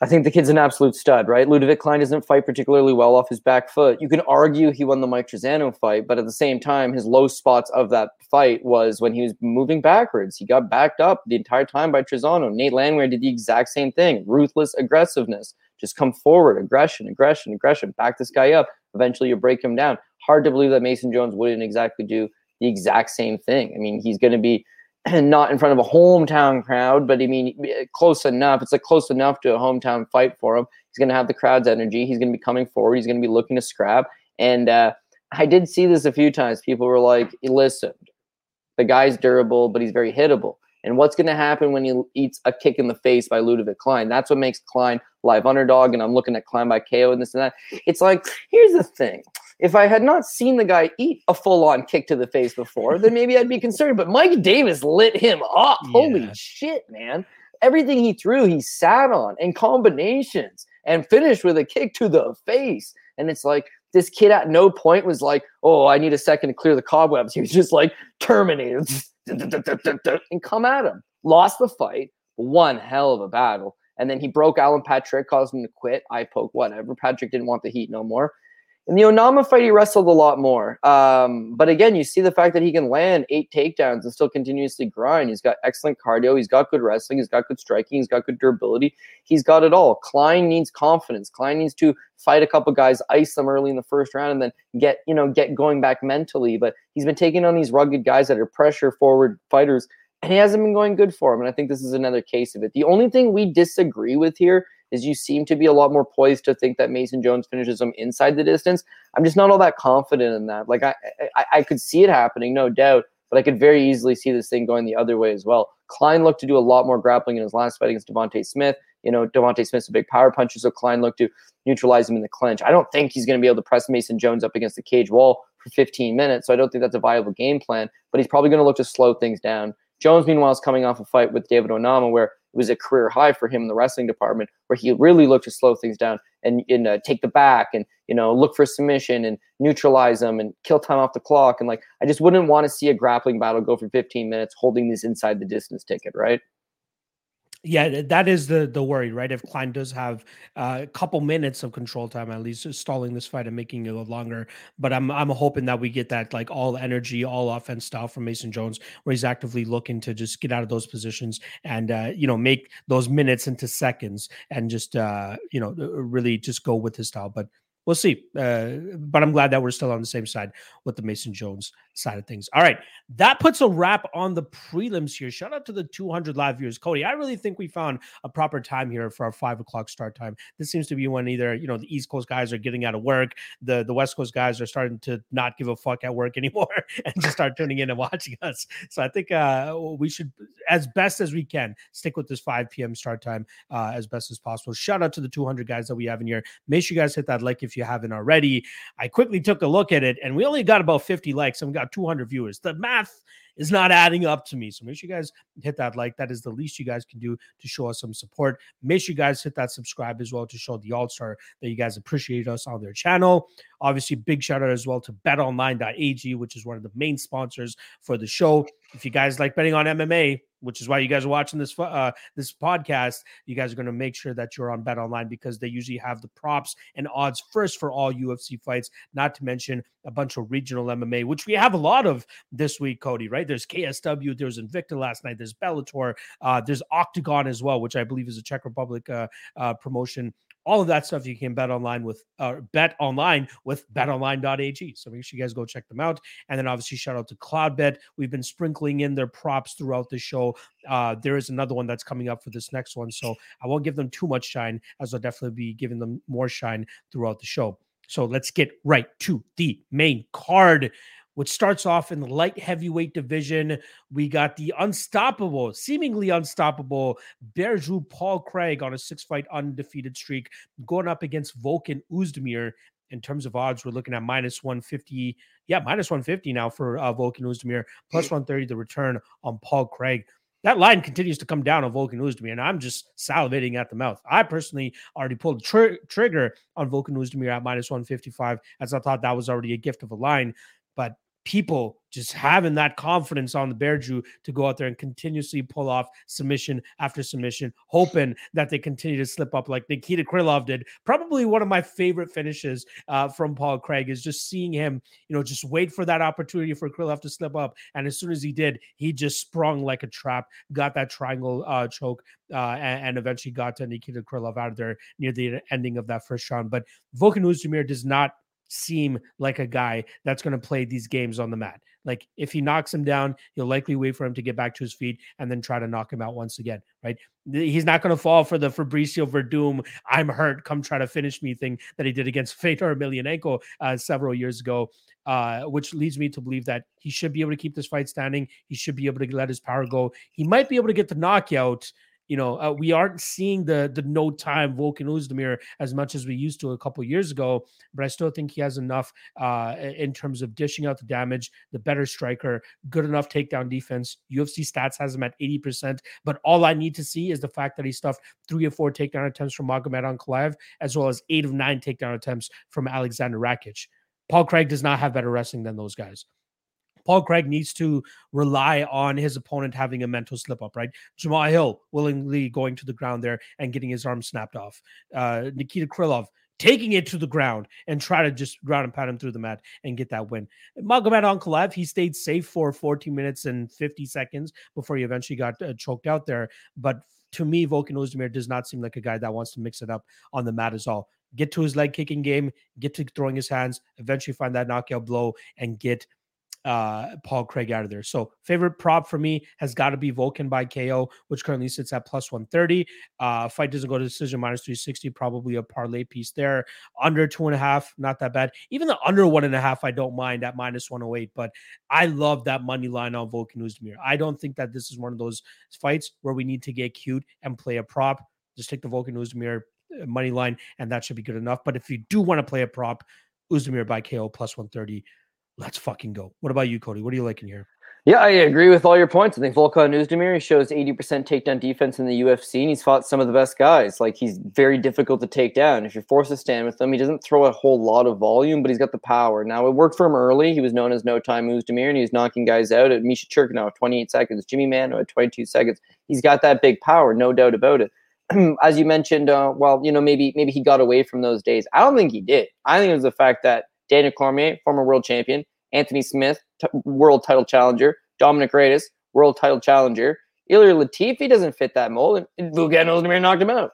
I think the kid's an absolute stud, right? Ludovic Klein doesn't fight particularly well off his back foot. You can argue he won the Mike Trizano fight, but at the same time, his low spots of that fight was when he was moving backwards. He got backed up the entire time by Trizano. Nate Landwehr did the exact same thing. Ruthless aggressiveness. Just come forward, aggression, aggression, aggression. Back this guy up. Eventually, you break him down. Hard to believe that Mason Jones wouldn't exactly do the exact same thing. I mean, he's going to be and not in front of a hometown crowd, but I mean, close enough. It's like close enough to a hometown fight for him. He's going to have the crowd's energy. He's going to be coming forward. He's going to be looking to scrap. And uh, I did see this a few times. People were like, listen, the guy's durable, but he's very hittable. And what's going to happen when he eats a kick in the face by Ludovic Klein? That's what makes Klein live underdog. And I'm looking at Klein by KO and this and that. It's like, here's the thing if I had not seen the guy eat a full on kick to the face before, then maybe I'd be concerned. But Mike Davis lit him up. Yeah. Holy shit, man. Everything he threw, he sat on in combinations and finished with a kick to the face. And it's like, this kid at no point was like, oh, I need a second to clear the cobwebs. He was just like, terminated and come at him. Lost the fight, one hell of a battle. And then he broke Alan Patrick, caused him to quit. I poke, whatever. Patrick didn't want the heat no more In the Onama fight, he wrestled a lot more. Um, but again, you see the fact that he can land eight takedowns and still continuously grind. He's got excellent cardio. He's got good wrestling. He's got good striking. He's got good durability. He's got it all. Klein needs confidence. Klein needs to fight a couple guys, ice them early in the first round, and then get you know get going back mentally. But he's been taking on these rugged guys that are pressure forward fighters, and he hasn't been going good for him. And I think this is another case of it. The only thing we disagree with here is you seem to be a lot more poised to think that Mason Jones finishes him inside the distance. I'm just not all that confident in that. Like I, I, I could see it happening, no doubt, but I could very easily see this thing going the other way as well. Klein looked to do a lot more grappling in his last fight against Devonte Smith. You know, Devonte Smith's a big power puncher, so Klein looked to neutralize him in the clinch. I don't think he's going to be able to press Mason Jones up against the cage wall for 15 minutes, so I don't think that's a viable game plan. But he's probably going to look to slow things down. Jones, meanwhile, is coming off a fight with David Onama where it was a career high for him in the wrestling department, where he really looked to slow things down and, and uh, take the back and you know look for submission and neutralize them and kill time off the clock. And like, I just wouldn't want to see a grappling battle go for 15 minutes holding this inside the distance ticket, right? Yeah, that is the the worry, right? If Klein does have uh, a couple minutes of control time, at least stalling this fight and making it a longer. But I'm I'm hoping that we get that like all energy, all offense style from Mason Jones, where he's actively looking to just get out of those positions and uh, you know make those minutes into seconds and just uh, you know really just go with his style. But we'll see. Uh, but I'm glad that we're still on the same side with the Mason Jones side of things. All right, that puts a wrap on the prelims here. Shout out to the 200 live viewers, Cody. I really think we found a proper time here for our five o'clock start time. This seems to be when either you know the East Coast guys are getting out of work, the the West Coast guys are starting to not give a fuck at work anymore and just start tuning in and watching us. So I think uh, we should, as best as we can, stick with this 5 p.m. start time uh, as best as possible. Shout out to the 200 guys that we have in here. Make sure you guys hit that like if you haven't already. I quickly took a look at it, and we only got about 50 likes, and we got 200 viewers. The math is not adding up to me. So make sure you guys hit that like. That is the least you guys can do to show us some support. Make sure you guys hit that subscribe as well to show the All Star that you guys appreciate us on their channel. Obviously, big shout out as well to betonline.ag, which is one of the main sponsors for the show. If you guys like betting on MMA, which is why you guys are watching this uh, this podcast. You guys are going to make sure that you're on Bet Online because they usually have the props and odds first for all UFC fights. Not to mention a bunch of regional MMA, which we have a lot of this week, Cody. Right? There's KSW, there's Invicta last night, there's Bellator, uh, there's Oktagon as well, which I believe is a Czech Republic uh, uh promotion all of that stuff you can bet online with uh, bet online with betonline.ag. So make sure you guys go check them out. And then obviously shout out to Cloudbet. We've been sprinkling in their props throughout the show. Uh, there is another one that's coming up for this next one. So I won't give them too much shine, as I'll definitely be giving them more shine throughout the show. So let's get right to the main card which starts off in the light heavyweight division. We got the unstoppable, seemingly unstoppable BearJew Paul Craig on a six fight undefeated streak, going up against Volkan Oezdemir. In terms of odds, we're looking at minus 150. Yeah, minus 150 now for uh, Volkan Oezdemir, plus 130 the return on Paul Craig that line continues to come down on Volkan Oezdemir, and I'm just salivating at the mouth. I personally already pulled the tr- trigger on Volkan Oezdemir at minus 155, as I thought that was already a gift of a line. But people just having that confidence on the BearJew to go out there and continuously pull off submission after submission, hoping that they continue to slip up like Nikita Krylov did. Probably one of my favorite finishes uh, from Paul Craig is just seeing him, you know, just wait for that opportunity for Krylov to slip up. And as soon as he did, he just sprung like a trap, got that triangle uh, choke, uh, and, and, eventually got to Nikita Krylov out of there near the ending of that first round. But Volkan Oezdemir does not seem like a guy that's going to play these games on the mat. Like if he knocks him down, he'll likely wait for him to get back to his feet and then try to knock him out once again, right? He's not going to fall for the Fabricio Werdum, I'm hurt, come try to finish me thing that he did against Fedor Emelianenko uh, several years ago, uh, which leads me to believe that he should be able to keep this fight standing. He should be able to let his power go. He might be able to get the knockout you know, uh, we aren't seeing the the no time Volkan Oezdemir as much as we used to a couple years ago. But I still think he has enough uh, in terms of dishing out the damage, the better striker, good enough takedown defense. UFC stats has him at 80%. But all I need to see is the fact that he stuffed three or four takedown attempts from Magomed Ankalaev, as well as eight of nine takedown attempts from Alexander Rakic. Paul Craig does not have better wrestling than those guys. Paul Craig needs to rely on his opponent having a mental slip up, right? Jamal Hill willingly going to the ground there and getting his arm snapped off. Uh, Nikita Krylov taking it to the ground and try to just ground and pound him through the mat and get that win. Magomed Ankalaev, he stayed safe for 14 minutes and 50 seconds before he eventually got uh, choked out there. But to me, Volkan Ozdemir does not seem like a guy that wants to mix it up on the mat as all. Get to his leg kicking game, get to throwing his hands, eventually find that knockout blow and get uh, Paul Craig out of there. So favorite prop for me has got to be Volkan by KO, which currently sits at plus 130. Uh, fight doesn't go to decision minus 360, probably a parlay piece there. Under two and a half, not that bad. Even the under one and a half, I don't mind at minus 108, but I love that money line on Volkan Ozdemir. I don't think that this is one of those fights where we need to get cute and play a prop. Just take the Volkan Ozdemir uh, money line, and that should be good enough. But if you do want to play a prop, Ozdemir by KO plus 130 let's fucking go. What about you, Cody? What are you liking here? Yeah, I agree with all your points. I think Volkan Ozdemir he shows 80% takedown defense in the UFC, and he's fought some of the best guys. Like he's very difficult to take down. If you're forced to stand with him, he doesn't throw a whole lot of volume, but he's got the power. Now it worked for him early. He was known as No Time Ozdemir, and he was knocking guys out at Misha Cirkunov at 28 seconds, Jimmy Manuwa at 22 seconds. He's got that big power, no doubt about it. As you mentioned, uh, well, you know, maybe maybe he got away from those days. I don't think he did. I think it was the fact that Daniel Cormier, former world champion, Anthony Smith, t- world title challenger, Dominic Reyes, world title challenger. Ilir Latifi doesn't fit that mold, and Volkan Ozdemir knocked him out.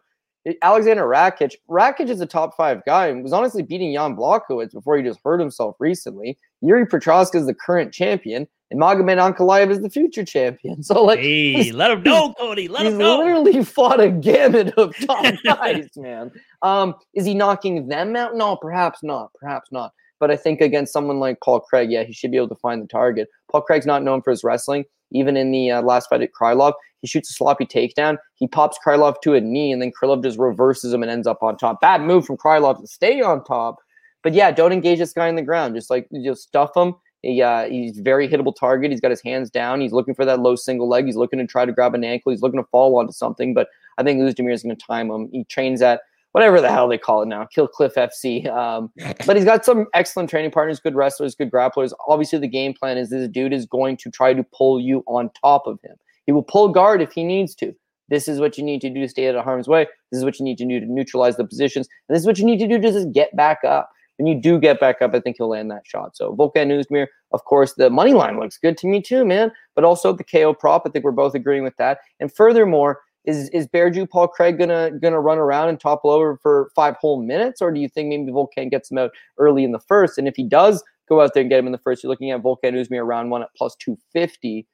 Alexander Rakic, Rakic is a top five guy and was honestly beating Jan Blachowicz before he just hurt himself recently. Yuri Prochazka is the current champion, and Magomed Ankalaev is the future champion. So, like, hey, let him know, Cody. Let him know. literally fought a gamut of top guys, man. Um, is he knocking them out? No, perhaps not. Perhaps not. But I think against someone like Paul Craig, yeah, he should be able to find the target. Paul Craig's not known for his wrestling. Even in the uh, last fight at Krylov, he shoots a sloppy takedown. He pops Krylov to a knee, and then Krylov just reverses him and ends up on top. Bad move from Krylov to stay on top. But yeah, don't engage this guy in the ground. Just like you, just stuff him. He, uh, he's very hittable target. He's got his hands down. He's looking for that low single leg. He's looking to try to grab an ankle. He's looking to fall onto something. But I think Ozdemir is going to time him. He trains at whatever the hell they call it now, Kill Cliff FC. Um, but he's got some excellent training partners, good wrestlers, good grapplers. Obviously, the game plan is this dude is going to try to pull you on top of him. He will pull guard if he needs to. This is what you need to do to stay out of harm's way. This is what you need to do to neutralize the positions. And this is what you need to do to just get back up. When you do get back up, I think he'll land that shot. So Volkan Ozdemir, of course, the money line looks good to me too, man. But also the KO prop, I think we're both agreeing with that. And furthermore, is is BearJew Paul Craig gonna gonna run around and topple over for five whole minutes, or do you think maybe Volkan gets him out early in the first? And if he does go out there and get him in the first, you're looking at Volkan Ozdemir around one at plus two fifty,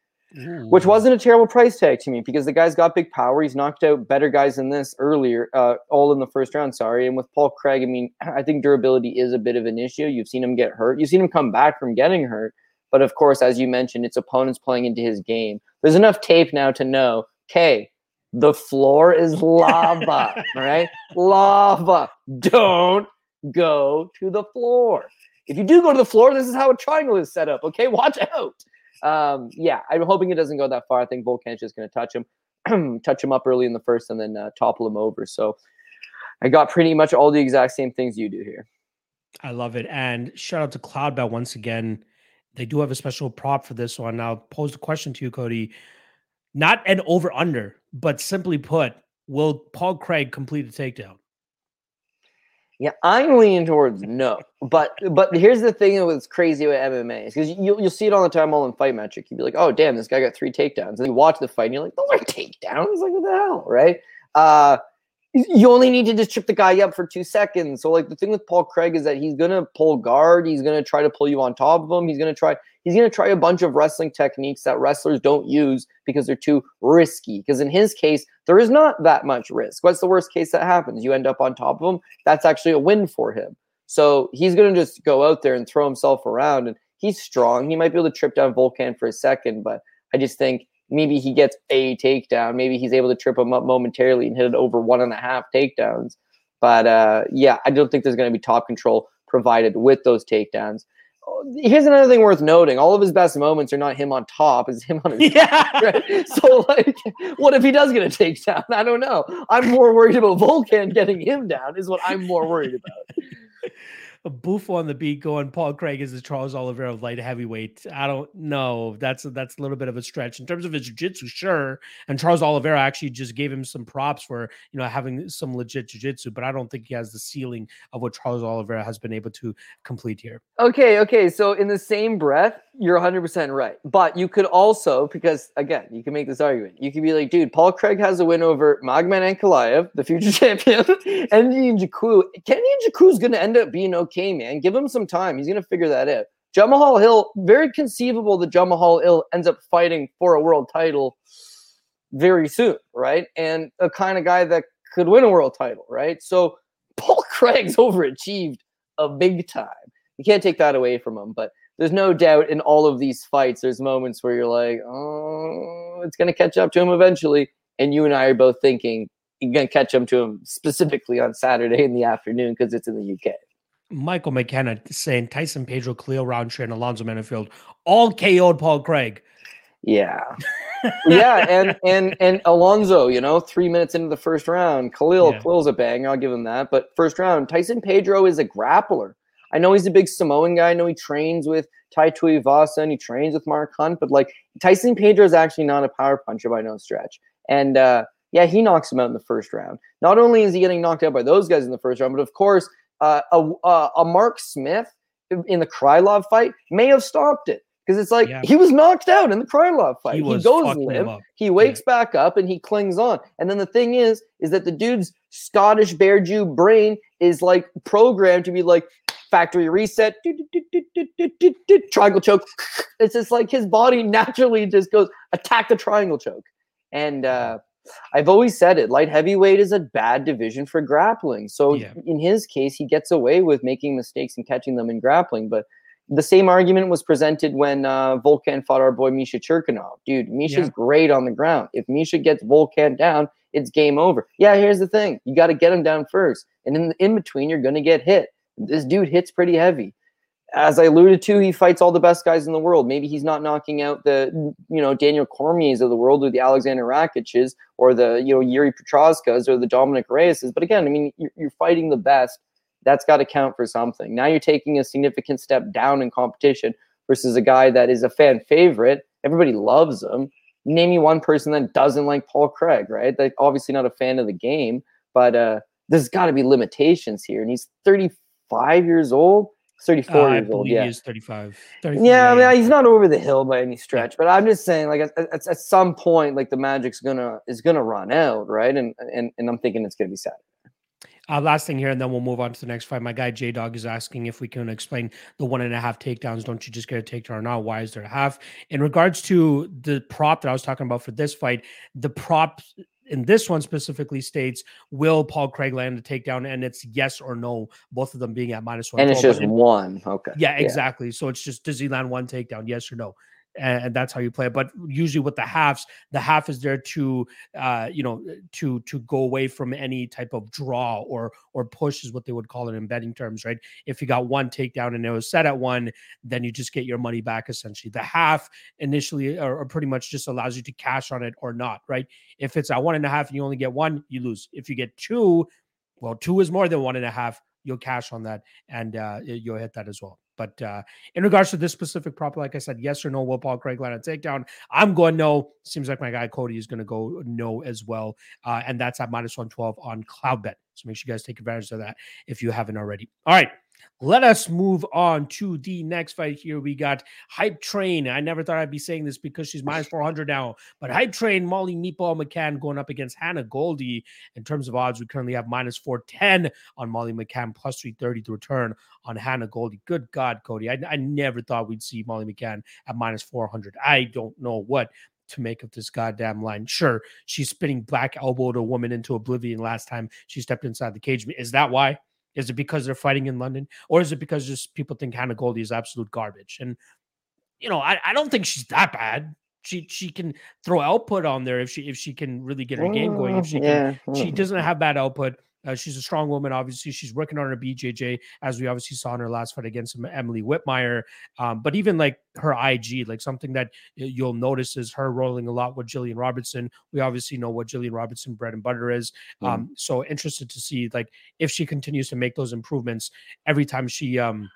which wasn't a terrible price tag to me because the guy's got big power. He's knocked out better guys than this earlier, uh, all in the first round. Sorry, and with Paul Craig, I mean, I think durability is a bit of an issue. You've seen him get hurt. You've seen him come back from getting hurt. But of course, as you mentioned, it's opponents playing into his game. There's enough tape now to know, okay, the floor is lava. all right. Lava. Don't go to the floor. If you do go to the floor, this is how a triangle is set up. Okay. Watch out. Um, yeah, I'm hoping it doesn't go that far. I think Volkan's just going to touch him, touch him up early in the first, and then uh, topple him over. So I got pretty much all the exact same things you do here. I love it. And shout out to Cloudbet once again. They do have a special prop for this one. Now, pose the question to you, Cody. Not an over under, but simply put, will Paul Craig complete a takedown? Yeah, I'm leaning towards no. But but here's the thing that was crazy with MMA is because you'll, you'll see it all the time all in FightMetric. You'd be like, oh damn, this guy got three takedowns. And you watch the fight and you're like, those are takedowns. Like what the hell, right? Uh you only need to just trip the guy up for two seconds. So like the thing with Paul Craig is that he's gonna pull guard, he's gonna try to pull you on top of him, he's gonna try he's gonna try a bunch of wrestling techniques that wrestlers don't use because they're too risky. Because in his case, there is not that much risk. What's the worst case that happens? You end up on top of him. That's actually a win for him. So he's gonna just go out there and throw himself around and he's strong. He might be able to trip down Volkan for a second, but I just think maybe he gets a takedown. Maybe he's able to trip him up momentarily and hit it over one and a half takedowns. But uh, yeah, I don't think there's going to be top control provided with those takedowns. Here's another thing worth noting: all of his best moments are not him on top; it's him on his yeah. back. Right? So, like, what if he does get a takedown? I don't know. I'm more worried about Volkan getting him down. Is what I'm more worried about. A buffo on the beat going. Paul Craig is the Charles Oliveira of light heavyweight. I don't know. That's a, that's a little bit of a stretch in terms of his jiu-jitsu, sure. And Charles Oliveira actually just gave him some props for you know having some legit jiu-jitsu, but I don't think he has the ceiling of what Charles Oliveira has been able to complete here. Okay, okay. So in the same breath, you're 100% right. But you could also, because again, you can make this argument. You could be like, dude, Paul Craig has a win over Magomed Ankalaev, the future champion, and Njoku. Kenny Njoku's going to end up being okay, man. Give him some time. He's going to figure that out. Jamahal Hill, very conceivable that Jamahal Hill ends up fighting for a world title very soon, right? And a kind of guy that could win a world title, right? So Paul Craig's overachieved a big time. You can't take that away from him, but there's no doubt in all of these fights, there's moments where you're like, oh, it's going to catch up to him eventually. And you and I are both thinking you're going to catch up to him specifically on Saturday in the afternoon because it's in the UK. Michael McKenna saying Tyson Pedro, Khalil Rountree, and Alonzo Menifield all KO'd Paul Craig. Yeah. yeah, and and and Alonzo, you know, three minutes into the first round, Khalil, yeah. Khalil's a banger. I'll give him that. But first round, Tyson Pedro is a grappler. I know he's a big Samoan guy. I know he trains with Tai Tuivasa and he trains with Mark Hunt, but like Tyson Pedro is actually not a power puncher by no stretch. And uh, yeah, he knocks him out in the first round. Not only is he getting knocked out by those guys in the first round, but of course, uh, a, a Mark Smith in the Krylov fight may have stopped it because it's like yeah. he was knocked out in the Krylov fight. He, he goes limp, he wakes yeah. back up, and he clings on. And then the thing is, is that the dude's Scottish bear Jew brain is like programmed to be like, factory reset, triangle choke. It's just like his body naturally just goes attack the triangle choke. And uh, I've always said it light heavyweight is a bad division for grappling. So yeah. in his case, he gets away with making mistakes and catching them in grappling. But the same argument was presented when uh, Volkan fought our boy Misha Cirkunov. Dude, Misha's yeah. great on the ground. If Misha gets Volkan down, it's game over. Yeah, here's the thing you got to get him down first. And in, in between, you're going to get hit. This dude hits pretty heavy. As I alluded to, he fights all the best guys in the world. Maybe he's not knocking out the, you know, Daniel Cormiers of the world or the Alexander Rakic's or the, you know, Yuri Prochazkas or the Dominic Reyeses. But again, I mean, you're, you're fighting the best. That's got to count for something. Now you're taking a significant step down in competition versus a guy that is a fan favorite. Everybody loves him. Name me one person that doesn't like Paul Craig, right? Like obviously not a fan of the game, but uh, there's got to be limitations here. And he's 30 35 years old. 34 uh, years old. Yeah, he's 35. 35 yeah, I mean, he's not over the hill by any stretch, but I'm just saying, like, at, at, at, some point, like the magic's gonna is gonna run out, right? And and and I'm thinking it's gonna be sad. Uh, last thing here, and then we'll move on to the next fight. My guy J Dog is asking if we can explain the one and a half takedowns. Don't you just get a takedown or not? Why is there a half? In regards to the prop that I was talking about for this fight, the prop in this one specifically states will Paul Craig land a takedown, and it's yes or no, both of them being at minus one. And it's just one. Okay. Yeah, exactly. Yeah. So it's just does he land one takedown, yes or no? And that's how you play it. But usually with the halves, the half is there to, uh, you know, to to go away from any type of draw or or push is what they would call it in betting terms, right? If you got one takedown and it was set at one, then you just get your money back essentially. The half initially or, or pretty much just allows you to cash on it or not, right? If it's at one and a half and you only get one, you lose. If you get two, well, two is more than one and a half. You'll cash on that and uh, you'll hit that as well. But uh, in regards to this specific prop, like I said, yes or no, will Paul Craig land a takedown? I'm going no. Seems like my guy Cody is going to go no as well. Uh, and that's at minus 112 on Cloudbet. So make sure you guys take advantage of that if you haven't already. All right. Let us move on to the next fight here. We got Hype Train. I never thought I'd be saying this because she's minus 400 now, but Hype Train, Molly Meatball McCann going up against Hannah Goldy. In terms of odds, we currently have minus 410 on Molly McCann, plus 330 to return on Hannah Goldy. Good God, Cody. I, I never thought we'd see Molly McCann at minus 400. I don't know what to make of this goddamn line. Sure, she's spinning black elbowed a woman into oblivion last time she stepped inside the cage. Is that why? Is it because they're fighting in London, or is it because just people think Hannah Goldy is absolute garbage? And you know, I, I don't think she's that bad. She she can throw output on there if she if she can really get her game going. If mm, she can, yeah. she doesn't mm-hmm. have bad output. Uh, she's a strong woman. Obviously, she's working on her BJJ, as we obviously saw in her last fight against Emily Whitmire. Um, but even like her IG, like something that you'll notice is her rolling a lot with Jillian Robertson. We obviously know what Jillian Robertson bread and butter is. Mm-hmm. Um, so interested to see like if she continues to make those improvements every time she um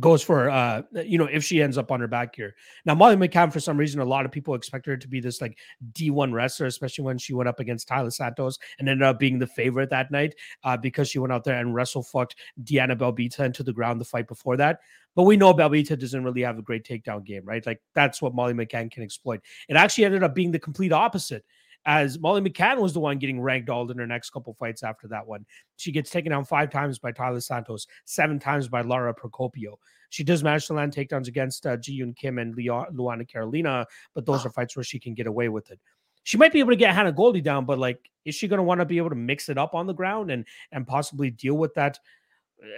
goes for uh you know if she ends up on her back here. Now molly mccann for some reason a lot of people expect her to be this like d1 wrestler especially when she went up against Taila Santos and ended up being the favorite that night uh because she went out there and wrestle fucked diana belbita into the ground the fight before that. But we know belbita doesn't really have a great takedown game right? Like that's what molly mccann can exploit. It actually ended up being the complete opposite as Molly McCann was the one getting ranked all in her next couple fights after that one. She gets taken down five times by Taila Santos, seven times by Lara Procopio. She does manage to land takedowns against uh, Ji Yeon Kim and Leo- Luana Carolina, but those are fights where she can get away with it. She might be able to get Hannah Goldy down, but like, is she going to want to be able to mix it up on the ground and and possibly deal with that?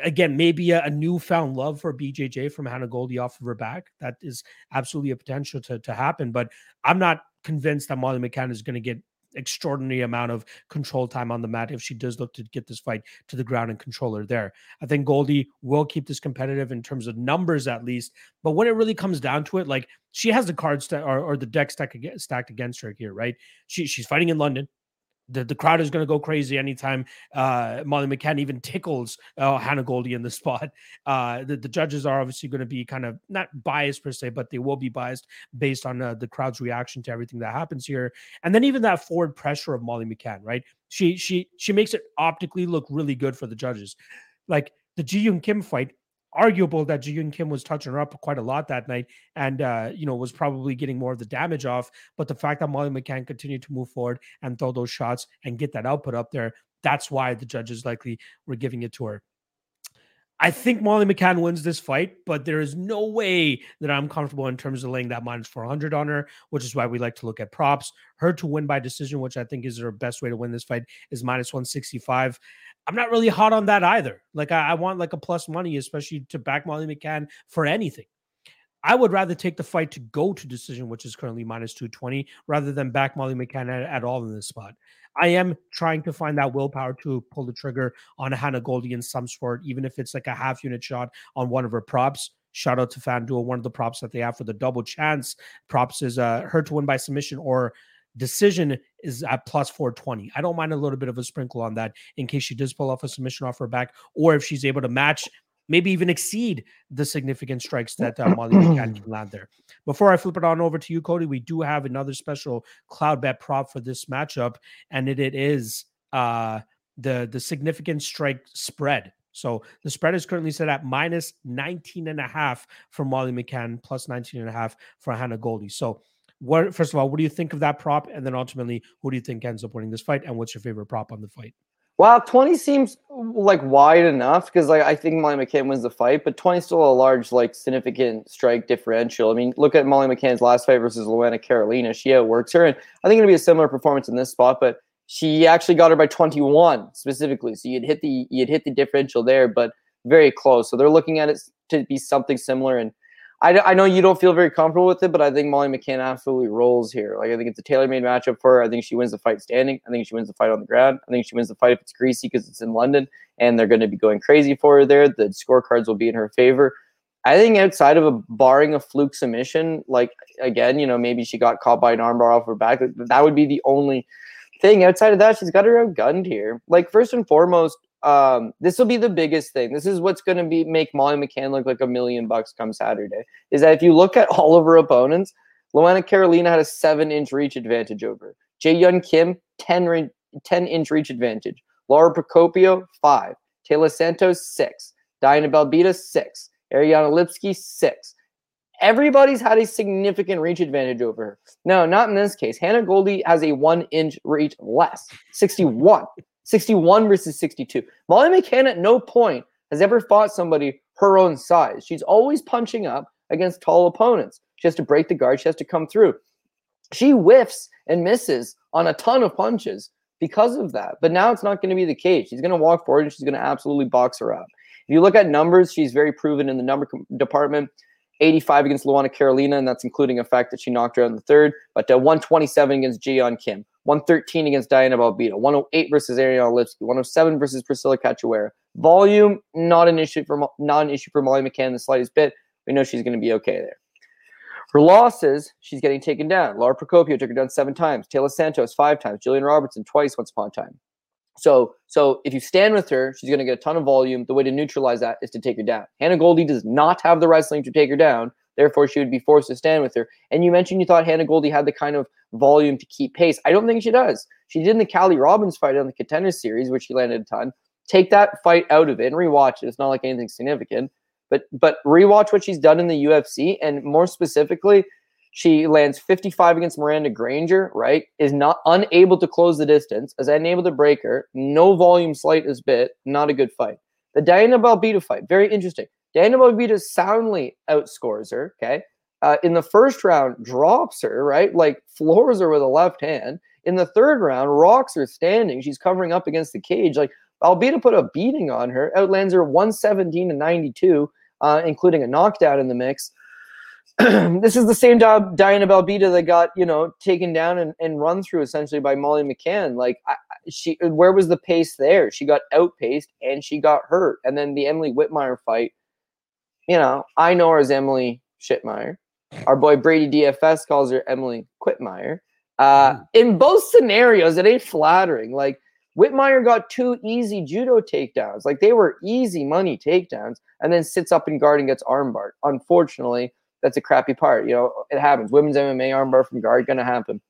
Again, maybe a, a newfound love for BJJ from Hannah Goldy off of her back. That is absolutely a potential to, to happen. But I'm not convinced that Molly McCann is going to get extraordinary amount of control time on the mat if she does look to get this fight to the ground and control her there. I think Goldy will keep this competitive in terms of numbers at least, but when it really comes down to it, like she has the cards or, or the deck stack, stacked against her here, right? She she's fighting in London the, the crowd is going to go crazy anytime uh, Molly McCann even tickles uh, Hannah Goldy in the spot. Uh, the, the judges are obviously going to be kind of not biased per se, but they will be biased based on uh, the crowd's reaction to everything that happens here. And then even that forward pressure of Molly McCann, right? She she she makes it optically look really good for the judges. Like the Ji Yeon Kim fight, arguable that Ji Kim was touching her up quite a lot that night and, uh, you know, was probably getting more of the damage off. But the fact that Molly McCann continued to move forward and throw those shots and get that output up there, that's why the judges likely were giving it to her. I think Molly McCann wins this fight, but there is no way that I'm comfortable in terms of laying that minus 400 on her, which is why we like to look at props. Her to win by decision, which I think is her best way to win this fight, is minus 165. I'm not really hot on that either. Like I, I, want like a plus money, especially to back Molly McCann for anything. I would rather take the fight to go to decision, which is currently minus 220, rather than back Molly McCann at, at all in this spot. I am trying to find that willpower to pull the trigger on Hannah Goldy in some sport, even if it's like a half unit shot on one of her props. Shout out to FanDuel, one of the props that they have for the double chance props is uh, her to win by submission or Decision is at plus 420. I don't mind a little bit of a sprinkle on that in case she does pull off a submission off her back, or if she's able to match, maybe even exceed the significant strikes that uh, Molly McCann can land there. Before I flip it on over to you, Cody, we do have another special Cloudbet prop for this matchup, and it, it is uh, the the significant strike spread. So the spread is currently set at minus 19 and a half for Molly McCann, plus 19 and a half for Hannah Goldy. So what first of all, what do you think of that prop? And then ultimately, who do you think ends up winning this fight? And what's your favorite prop on the fight? Well, 20 seems like wide enough because like I think Molly McCann wins the fight, but 20 still a large, like significant strike differential. I mean, look at Molly McCann's last fight versus Luana Carolina. She outworks her, and I think it'll be a similar performance in this spot, but she actually got her by 21 specifically. So you'd hit the you'd hit the differential there, but very close. So they're looking at it to be something similar. And I, I know you don't feel very comfortable with it, but I think Molly McCann absolutely rolls here. Like I think it's a tailor-made matchup for her. I think she wins the fight standing. I think she wins the fight on the ground. I think she wins the fight if it's greasy because it's in London and they're going to be going crazy for her there. The scorecards will be in her favor. I think outside of a barring a fluke submission, like again, you know, maybe she got caught by an armbar off her back. That would be the only thing. Outside of that, she's got her outgunned here. Like first and foremost, um, this will be the biggest thing. This is what's going to be make Molly McCann look like a million bucks come Saturday. Is that if you look at all of her opponents, Luana Carolina had a seven inch reach advantage over Ji Yeon Kim, 10, re- 10 inch reach advantage. Lara Procopio, five. Taila Santos, six. Diana Belbita, six. Ariane Lipski, six. Everybody's had a significant reach advantage over her. No, not in this case. Hannah Goldy has a one inch reach less, 61. 61 versus 62. Molly McCann at no point has ever fought somebody her own size. She's always punching up against tall opponents. She has to break the guard, she has to come through. She whiffs and misses on a ton of punches because of that. But now it's not going to be the case. She's going to walk forward and she's going to absolutely box her up. If you look at numbers, she's very proven in the number department. 85 against Luana Carolina, and that's including a fact that she knocked her out in the third, but uh, 127 against Ji Kim, 113 against Diana Belbita, 108 versus Ariane Lipski, 107 versus Priscilla Cachoeira. Volume, not an issue for not an issue for Molly McCann the slightest bit. We know she's going to be okay there. Her losses, she's getting taken down. Lara Procopio took her down seven times. Taila Santos five times. Jillian Robertson twice once upon a time. So, so if you stand with her, she's going to get a ton of volume. The way to neutralize that is to take her down. Hannah Goldy does not have the wrestling to take her down. Therefore, she would be forced to stand with her. And you mentioned you thought Hannah Goldy had the kind of volume to keep pace. I don't think she does. She did in the Kali Robbins fight on the Contender Series, which she landed a ton. Take that fight out of it and rewatch it. It's not like anything significant, but but rewatch what she's done in the UFC, and more specifically, she lands 55 against Miranda Granger, right? Is not unable to close the distance, is unable to break her, no volume slightest bit, not a good fight. The Diana Belbita fight, very interesting. Diana Belbita soundly outscores her, okay? Uh, in the first round, drops her, right? Like floors her with a left hand. In the third round, rocks her standing. She's covering up against the cage. Like Belbita put a beating on her, outlands her 117 to 92, uh, including a knockdown in the mix. this is the same job Diana Belbita that got you know taken down and, and run through essentially by Molly McCann. Like I, she, where was the pace there? She got outpaced and she got hurt. And then the Emily Whitmire fight. You know, I know her as Emily Shitmeyer. Our boy Brady DFS calls her Emily Quitmeyer. Uh, mm. in both scenarios, it ain't flattering. Like Whitmire got two easy judo takedowns. Like they were easy money takedowns, and then sits up in guard and gets armbarred. Unfortunately, that's a crappy part. You know, it happens. Women's MMA armbar from guard gonna happen.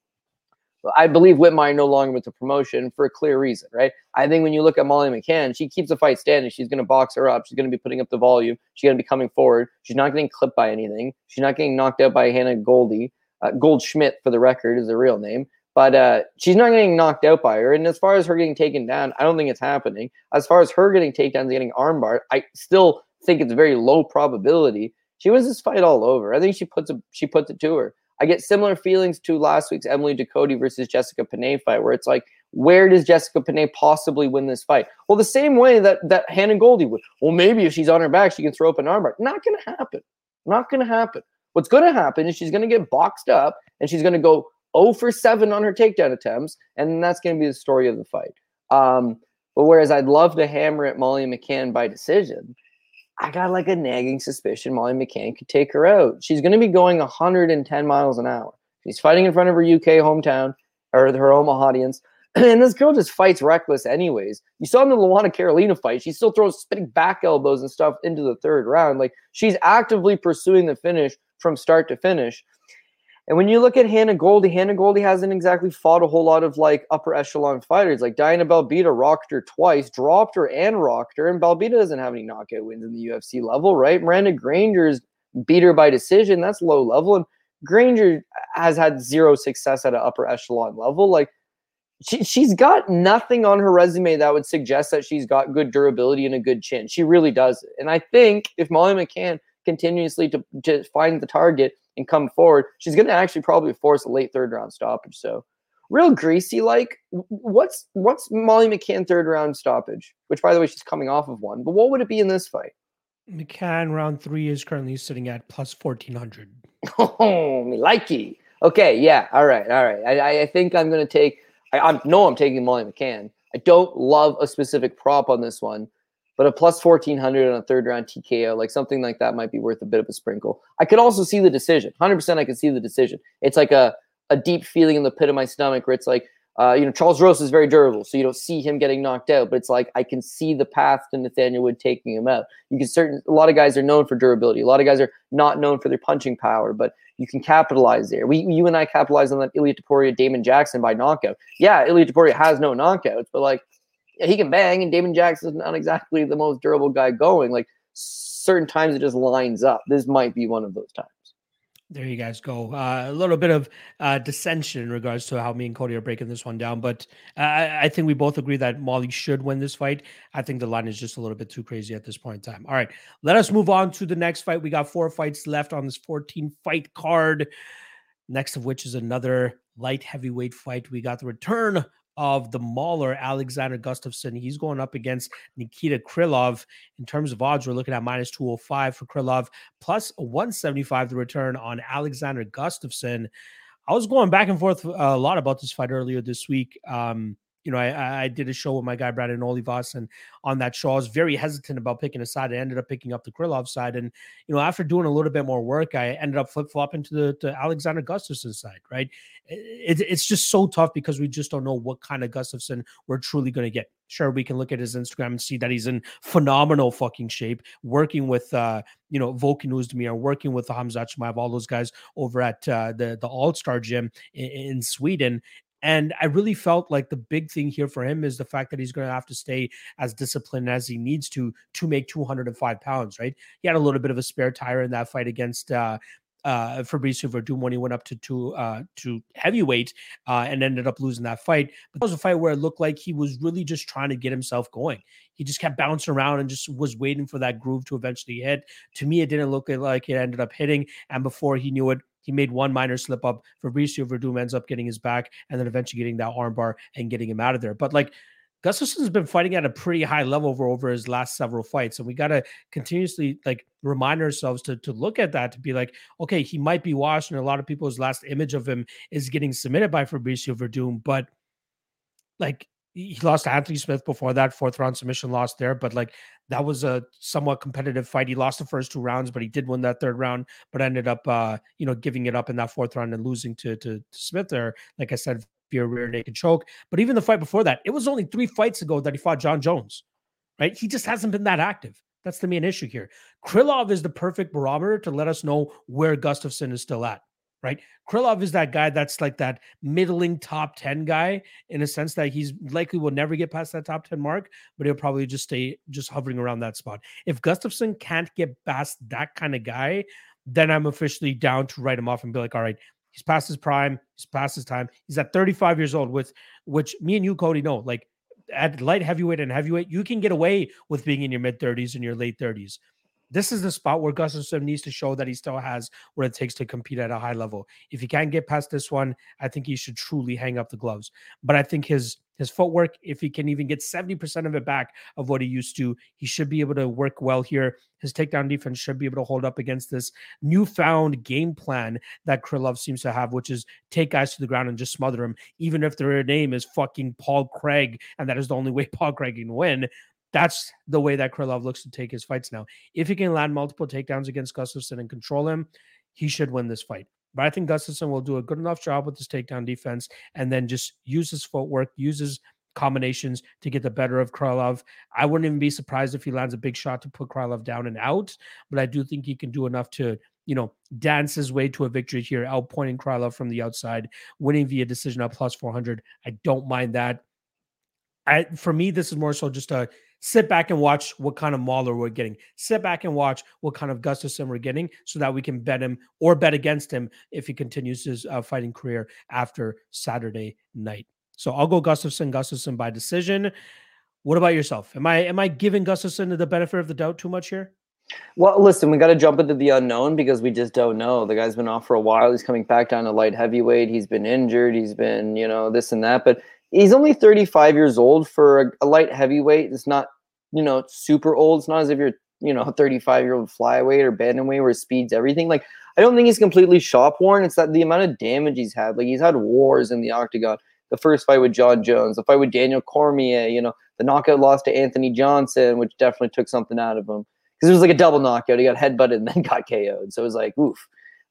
I believe Whitmire no longer with the promotion for a clear reason, right? I think when you look at Molly McCann, she keeps the fight standing. She's going to box her up. She's going to be putting up the volume. She's going to be coming forward. She's not getting clipped by anything. She's not getting knocked out by Hannah Goldy. Uh, Goldschmidt, for the record, is the real name. But uh, she's not getting knocked out by her. And as far as her getting taken down, I don't think it's happening. As far as her getting takedowns, getting armbar, I still think it's very low probability she wins this fight all over. I think she puts a, she puts it to her. I get similar feelings to last week's Emily Ducote versus Jessica Penne fight, where it's like, where does Jessica Penne possibly win this fight? Well, the same way that that Hannah Goldy would. Well, maybe if she's on her back, she can throw up an armbar. Not going to happen. Not going to happen. What's going to happen is she's going to get boxed up and she's going to go 0 for 7 on her takedown attempts, and that's going to be the story of the fight. Um, but whereas I'd love to hammer at Molly McCann by decision, I got like a nagging suspicion Molly McCann could take her out. She's going to be going 110 miles an hour. She's fighting in front of her UK hometown or her home audience. And this girl just fights reckless, anyways. You saw in the Luana Carolina fight, she still throws spinning back elbows and stuff into the third round. Like she's actively pursuing the finish from start to finish. And when you look at Hannah Goldy, Hannah Goldy hasn't exactly fought a whole lot of like upper echelon fighters. Like Diana Belbita rocked her twice, dropped her and rocked her, and Belbita doesn't have any knockout wins in the UFC level, right? Miranda Granger's beat her by decision. That's low level, and Granger has had zero success at an upper echelon level. Like she, she's got nothing on her resume that would suggest that she's got good durability and a good chin. She really does. And I think if Molly McCann continuously to, to find the target and come forward, she's going to actually probably force a late third round stoppage. So real greasy like what's what's Molly McCann third round stoppage, which by the way she's coming off of one, but what would it be in this fight? McCann round three is currently sitting at plus 1400. Oh, me likey. Okay, yeah, all right, all right. I, I think I'm going to take. I, I know I'm taking Molly McCann. I don't love a specific prop on this one, but a plus 1400 on a third round TKO, like something like that might be worth a bit of a sprinkle. I could also see the decision. 100% I could see the decision. It's like a, a deep feeling in the pit of my stomach where it's like, uh, you know, Charles Rose is very durable, so you don't see him getting knocked out, but it's like I can see the path to Nathaniel Wood taking him out. You can certain a lot of guys are known for durability. A lot of guys are not known for their punching power, but you can capitalize there. We, you and I capitalized on that Ilia Topuria, Damon Jackson by knockout. Yeah, Ilia Topuria has no knockouts, but like he can bang, and Damon Jackson's not exactly the most durable guy going. Like certain times it just lines up. This might be one of those times. There you guys go. Uh, a little bit of uh, dissension in regards to how me and Cody are breaking this one down, but uh, I think we both agree that Molly should win this fight. I think the line is just a little bit too crazy at this point in time. All right, let us move on to the next fight. We got four fights left on this 14 fight card. Next of which is another light heavyweight fight. We got the return of the Mauler, Alexander Gustafsson. He's going up against Nikita Krylov. In terms of odds, we're looking at minus 205 for Krylov, plus 175 the return on Alexander Gustafsson. I was going back and forth a lot about this fight earlier this week. Um, you know, I, I did a show with my guy Brandon Olivas, and on that show, I was very hesitant about picking a side. I ended up picking up the Krylov side, and you know, after doing a little bit more work, I ended up flip flopping to the to Alexander Gustafsson side. Right? It, it's just so tough because we just don't know what kind of Gustafsson we're truly going to get. Sure, we can look at his Instagram and see that he's in phenomenal fucking shape, working with uh, you know Volkan Oezdemir, working with Khamzat Chimaev, all those guys over at uh, the the All Star Gym in, in Sweden, and I really felt like the big thing here for him is the fact that he's going to have to stay as disciplined as he needs to to make 205 pounds, right? He had a little bit of a spare tire in that fight against uh, uh, Fabricio Werdum when he went up to to, uh, to heavyweight uh, and ended up losing that fight. But that was a fight where it looked like he was really just trying to get himself going. He just kept bouncing around and just was waiting for that groove to eventually hit. To me, it didn't look like it ended up hitting. And before he knew it, he made one minor slip up. Fabricio Werdum ends up getting his back and then eventually getting that armbar and getting him out of there. But like Gustafsson's been fighting at a pretty high level over, over his last several fights. And we got to continuously like remind ourselves to, to look at that to be like, okay, he might be washed. And a lot of people's last image of him is getting submitted by Fabricio Werdum. But like he lost to Anthony Smith before that fourth round submission loss there, but like that was a somewhat competitive fight. He lost the first two rounds, but he did win that third round, but ended up uh, you know, giving it up in that fourth round and losing to to, to Smith there. Like I said, via rear naked choke. But even the fight before that, it was only three fights ago that he fought Jon Jones. Right? He just hasn't been that active. That's the main issue here. Krylov is the perfect barometer to let us know where Gustafsson is still at right? Krylov is that guy that's like that middling top 10 guy in a sense that he's likely will never get past that top 10 mark, but he'll probably just stay just hovering around that spot. If Gustafsson can't get past that kind of guy, then I'm officially down to write him off and be like, all right, he's past his prime, he's past his time. He's at 35 years old, with which me and you, Cody, know like at light heavyweight and heavyweight, you can get away with being in your mid 30s and your late 30s. This is the spot where Gustafsson needs to show that he still has what it takes to compete at a high level. If he can't get past this one, I think he should truly hang up the gloves. But I think his his footwork, if he can even get 70% of it back of what he used to, he should be able to work well here. His takedown defense should be able to hold up against this newfound game plan that Krylov seems to have, which is take guys to the ground and just smother them, even if their name is fucking Paul Craig, and that is the only way Paul Craig can win that's the way that Krylov looks to take his fights now. If he can land multiple takedowns against Gustafsson and control him, he should win this fight. But I think Gustafsson will do a good enough job with his takedown defense and then just use his footwork, use his combinations to get the better of Krylov. I wouldn't even be surprised if he lands a big shot to put Krylov down and out, but I do think he can do enough to, you know, dance his way to a victory here, outpointing Krylov from the outside, winning via decision at plus 400. I don't mind that. I, for me, this is more so just a sit back and watch what kind of Mauler we're getting. Sit back and watch what kind of Gustafsson we're getting so that we can bet him or bet against him if he continues his uh, fighting career after Saturday night. So I'll go Gustafsson, Gustafsson by decision. What about yourself? Am I am I giving Gustafsson the benefit of the doubt too much here? Well, listen, we got to jump into the unknown because we just don't know. The guy's been off for a while. He's coming back down to light heavyweight. He's been injured. He's been, you know, this and that. But he's only 35 years old for a, light heavyweight. It's not, you know, super old. It's not as if you're, you know, a 35 year old flyweight or bantamweight where speed's everything. Like, I don't think he's completely shop worn. It's that the amount of damage he's had. Like, he's had wars in the octagon. The first fight with Jon Jones, the fight with Daniel Cormier, you know, the knockout loss to Anthony Johnson, which definitely took something out of him because it was like a double knockout. He got headbutted and then got KO'd. So it was like, oof.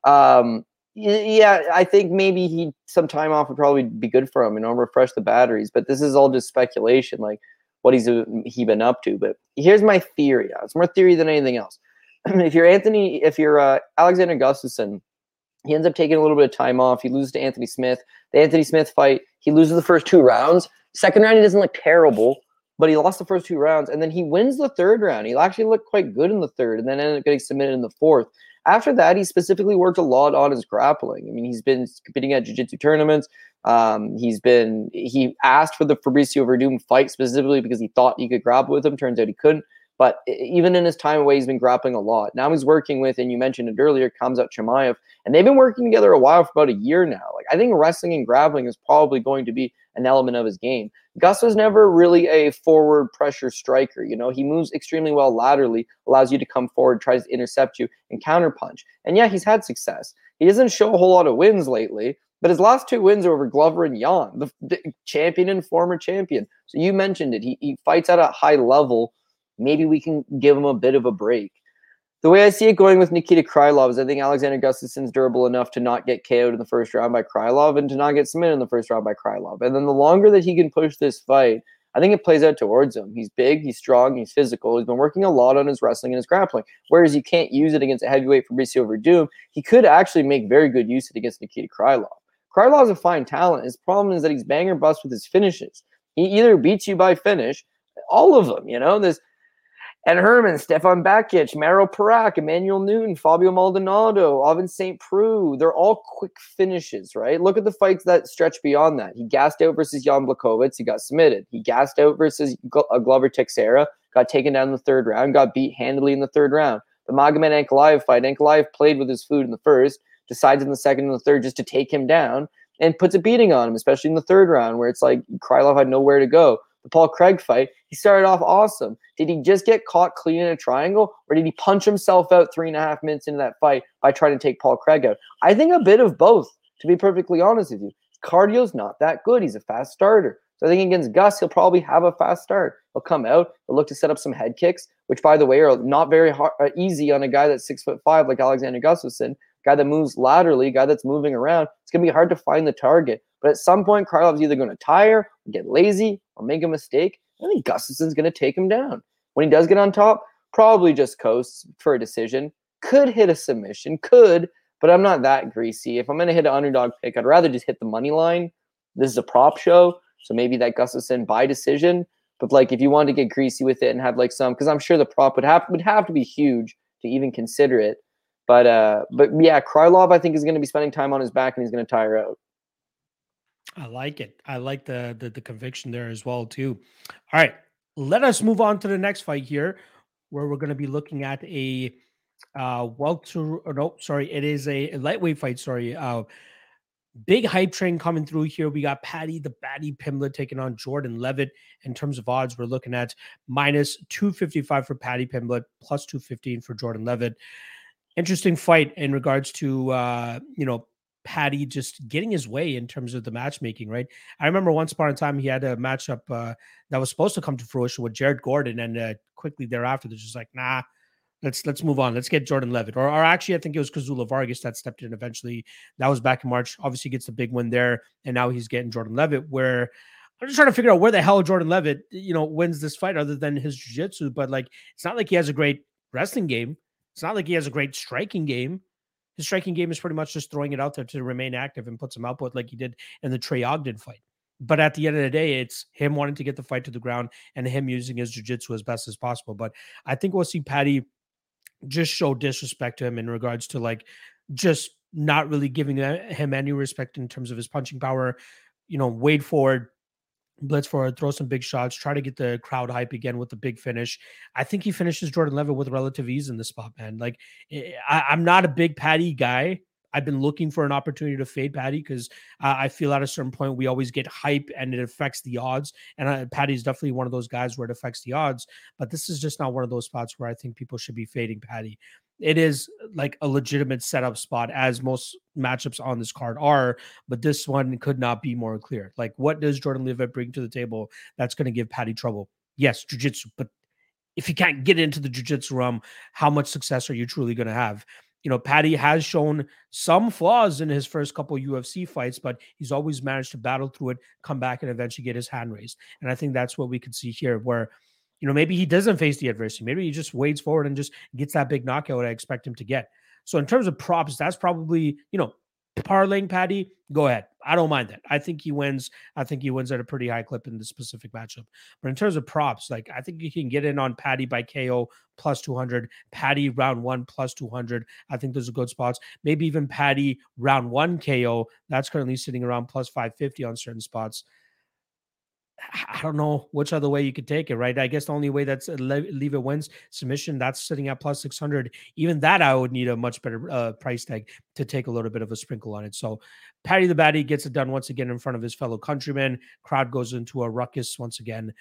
Um, yeah, I think maybe he some time off would probably be good for him, you know, refresh the batteries. But this is all just speculation, like what he's he been up to. But here's my theory. It's more theory than anything else. if you're Anthony, if you're uh, Alexander Gustafsson, he ends up taking a little bit of time off. He loses to Anthony Smith. The Anthony Smith fight, he loses the first two rounds. Second round, he doesn't look terrible, but he lost the first two rounds, and then he wins the third round. He actually looked quite good in the third, and then ended up getting submitted in the fourth. After that, he specifically worked a lot on his grappling. I mean, he's been competing at jiu-jitsu tournaments. Um, he's been he asked for the Fabricio Werdum fight specifically because he thought he could grapple with him. Turns out he couldn't. But even in his time away, he's been grappling a lot. Now he's working with, and you mentioned it earlier, Khamzat Chimaev, and they've been working together a while for about a year now. Like I think wrestling and grappling is probably going to be an element of his game. Gus was never really a forward pressure striker. You know, he moves extremely well laterally, allows you to come forward, tries to intercept you and counterpunch. And yeah, he's had success. He doesn't show a whole lot of wins lately, But his last two wins are over Glover and Jan, the, the champion and former champion. So you mentioned it. He, he fights at a high level. Maybe we can give him a bit of a break. The way I see it going with Nikita Krylov is I think Alexander Gustafsson's durable enough to not get KO'd in the first round by Krylov and to not get submitted in the first round by Krylov. And then the longer that he can push this fight, I think it plays out towards him. He's big, he's strong, he's physical. He's been working a lot on his wrestling and his grappling. Whereas you can't use it against a heavyweight Fabricio Werdum, he could actually make very good use of it against Nikita Krylov. Krylov's a fine talent. His problem is that he's bang or bust with his finishes. He either beats you by finish, all of them, you know. There's and Herman, Stefan Bakich, Maro Parak, Emmanuel Newton, Fabio Maldonado, Ovince St. Preux. They're all quick finishes, right? Look at the fights that stretch beyond that. He gassed out versus Jan Blachowicz. He got submitted. He gassed out versus uh, Glover Teixeira, got taken down in the third round, got beat handily in the third round. The Magomed Ankalaev fight, Ankalaev played with his food in the first, decides in the second and the third just to take him down and puts a beating on him, especially in the third round where it's like Krylov had nowhere to go the Paul Craig fight, he started off awesome. Did he just get caught clean in a triangle, or did he punch himself out three and a half minutes into that fight by trying to take Paul Craig out? I think a bit of both, to be perfectly honest with you. Cardio's not that good. He's a fast starter. So I think against Gus, he'll probably have a fast start. He'll come out, he'll look to set up some head kicks, which, by the way, are not very hard, uh, easy on a guy that's six foot five like Alexander Gustafsson, guy that moves laterally, guy that's moving around. It's going to be hard to find the target. But at some point, Krylov's either going to tire, get lazy, or make a mistake. I think Gustafsson's going to take him down. When he does get on top, probably just coasts for a decision. Could hit a submission, could, but I'm not that greasy. If I'm going to hit an underdog pick, I'd rather just hit the money line. This is a prop show, so maybe that Gustafsson by decision. But like, if you want to get greasy with it and have like some, because I'm sure the prop would have would have to be huge to even consider it. But uh, but yeah, Krylov I think is going to be spending time on his back and he's going to tire out. I like it. I like the, the the conviction there as well too. All right, let us move on to the next fight here, where we're going to be looking at a uh welter. No, sorry, it is a, a lightweight fight. Sorry, uh, big hype train coming through here. We got Paddy the Baddy Pimblett taking on Jordan Leavitt. In terms of odds, we're looking at minus 255 for Paddy Pimblett, plus 215 for Jordan Leavitt. Interesting fight in regards to uh, you know Paddy just getting his way in terms of the matchmaking, right? I remember once upon a time he had a matchup uh, that was supposed to come to fruition with Jared Gordon, and uh, quickly thereafter they're just like, nah, let's let's move on. Let's get Jordan Leavitt, or, or actually I think it was Kazula Vargas that stepped in eventually. That was back in March. Obviously gets the big win there, and now he's getting Jordan Leavitt. Where I'm just trying to figure out where the hell Jordan Leavitt, you know, wins this fight other than his jiu-jitsu. But like, it's not like he has a great wrestling game. It's not like he has a great striking game his striking game is pretty much just throwing it out there to remain active and put some output like he did in the Trey Ogden fight. But at the end of the day, it's him wanting to get the fight to the ground and him using his jiu-jitsu as best as possible. But I think we'll see Paddy just show disrespect to him in regards to like just not really giving uh, him any respect in terms of his punching power. You know, wade forward, blitz forward, throw some big shots, try to get the crowd hype again with the big finish. I think he finishes Jordan Leavitt with relative ease in the spot, man. Like eh, I, am not a big Paddy guy. I've been looking for an opportunity to fade Paddy because uh, I feel at a certain point we always get hype and it affects the odds. And uh, Paddy's definitely one of those guys where it affects the odds. But this is just not one of those spots where I think people should be fading Paddy it is like a legitimate setup spot as most matchups on this card are but this one could not be more clear. Like what does jordan Leavitt bring to the table that's going to give Paddy trouble? Yes jiu-jitsu but if you can't get into the jiu-jitsu realm how much success are you truly going to have? You know Paddy has shown some flaws in his first couple ufc fights but he's always managed to battle through it come back and eventually get his hand raised. And i think that's what we could see here where you know, maybe he doesn't face the adversity. Maybe he just wades forward and just gets that big knockout I expect him to get. So in terms of props, that's probably, you know, parlaying Paddy, go ahead. I don't mind that. I think he wins. I think he wins at a pretty high clip in this specific matchup. But in terms of props, like I think you can get in on Paddy by KO plus 200, Paddy round one plus 200. I think those are good spots. Maybe even Paddy round one KO. That's currently sitting around plus 550 on certain spots. I don't know which other way you could take it, right? I guess the only way that's uh, Leavitt wins submission. That's sitting at plus six hundred. Even that, I would need a much better uh, price tag to take a little bit of a sprinkle on it. So, Paddy the Baddy gets it done once again in front of his fellow countrymen. Crowd goes into a ruckus once again.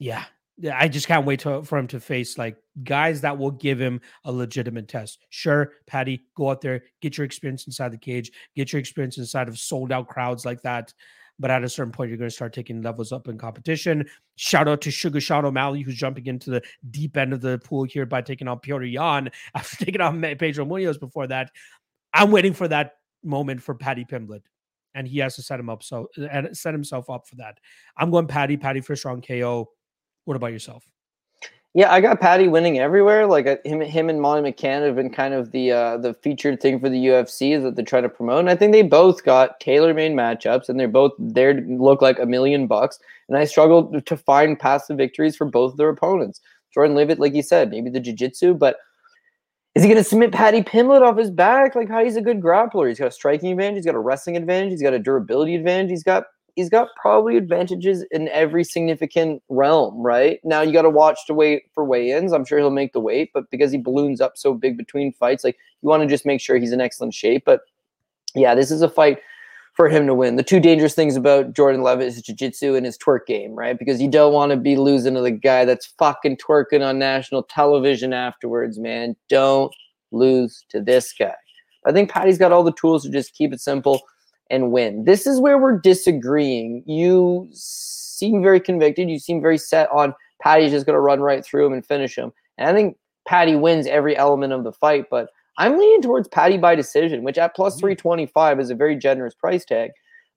Yeah, I just can't wait to, for him to face like guys that will give him a legitimate test. Sure, Paddy, go out there, get your experience inside the cage, get your experience inside of sold out crowds like that. But at a certain point, you're going to start taking levels up in competition. Shout out to Sugar Sean O'Malley, who's jumping into the deep end of the pool here by taking on Petr Yan after taking on Pedro Munhoz before that. I'm waiting for that moment for Paddy Pimblett and he has to set him up so and set himself up for that. I'm going Paddy, Paddy for strong KO. What about yourself? Yeah, I got Paddy winning everywhere. Like uh, him, him and Molly McCann have been kind of the uh, the featured thing for the UFC that they're trying to promote. And I think they both got tailor-made matchups, and they're both there to look like a million bucks. And I struggled to find passive victories for both their opponents. Jordan Leavitt, like you said, maybe the jiu-jitsu, but is he going to submit Paddy Pimblett off his back? Like, how he's a good grappler. He's got a striking advantage. He's got a wrestling advantage. He's got a durability advantage. He's got he's got probably advantages in every significant realm, right? Now you got to watch to wait for weigh-ins. I'm sure he'll make the weight, but because he balloons up so big between fights, like you want to just make sure he's in excellent shape. But yeah, this is a fight for him to win. The two dangerous things about Jordan Leavitt is jiu-jitsu and his twerk game, right? Because you don't want to be losing to the guy that's fucking twerking on national television afterwards, man. Don't lose to this guy. I think Paddy's got all the tools to just keep it simple and win. This is where we're disagreeing. You seem very convicted. You seem very set on Paddy's just going to run right through him and finish him. And I think Paddy wins every element of the fight, but I'm leaning towards Paddy by decision, which at mm-hmm. 325 is a very generous price tag.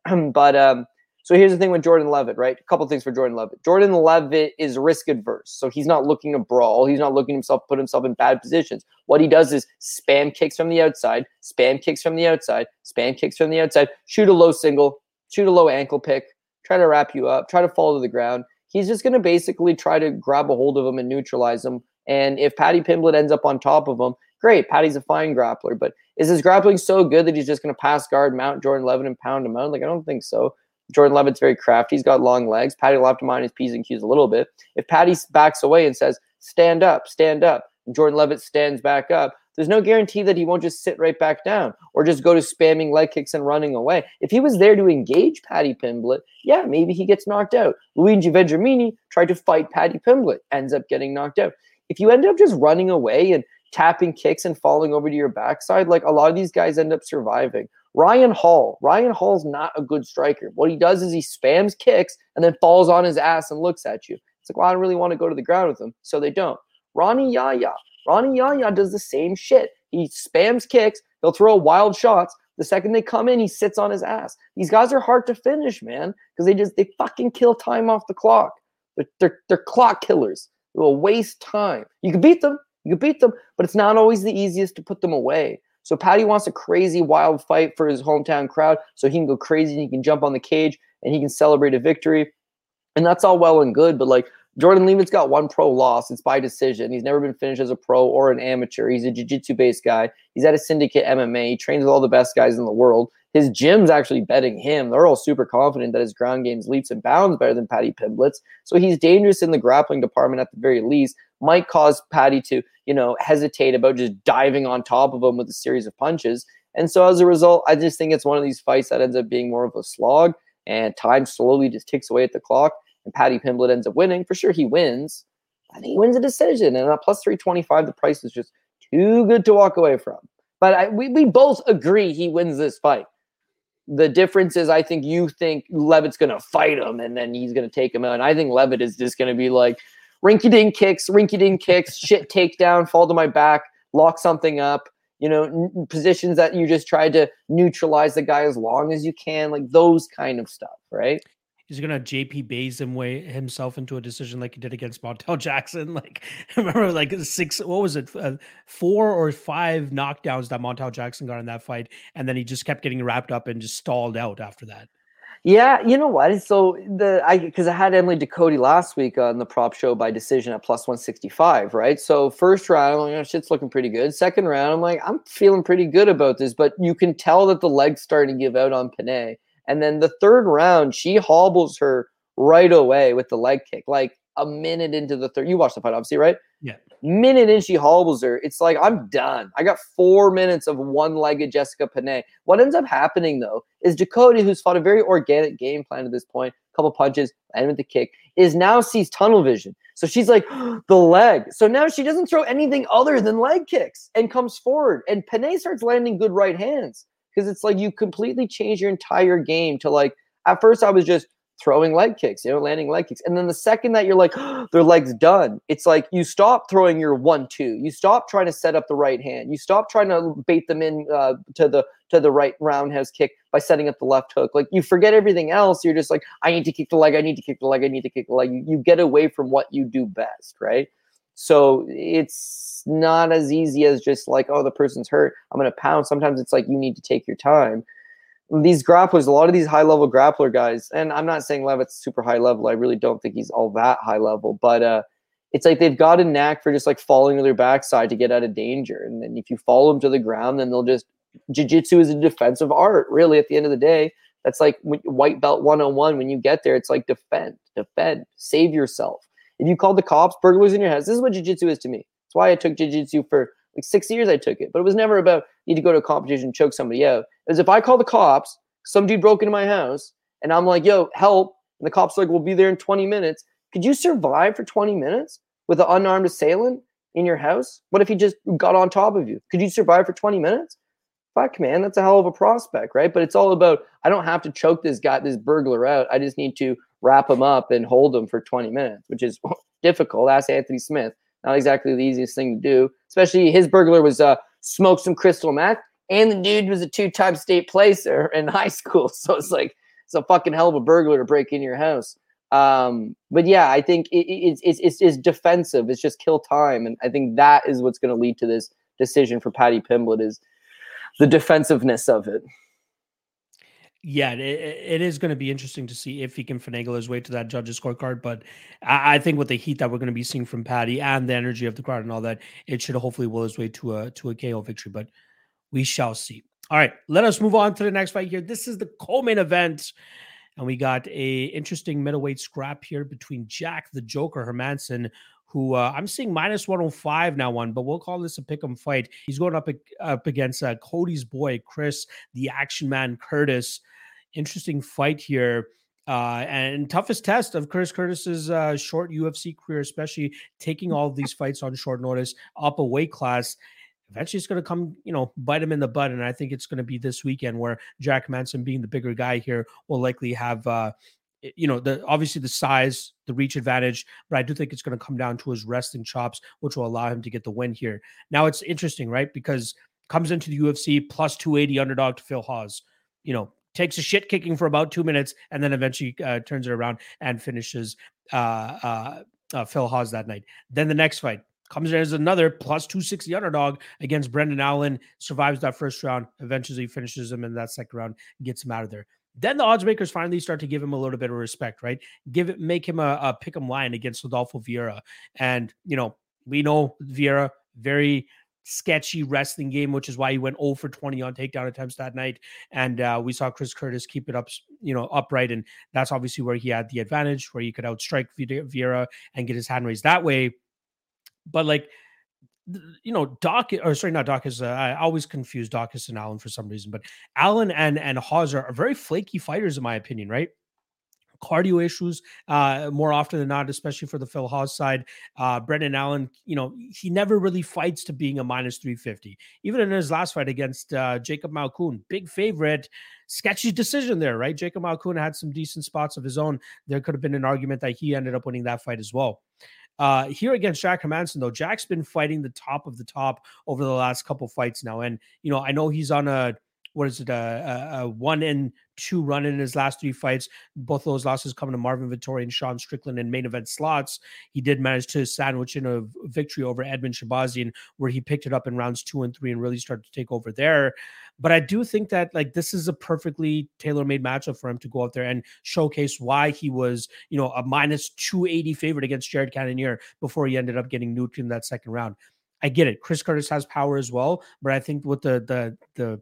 but um, so here's the thing with Jordan Leavitt, right? A couple things for Jordan Leavitt. Jordan Leavitt is risk adverse, so he's not looking to brawl. He's not looking himself put himself in bad positions. What he does is spam kicks from the outside, spam kicks from the outside, spam kicks from the outside, shoot a low single, shoot a low ankle pick, try to wrap you up, try to fall to the ground. He's just going to basically try to grab a hold of him and neutralize him. And if Paddy Pimblett ends up on top of him, Great, Paddy's a fine grappler, but is his grappling so good that he's just going to pass guard, mount Jordan Leavitt, and pound him out? Like, I don't think so. Jordan Leavitt's very crafty. He's got long legs. Paddy will have to mind his P's and Q's a little bit. If Paddy backs away and says, stand up, stand up, Jordan Leavitt stands back up, there's no guarantee that he won't just sit right back down or just go to spamming leg kicks and running away. If he was there to engage Paddy Pimblett, yeah, maybe he gets knocked out. Luigi Vendramini tried to fight Paddy Pimblett, ends up getting knocked out. If you end up just running away and tapping kicks and falling over to your backside, like a lot of these guys end up surviving. Ryan Hall, Ryan Hall's not a good striker. What he does is he spams kicks and then falls on his ass and looks at you. It's like, well, I don't really want to go to the ground with him, so they don't. Rani Yahya, Rani Yahya does the same shit. He spams kicks, he'll throw wild shots. The second they come in, he sits on his ass. These guys are hard to finish, man, because they just they fucking kill time off the clock. They're, they're, they're clock killers. They will waste time. You can beat them, you can beat them, but it's not always the easiest to put them away. So Paddy wants a crazy, wild fight for his hometown crowd so he can go crazy and he can jump on the cage and he can celebrate a victory. And that's all well and good, but like Jordan Leavitt's got one pro loss. It's by decision. He's never been finished as a pro or an amateur. He's a jiu-jitsu based guy. He's at a syndicate MMA. He trains with all the best guys in the world. His gym's actually betting him. They're all super confident that his ground game's leaps and bounds better than Paddy Pimblett's. So he's dangerous in the grappling department at the very least. Might cause Paddy to, you know, hesitate about just diving on top of him with a series of punches. And so as a result, I just think it's one of these fights that ends up being more of a slog and time slowly just ticks away at the clock and Paddy Pimblett ends up winning. For sure he wins. Think he wins a decision. And at plus 325, the price is just too good to walk away from. But I, we, we both agree he wins this fight. The difference is, I think you think Leavitt's going to fight him and then he's going to take him out. And I think Levitt is just going to be like rinky dink kicks, rinky dink kicks, shit takedown, fall to my back, lock something up, you know, n- positions that you just try to neutralize the guy as long as you can, like those kind of stuff, right? he's gonna JP Bays him way himself into a decision like he did against Montel Jackson. Like I remember, like six, what was it, uh, four or five knockdowns that Montel Jackson got in that fight, and then he just kept getting wrapped up and just stalled out after that. Yeah, you know what? So the I because I had Emily Ducote last week on the prop show by decision at plus one sixty five, right? So first round, I'm like, oh, shit's looking pretty good. Second round, I'm like, I'm feeling pretty good about this, but you can tell that the legs starting to give out on Penne. And then the third round, she hobbles her right away with the leg kick, like a minute into the third. You watched the fight, obviously, right? Yeah. Minute in, she hobbles her. It's like, I'm done. I got four minutes of one legged Jessica Penne. What ends up happening, though, is Dakota, who's fought a very organic game plan at this point, couple punches, and with the kick, is now sees tunnel vision. So she's like, the leg. So now she doesn't throw anything other than leg kicks and comes forward. And Panay starts landing good right hands because it's like you completely change your entire game to like, at first I was just throwing leg kicks, you know, landing leg kicks. And then the second that you're like, oh, their leg's done, it's like you stop throwing your one two. You stop trying to set up the right hand. You stop trying to bait them in uh, to the to the right roundhouse kick by setting up the left hook. Like you forget everything else. You're just like, I need to kick the leg. I need to kick the leg. I need to kick the leg. You, you get away from what you do best, right? So it's not as easy as just like, oh, the person's hurt. I'm gonna pound. Sometimes it's like you need to take your time these grapplers, a lot of these high level grappler guys, and I'm not saying Leavitt's super high level. I really don't think he's all that high level, but uh, it's like they've got a knack for just like falling to their backside to get out of danger. And then if you follow them to the ground, then they'll just jiu-jitsu is a defensive art, really, at the end of the day. That's like white belt 101. When you get there, it's like defend, defend, save yourself. If you call the cops burglars in your house, this is what jiu-jitsu is to me. That's why I took jiu-jitsu for like six years I took it, but it was never about need to go to a competition, and choke somebody out. As if I call the cops, some dude broke into my house, and I'm like, yo, help. And the cops like, we'll be there in 20 minutes. Could you survive for 20 minutes with an unarmed assailant in your house? What if he just got on top of you? Could you survive for 20 minutes? Fuck, man, that's a hell of a prospect, right? But it's all about I don't have to choke this guy, this burglar out. I just need to wrap him up and hold him for 20 minutes, which is difficult. Ask Anthony Smith. Not exactly the easiest thing to do. Especially his burglar was uh, smoke some crystal meth, and the dude was a two-time state placer in high school. So it's like it's a fucking hell of a burglar to break in your house. Um, but yeah, I think it, it, it's, it's it's defensive. It's just kill time, and I think that is what's going to lead to this decision for Paddy Pimblett is the defensiveness of it yeah, it, it is going to be interesting to see if he can finagle his way to that judges scorecard. But I, I, think with the heat that we're going to be seeing from Paddy and the energy of the crowd and all that, it should hopefully will his way to a to a KO victory. But we shall see. All right, let us move on to the next fight here. This is the co-main event, and we got a interesting middleweight scrap here between Jack the Joker Hermansson, who uh, I'm seeing minus 105 now one, but we'll call this a pick'em fight. He's going up up against uh, Cody's boy Chris, the Action Man Curtis interesting fight here. Uh, and toughest test of Chris Curtis's uh, short UFC career, especially taking all these fights on short notice up a weight class. Eventually, it's going to come, you know, bite him in the butt, and I think it's going to be this weekend where Jack Manson, being the bigger guy here, will likely have, uh, you know, the obviously the size, the reach advantage, but I do think it's going to come down to his wrestling chops, which will allow him to get the win here. Now, it's interesting, right? Because comes into the UFC plus 280 underdog to Phil Hawes. You know, takes a shit kicking for about two minutes, and then eventually uh, turns it around and finishes uh, uh, uh, Phil Hawes that night. Then the next fight comes in as another plus 260 underdog against Brendan Allen, survives that first round, eventually finishes him in that second round, gets him out of there. Then the odds makers finally start to give him a little bit of respect, right? Give it, make him a, a him line against Rodolfo Vieira. And, you know, we know Vieira, very sketchy wrestling game, which is why he went 0 for 20 on takedown attempts that night. And uh, we saw Chris Curtis keep it up, you know, upright. And that's obviously where he had the advantage, where he could outstrike Vieira and get his hand raised that way. But like, you know, Doc or sorry, not Doc is uh, I always confuse Daukaus and Allen for some reason, but Allen and and Hawes are, are very flaky fighters in my opinion, right? Cardio issues uh, more often than not, especially for the Phil Hawes side. Uh, Brendan Allen, you know, he never really fights to being a minus 350. Even in his last fight against uh, Jacob Malkoun, big favorite, sketchy decision there, right? Jacob Malkoun had some decent spots of his own. There could have been an argument that he ended up winning that fight as well. Uh, here against Jack Hermansson, though, Jack's been fighting the top of the top over the last couple fights now. And, you know, I know he's on a what is it, a, a, one and two run in his last three fights. Both those losses coming to Marvin Vettori and Sean Strickland in main event slots. He did manage to sandwich in a victory over Edmen Shahbazyan, where he picked it up in rounds two and three and really started to take over there. But I do think that like this is a perfectly tailor-made matchup for him to go out there and showcase why he was, you know, a minus 280 favorite against Jared Cannonier before he ended up getting nuked in that second round. I get it. Chris Curtis has power as well, but I think with the the the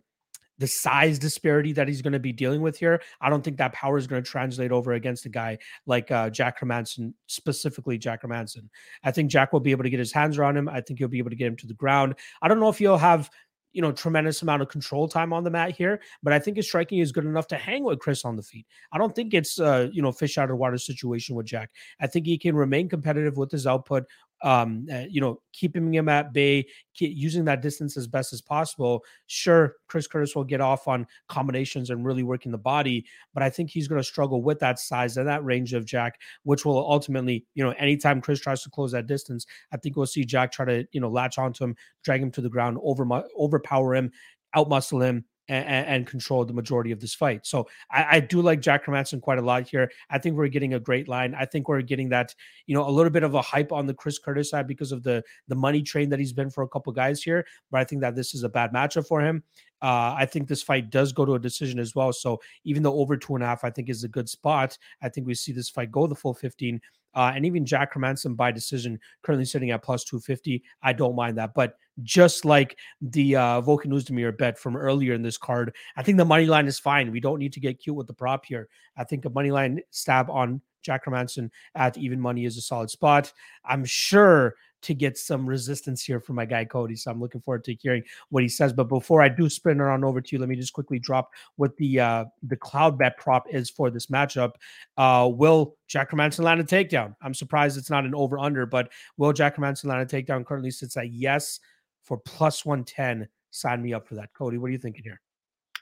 the size disparity that he's going to be dealing with here, I don't think that power is going to translate over against a guy like uh, Jack Hermansson, specifically Jack Hermansson. I think Jack will be able to get his hands around him. I think he'll be able to get him to the ground. I don't know if he'll have you know, tremendous amount of control time on the mat here, but I think his striking is good enough to hang with Chris on the feet. I don't think it's uh, you know, fish out of water situation with Jack. I think he can remain competitive with his output, um, uh, you know, keeping him at bay, using that distance as best as possible. Sure, Chris Curtis will get off on combinations and really working the body, but I think he's going to struggle with that size and that range of Jack, which will ultimately, you know, anytime Chris tries to close that distance, I think we'll see Jack try to, you know, latch onto him, drag him to the ground, over overpower him, outmuscle him, and, and, control the majority of this fight. So I, I, do like Jack Hermansson quite a lot here. I think we're getting a great line. I think we're getting that, you know, a little bit of a hype on the Chris Curtis side because of the the money train that he's been for a couple guys here. But I think that this is a bad matchup for him. Uh, I think this fight does go to a decision as well. So even though over two and a half, I think is a good spot. I think we see this fight go the full 15. Uh, and even Jack Hermansson by decision, currently sitting at plus 250. I don't mind that. But just like the uh, Volkan Oezdemir bet from earlier in this card, I think the money line is fine. We don't need to get cute with the prop here. I think a money line stab on Jack Hermansson at even money is a solid spot. I'm sure to get some resistance here from my guy Cody. So I'm looking forward to hearing what he says. But before I do spin on over to you, let me just quickly drop what the uh, the Cloudbet prop is for this matchup. Uh, will Jack Hermansson land a takedown? I'm surprised it's not an over under, but will Jack Hermansson land a takedown? Currently sits at yes for plus 110. Sign me up for that, Cody. What are you thinking here?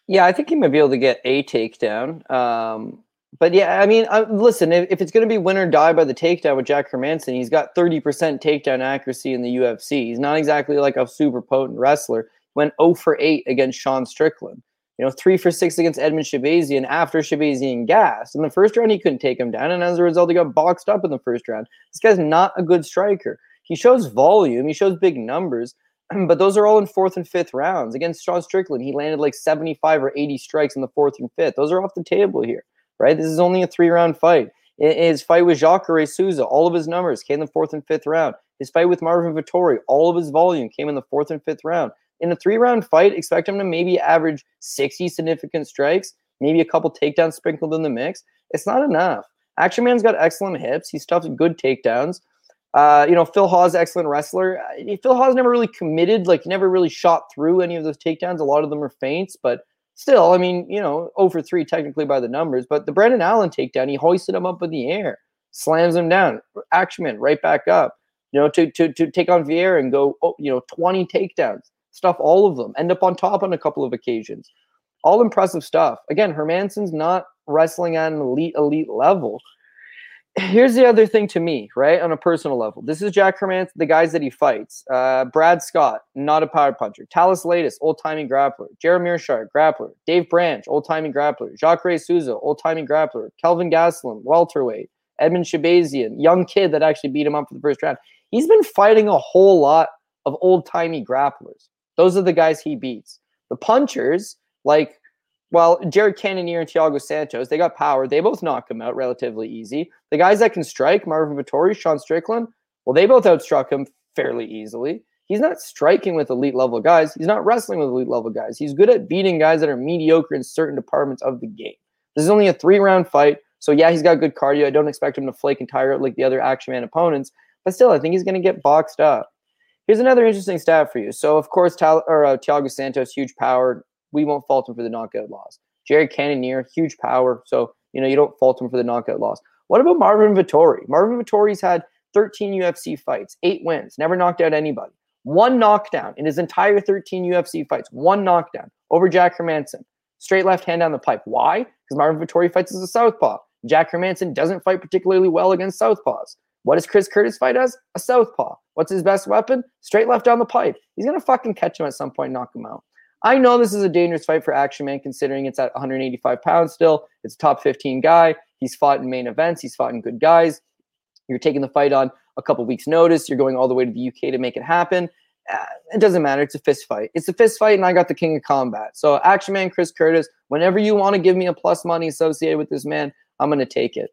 Yeah, I think he might be able to get a takedown. Um, but yeah, I mean, uh, listen, if, if it's going to be win or die by the takedown with Jack Hermansson, he's got 30% takedown accuracy in the UFC. He's not exactly like a super potent wrestler. Went 0 for 8 against Sean Strickland. You know, 3 for 6 against Edmen Shahbazyan after Shahbazyan gas. In the first round, he couldn't take him down. And as a result, he got boxed up in the first round. This guy's not a good striker. He shows volume, he shows big numbers, but those are all in fourth and fifth rounds. Against Sean Strickland, he landed like 75 or 80 strikes in the fourth and fifth. Those are off the table here right? This is only a three round fight. His fight with Jacare Souza, all of his numbers came in the fourth and fifth round. His fight with Marvin Vettori, all of his volume came in the fourth and fifth round. In a three round fight, expect him to maybe average 60 significant strikes, maybe a couple takedowns sprinkled in the mix. It's not enough. Action Man's got excellent hips. He's tough good takedowns. Uh, you know, Phil Hawes, excellent wrestler. Uh, Phil Hawes never really committed, like, never really shot through any of those takedowns. A lot of them are feints, but still, I mean, you know, over three technically by the numbers, but the Brendan Allen takedown, he hoisted him up in the air, slams him down, Actionman right back up, you know, to to to take on Vieira and go, oh, you know, 20 takedowns, stuff all of them, end up on top on a couple of occasions. All impressive stuff. Again, Hermansson's not wrestling at an elite, elite level, here's the other thing to me, right? On a personal level, this is Jack Hermansson, the guys that he fights. Uh, Brad Scott, not a power puncher. Thales Leites, old timing grappler. Jeremy Meerschaert, grappler. Dave Branch, old timing grappler. Jacare Souza, old timing grappler. Kelvin Gastelum, welterweight. Edmen Shahbazyan, young kid that actually beat him up for the first round. He's been fighting a whole lot of old timey grapplers. Those are the guys he beats. The punchers, like well, Jared Cannonier and Thiago Santos, they got power. They both knock him out relatively easy. The guys that can strike, Marvin Vettori, Sean Strickland, well, they both outstruck him fairly easily. He's not striking with elite level guys. He's not wrestling with elite level guys. He's good at beating guys that are mediocre in certain departments of the game. This is only a three round fight. So, yeah, he's got good cardio. I don't expect him to flake and tire out like the other Action Man opponents. But still, I think he's going to get boxed up. Here's another interesting stat for you. So, of course, Tal- or, uh, Thiago Santos, huge power, we won't fault him for the knockout loss. Jared Cannonier, huge power. So, you know, you don't fault him for the knockout loss. What about Marvin Vettori? Marvin Vettori's had 13 UFC fights, eight wins, never knocked out anybody. One knockdown in his entire 13 UFC fights, one knockdown over Jack Hermansson. Straight left hand down the pipe. Why? Because Marvin Vettori fights as a southpaw. Jack Hermansson doesn't fight particularly well against southpaws. What does Chris Curtis fight as? A southpaw. What's his best weapon? Straight left down the pipe. He's to fucking catch him at some point, knock him out. I know this is a dangerous fight for Action Man, considering it's at 185 pounds still. It's a top 15 guy. He's fought in main events. He's fought in good guys. You're taking the fight on a couple weeks' notice. You're going all the way to the UK to make it happen. Uh, it doesn't matter. It's a fist fight. It's a fist fight, and I got the king of combat. So, Action Man, Chris Curtis, whenever you want to give me a plus money associated with this man, I'm going to take it.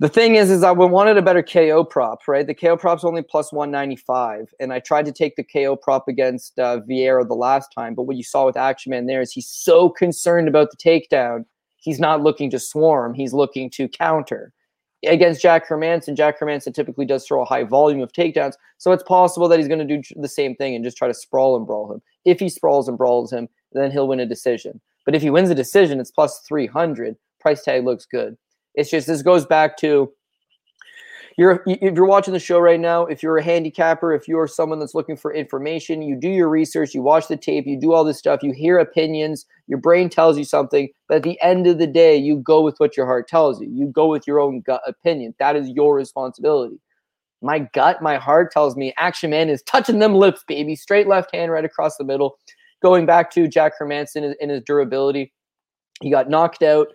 The thing is, is I wanted a better KO prop, right? The KO prop's only plus 195, and I tried to take the KO prop against uh, Vieira the last time. But what you saw with Action Man there is he's so concerned about the takedown, he's not looking to swarm, he's looking to counter. against Jack Hermansson, Jack Hermansson typically does throw a high volume of takedowns. So it's possible that he's going to do the same thing and just try to sprawl and brawl him. If he sprawls and brawls him, then he'll win a decision. But if he wins a decision, it's plus 300. Price tag looks good. It's just this goes back to you're if you're watching the show right now, if you're a handicapper, if you're someone that's looking for information, you do your research, you watch the tape, you do all this stuff, you hear opinions, your brain tells you something, but at the end of the day, you go with what your heart tells you. You go with your own gut opinion. That is your responsibility. My gut, my heart tells me Action Man is touching them lips, baby. Straight left hand right across the middle. Going back to Jack Hermansson in his durability, he got knocked out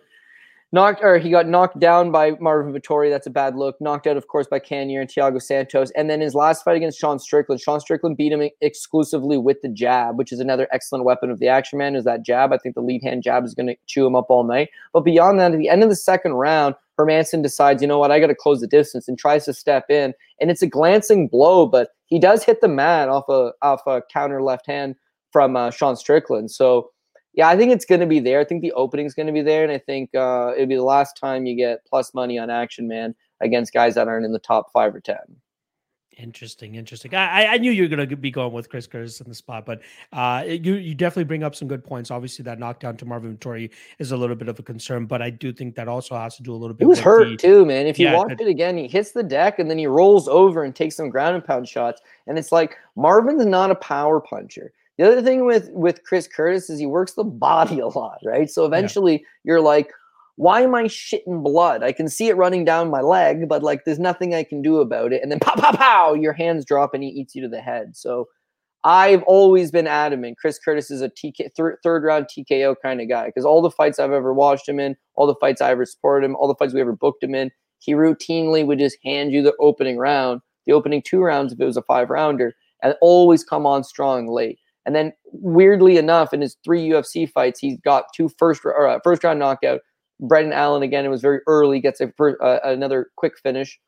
knocked or he got knocked down by Marvin Vettori. That's a bad look. Knocked out, of course, by Cannonier and Thiago Santos. And then his last fight against Sean Strickland, Sean Strickland beat him exclusively with the jab, which is another excellent weapon of the action man. Is that jab? I think the lead hand jab is going to chew him up all night. But beyond that, at the end of the second round, Hermansson decides, you know what, I got to close the distance and tries to step in. And it's a glancing blow, but he does hit the mat off a off a counter left hand from uh, Sean Strickland. So yeah, I think it's going to be there. I think the opening's going to be there, and I think uh, it'll be the last time you get plus money on Action Man against guys that aren't in the top five or ten. Interesting, interesting. I, I knew you were going to be going with Chris Curtis in the spot, but uh, you you definitely bring up some good points. Obviously, that knockdown to Marvin Vettori is a little bit of a concern, but I do think that also has to do a little bit. He was hurt the, too, man. If you yeah, watch it again, he hits the deck and then he rolls over and takes some ground and pound shots, and it's like Marvin's not a power puncher. The other thing with with Chris Curtis is he works the body a lot, right? So eventually yeah. you're like, why am I shitting blood? I can see it running down my leg, but like there's nothing I can do about it. And then pow pow pow, your hands drop and he eats you to the head. So I've always been adamant. Chris Curtis is a TK th- third round TKO kind of guy because all the fights I've ever watched him in, all the fights I ever supported him, all the fights we ever booked him in, he routinely would just hand you the opening round, the opening two rounds if it was a five rounder, and always come on strong late. And then weirdly enough, in his three UFC fights, he's got two first or uh, first round knockout. Brendan Allen again, it was very early, gets a uh, another quick finish.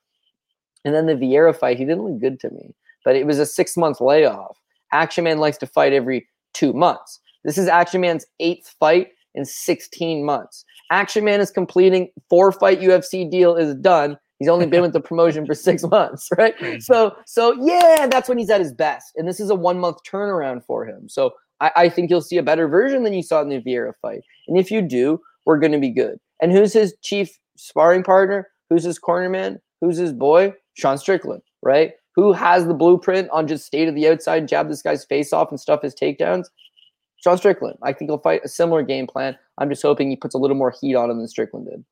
And then the Vieira fight, he didn't look good to me, but it was a six month layoff. Action Man likes to fight every two months. This is Action Man's eighth fight in 16 months. Action Man is completing four fight UFC deal is done. He's only been with the promotion for six months, right? So, so yeah, that's when he's at his best. And this is a one month turnaround for him. So I, I think you'll see a better version than you saw in the Vieira fight. And if you do, we're going to be good. And who's his chief sparring partner? Who's his corner man? Who's his boy? Sean Strickland, right? Who has the blueprint on just stay to the outside, jab this guy's face off, and stuff his takedowns? Sean Strickland. I think he'll fight a similar game plan. I'm just hoping he puts a little more heat on him than Strickland did.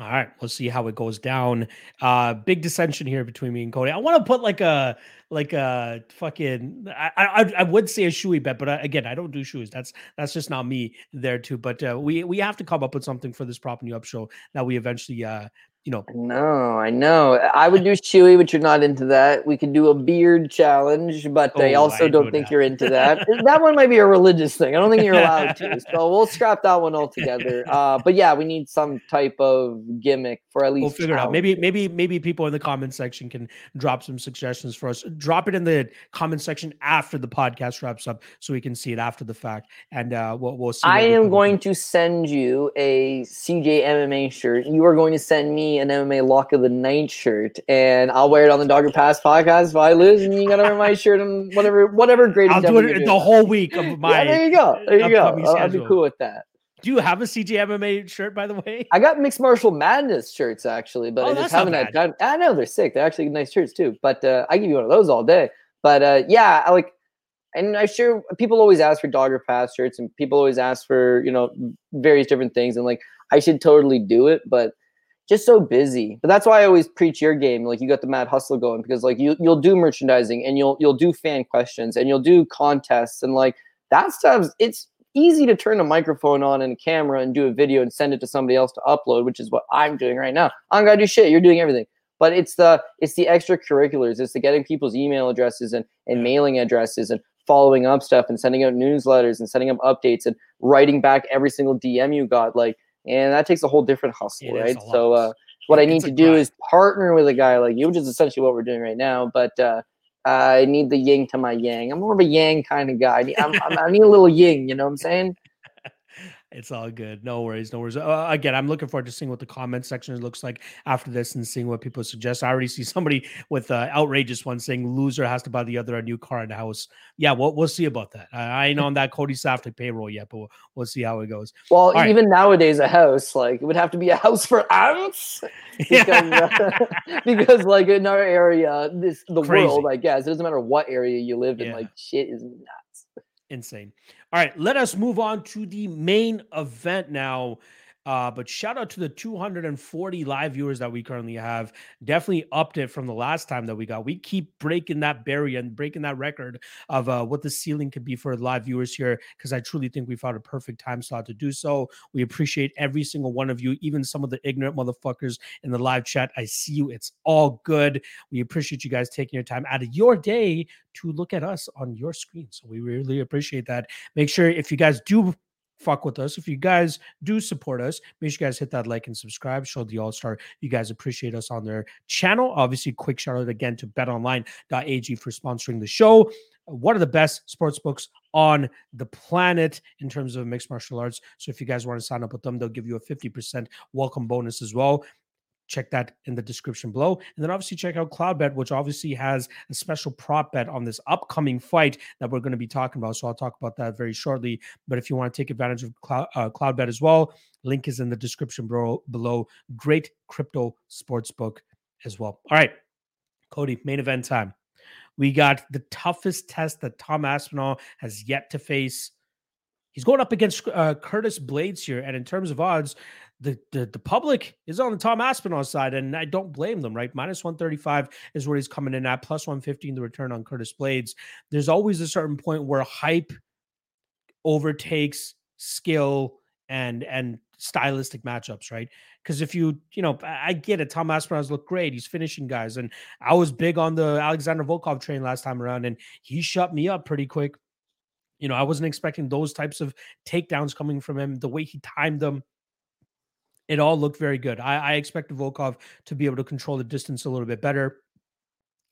All right, we'll see how it goes down. Uh big dissension here between me and Cody. I want to put like a like a fucking I I, I would say a shoey bet, but I, again, I don't do shoes. That's that's just not me there too. But uh, we we have to come up with something for this propping you up show that we eventually uh you know. No, I know. I would do Chewy, but you're not into that. We could do a beard challenge, but oh, I also I don't think that. you're into that. that one might be a religious thing. I don't think you're allowed to. So we'll scrap that one altogether. Uh, but yeah, we need some type of gimmick for at least. We'll figure it out. Maybe, maybe, maybe people in the comment section can drop some suggestions for us. Drop it in the comment section after the podcast wraps up, so we can see it after the fact, and uh, we'll, we'll see. I am going to send you a CJ MMA shirt. You are going to send me an MMA Lock of the Night shirt, and I'll wear it on the Dogger Pass podcast if I lose, and you gotta wear my shirt and whatever whatever grade. I'll do it the whole week of my. yeah, there you go. There you go. I'll, I'll, be cool with that. Do you have a CJ MMA shirt, by the way? I got mixed martial madness shirts actually, but oh, I just haven't had time. I know they're sick. They're actually nice shirts too. But uh, I give you one of those all day. But uh, yeah, I like and I'm sure people always ask for Dogger Pass shirts, and people always ask for you know various different things, and like I should totally do it, but just so busy. But that's why I always preach your game. Like you got the mad hustle going because like you you'll do merchandising and you'll you'll do fan questions and you'll do contests and like that stuff. It's easy to turn a microphone on and a camera and do a video and send it to somebody else to upload, which is what I'm doing right now. I'm gonna do shit. You're doing everything. But it's the it's the extracurriculars. It's the getting people's email addresses and and mailing addresses and following up stuff and sending out newsletters and sending up updates and writing back every single DM you got. Like and that takes a whole different hustle, it right? So uh, what I need to do is partner with a guy like you, which is essentially what we're doing right now. But uh, I need the yin to my yang. I'm more of a yang kind of guy. I'm, I'm, i need a little yin. You know what I'm saying? It's all good. No worries. No worries. Uh, again, I'm looking forward to seeing what the comment section looks like after this and seeing what people suggest. I already see somebody with uh, outrageous one saying loser has to buy the other a new car and house. Yeah, we'll, we'll see about that. I, I ain't on that Cody Safley payroll yet, but we'll, we'll see how it goes. Well, all even right. nowadays, a house, like it would have to be a house for ants. Because, uh, because like in our area, this the Crazy. world, I guess, it doesn't matter what area you live in, yeah. like shit is nuts. Insane. All right, let us move on to the main event now. Uh, but shout out to the 240 live viewers that we currently have. Definitely upped it from the last time that we got. We keep breaking that barrier and breaking that record of uh, what the ceiling could be for live viewers here because I truly think we found a perfect time slot to do so. We appreciate every single one of you, even some of the ignorant motherfuckers in the live chat. I see you. It's all good. We appreciate you guys taking your time out of your day to look at us on your screen. So we really appreciate that. Make sure if you guys do fuck with us. If you guys do support us, make sure you guys hit that like and subscribe. Show the All Star you guys appreciate us on their channel. Obviously, quick shout out again to betonline.ag for sponsoring the show. One of the best sports books on the planet in terms of mixed martial arts. So if you guys want to sign up with them, they'll give you a 50% welcome bonus as well check that in the description below. And then obviously check out Cloudbet, which obviously has a special prop bet on this upcoming fight that we're going to be talking about. So I'll talk about that very shortly. But if you want to take advantage of Cloud, uh, Cloudbet as well, link is in the description below. below. Great crypto sports book as well. All right, Cody, main event time. We got the toughest test that Tom Aspinall has yet to face. He's going up against uh, Curtis Blaydes here, and in terms of odds, the, the the public is on the Tom Aspinall side, and I don't blame them. Right, minus one thirty five is where he's coming in at, plus one fifteen the return on Curtis Blaydes. There's always a certain point where hype overtakes skill and and stylistic matchups, right? Because if you, you know, I get it. Tom Aspinall's look great. He's finishing guys. And I was big on the Alexander Volkov train last time around, and he shut me up pretty quick. You know, I wasn't expecting those types of takedowns coming from him, the way he timed them it all looked very good. I, I expected Volkov to be able to control the distance a little bit better.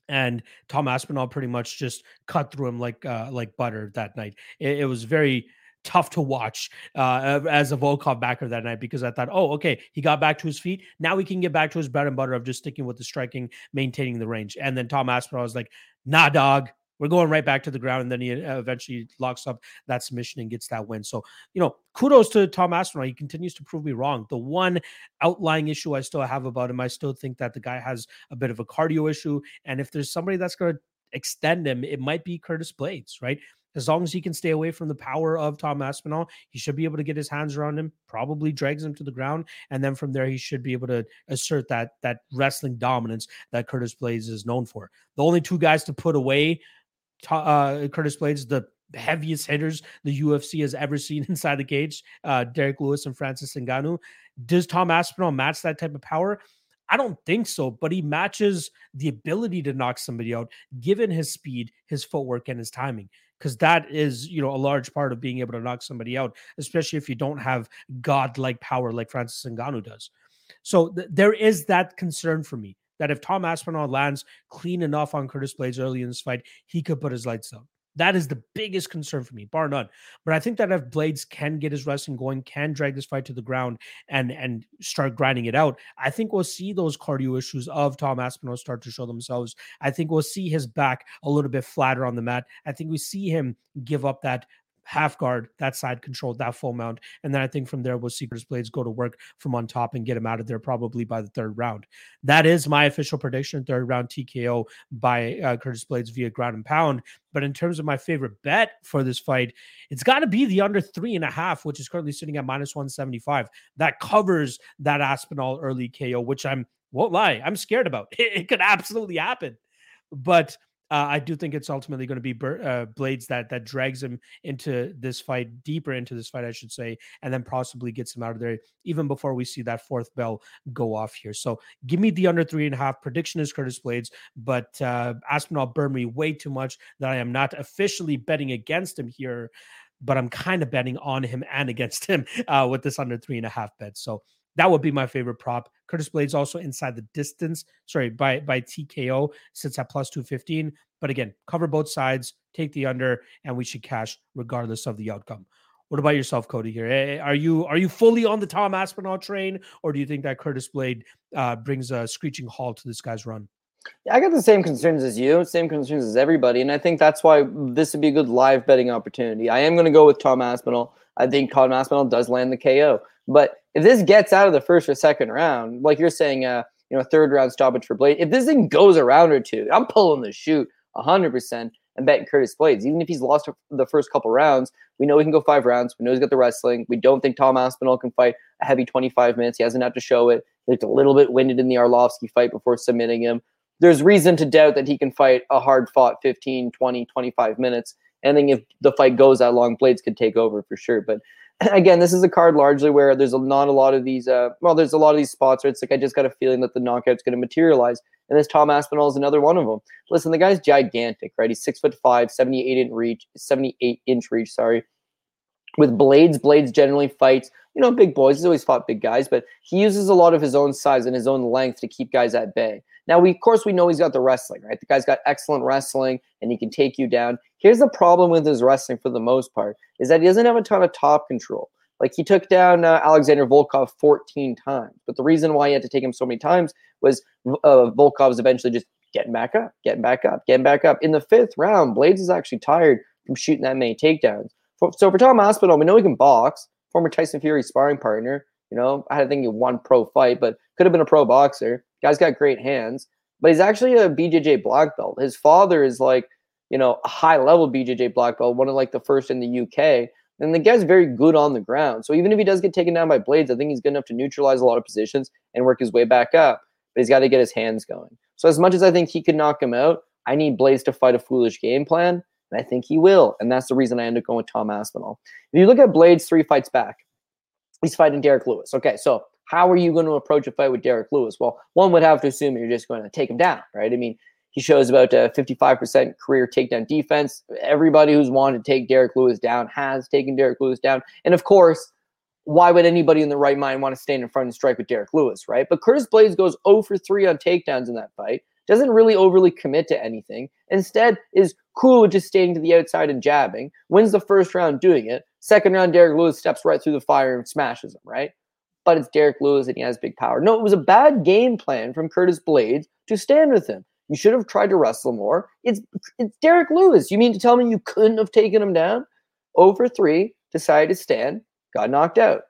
And Tom Aspinall pretty much just cut through him like uh, like butter that night. It, it was very tough to watch uh, as a Volkov backer that night because I thought, oh, okay, he got back to his feet. Now he can get back to his bread and butter of just sticking with the striking, maintaining the range. And then Tom Aspinall was like, nah, dog, we're going right back to the ground, and then he uh, eventually locks up that submission and gets that win. So, you know, kudos to Tom Aspinall. He continues to prove me wrong. The one outlying issue I still have about him, I still think that the guy has a bit of a cardio issue. And if there's somebody that's going to extend him, it might be Curtis Blaydes, right? As long as he can stay away from the power of Tom Aspinall, he should be able to get his hands around him, probably drags him to the ground, and then from there he should be able to assert that that wrestling dominance that Curtis Blaydes is known for. The only two guys to put away uh, Curtis Blaydes, the heaviest hitters the UFC has ever seen inside the cage, uh, Derrick Lewis and Francis Ngannou. Does Tom Aspinall match that type of power? I don't think so, but he matches the ability to knock somebody out given his speed, his footwork, and his timing. Because that is, you know, a large part of being able to knock somebody out, especially if you don't have godlike power like Francis Ngannou does. So th- there is that concern for me that if Tom Aspinall lands clean enough on Curtis Blaydes early in this fight, he could put his lights out. That is the biggest concern for me, bar none. But I think that if Blaydes can get his wrestling going, can drag this fight to the ground and and start grinding it out, I think we'll see those cardio issues of Tom Aspinall start to show themselves. I think we'll see his back a little bit flatter on the mat. I think we see him give up that half guard, that side control, that full mount. And then I think from there, we'll see Curtis Blaydes go to work from on top and get him out of there probably by the third round. That is my official prediction third round TKO by uh, Curtis Blaydes via ground and pound. But in terms of my favorite bet for this fight, it's got to be the under three and a half, which is currently sitting at minus 175. That covers that Aspinall early KO, which I'm, won't lie, I'm scared about. It, it could absolutely happen. But uh, I do think it's ultimately going to be uh, Blaydes that that drags him into this fight, deeper into this fight, I should say, and then possibly gets him out of there even before we see that fourth bell go off here. So give me the under three and a half. Prediction is Curtis Blaydes, but uh, Aspinall burned me way too much that I am not officially betting against him here, but I'm kind of betting on him and against him uh, with this under three and a half bet. So that would be my favorite prop. Curtis Blaydes also inside the distance. Sorry, by by TKO sits at plus 215. But again, cover both sides, take the under, and we should cash regardless of the outcome. What about yourself, Cody? Here, are you are you fully on the Tom Aspinall train, or do you think that Curtis Blade uh, brings a screeching halt to this guy's run? Yeah, I got the same concerns as you, same concerns as everybody, and I think that's why this would be a good live betting opportunity. I am going to go with Tom Aspinall. I think Tom Aspinall does land the KO, but if this gets out of the first or second round, like you're saying, uh, you know, third round stoppage for Blade, if this thing goes a round or two, I'm pulling the shoot 100% and betting Curtis Blaydes. Even if he's lost the first couple rounds, we know he can go five rounds. We know he's got the wrestling. We don't think Tom Aspinall can fight a heavy 25 minutes. He hasn't had to show it. He looked a little bit winded in the Arlovsky fight before submitting him there's reason to doubt that he can fight a hard fought 15, 20, 25 minutes. And then if the fight goes that long, Blaydes could take over for sure. But again, this is a card largely where there's a, not a lot of these. Uh, well, there's a lot of these spots where it's like I just got a feeling that the knockout's going to materialize, and this Tom Aspinall is another one of them. Listen, the guy's gigantic, right? He's six foot five, 78 inch reach, 78 inch reach. Sorry, with Blaydes, Blaydes generally fights. You know, big boys. He's always fought big guys, but he uses a lot of his own size and his own length to keep guys at bay. Now, we of course we know he's got the wrestling, right? The guy's got excellent wrestling and he can take you down. Here's the problem with his wrestling for the most part is that he doesn't have a ton of top control. Like he took down uh, Alexander Volkov 14 times, but the reason why he had to take him so many times was uh, Volkov's eventually just getting back up, getting back up, getting back up. In the fifth round, Blaydes is actually tired from shooting that many takedowns. For, so for Tom Aspinall, we know he can box. Former Tyson Fury sparring partner. You know, I think he won pro fight, but could have been a pro boxer. Guy's got great hands, but he's actually a BJJ black belt. His father is like, you know, a high level BJJ black belt, one of like the first in the UK. And the guy's very good on the ground. So even if he does get taken down by Blaydes, I think he's good enough to neutralize a lot of positions and work his way back up. But he's got to get his hands going. So as much as I think he could knock him out, I need Blaydes to fight a foolish game plan. And I think he will. And that's the reason I end up going with Tom Aspinall. If you look at Blaydes three fights back, he's fighting Derrick Lewis. Okay, so how are you going to approach a fight with Derrick Lewis? Well, one would have to assume you're just going to take him down, right? I mean, he shows about a 55% career takedown defense. Everybody who's wanted to take Derrick Lewis down has taken Derrick Lewis down. And of course, why would anybody in the right mind want to stand in front and strike with Derrick Lewis, right? But Curtis Blaydes goes 0 for 3 on takedowns in that fight, doesn't really overly commit to anything. Instead, is cool with just staying to the outside and jabbing, wins the first round doing it. Second round, Derrick Lewis steps right through the fire and smashes him, right? But it's Derrick Lewis and he has big power. No, it was a bad game plan from Curtis Blaydes to stand with him. You should have tried to wrestle more. It's it's Derrick Lewis. You mean to tell me you couldn't have taken him down? Over three, decided to stand, got knocked out.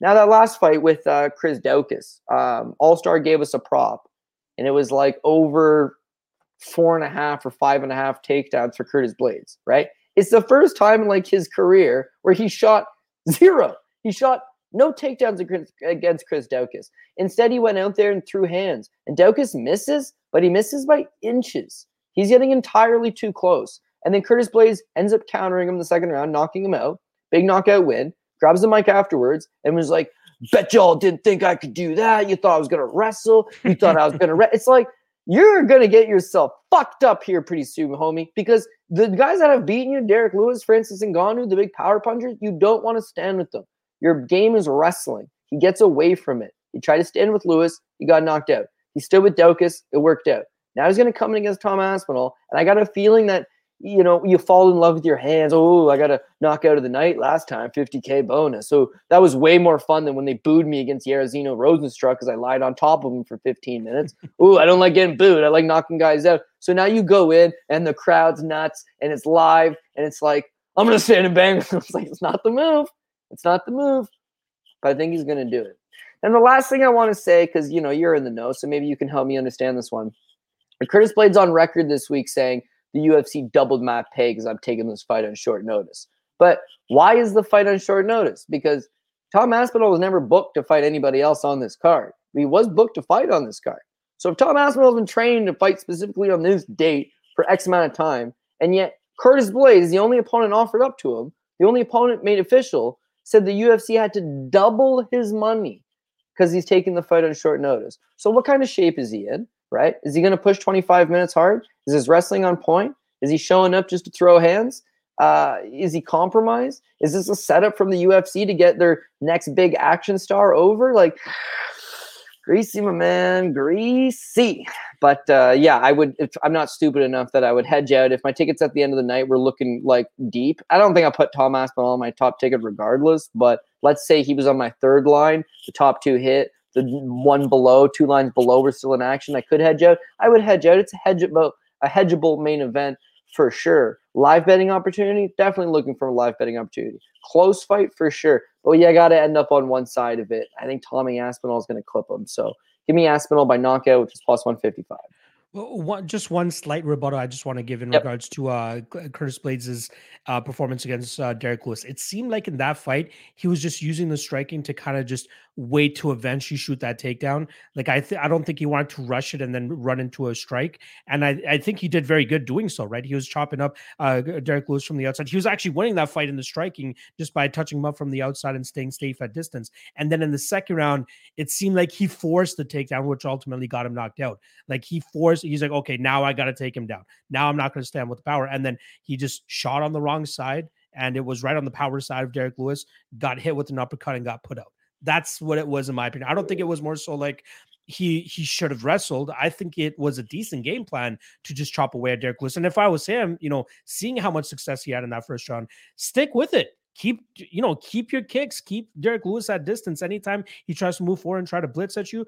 Now that last fight with uh, Chris Daukaus, um, All Star gave us a prop, and it was like over four and a half or five and a half takedowns for Curtis Blaydes. Right? It's the first time in like his career where he shot zero. He shot no takedowns against Chris Daukaus. Instead, he went out there and threw hands. And Daukaus misses, but he misses by inches. He's getting entirely too close. And then Curtis Blaydes ends up countering him the second round, knocking him out. Big knockout win. Grabs the mic afterwards and was like, Bet y'all didn't think I could do that. You thought I was going to wrestle. You thought I was going to. Re-. It's like, you're going to get yourself fucked up here pretty soon, homie, because the guys that have beaten you, Derrick Lewis, Francis Ngannou, the big power punchers, you don't want to stand with them. Your game is wrestling. He gets away from it. He tried to stand with Lewis. He got knocked out. He stood with Daukaus. It worked out. Now he's going to come in against Tom Aspinall. And I got a feeling that, you know, you fall in love with your hands. Oh, I got a knockout of the night last time, 50K bonus. So that was way more fun than when they booed me against Jairzinho Rozenstruik because I lied on top of him for 15 minutes. Oh, I don't like getting booed. I like knocking guys out. So now you go in and the crowd's nuts and it's live and it's like, I'm going to stand and bang. it's like, it's not the move. It's not the move, but I think he's going to do it. And the last thing I want to say, because you know you're in the know, so maybe you can help me understand this one. Curtis Blaydes on record this week saying the UFC doubled my pay because I'm taking this fight on short notice. But why is the fight on short notice? Because Tom Aspinall was never booked to fight anybody else on this card. He was booked to fight on this card. So if Tom Aspinall's been trained to fight specifically on this date for X amount of time, and yet Curtis Blaydes, is the only opponent offered up to him, the only opponent made official, said the UFC had to double his money because he's taking the fight on short notice. So what kind of shape is he in? Right? Is he going to push 25 minutes hard? Is his wrestling on point? Is he showing up just to throw hands? Uh, is he compromised? Is this a setup from the UFC to get their next big action star over? Like, Greasy, my man, greasy. But uh, yeah, I would. If, I'm not stupid enough that I would hedge out. If my tickets at the end of the night were looking like deep, I don't think I'll put Tom Aspinall on my top ticket regardless. But let's say he was on my third line, the top two hit, the one below, two lines below were still in action. I could hedge out. I would hedge out. It's a hedgeable, a hedgeable main event for sure. Live betting opportunity, definitely looking for a live betting opportunity. Close fight for sure. But yeah, I got to end up on one side of it. I think Tommy Aspinall is going to clip him. So give me Aspinall by knockout, which is plus 155. Well, one, just one slight rebuttal I just want to give in yep. regards to uh, Curtis Blaydes' uh, performance against uh, Derrick Lewis. It seemed like in that fight, he was just using the striking to kind of just wait to eventually shoot that takedown. Like I, th- I don't think he wanted to rush it and then run into a strike. And I, I think he did very good doing so. Right, he was chopping up uh, Derrick Lewis from the outside. He was actually winning that fight in the striking just by touching him up from the outside and staying safe at distance. And then in the second round, it seemed like he forced the takedown, which ultimately got him knocked out. Like he forced. He's like, okay, now I got to take him down. Now I'm not going to stand with the power. And then he just shot on the wrong side and it was right on the power side of Derrick Lewis, got hit with an uppercut and got put out. That's what it was in my opinion. I don't think it was more so like he he should have wrestled. I think it was a decent game plan to just chop away at Derrick Lewis. And if I was him, you know, seeing how much success he had in that first round, stick with it. Keep you know, keep your kicks, keep Derrick Lewis at distance. Anytime he tries to move forward and try to blitz at you,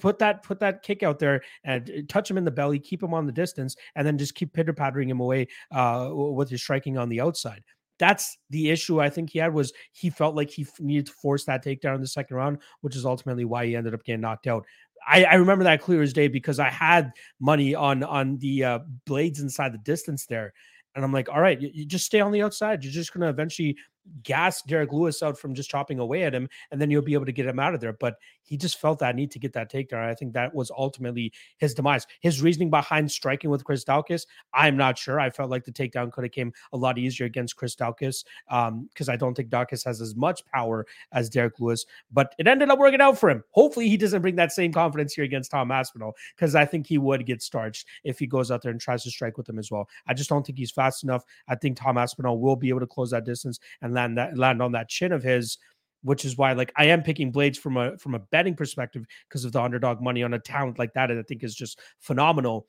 put that put that kick out there and uh, touch him in the belly, keep him on the distance, and then just keep pitter pattering him away uh, with his striking on the outside that's the issue I think he had was he felt like he needed to force that takedown in the second round, which is ultimately why he ended up getting knocked out. I, I remember that clear as day because I had money on on the uh, Blaydes inside the distance there, and I'm like, all right, you, you just stay on the outside. You're just to eventually gas Derrick Lewis out from just chopping away at him, and then you'll be able to get him out of there. But he just felt that need to get that takedown. I think that was ultimately his demise. His reasoning behind striking with Chris Daukaus, I'm not sure. I felt like the takedown could have came a lot easier against Chris Daukaus because um, I don't think Daukaus has as much power as Derrick Lewis, but it ended up working out for him. Hopefully, he doesn't bring that same confidence here against Tom Aspinall because I think he would get starched if he goes out there and tries to strike with him as well. I just don't think he's fast enough. I think Tom Aspinall will be able to close that distance and land that land on that chin of his which is why like I am picking Blaydes from a from a betting perspective because of the underdog money on a talent like that. And I think is just phenomenal.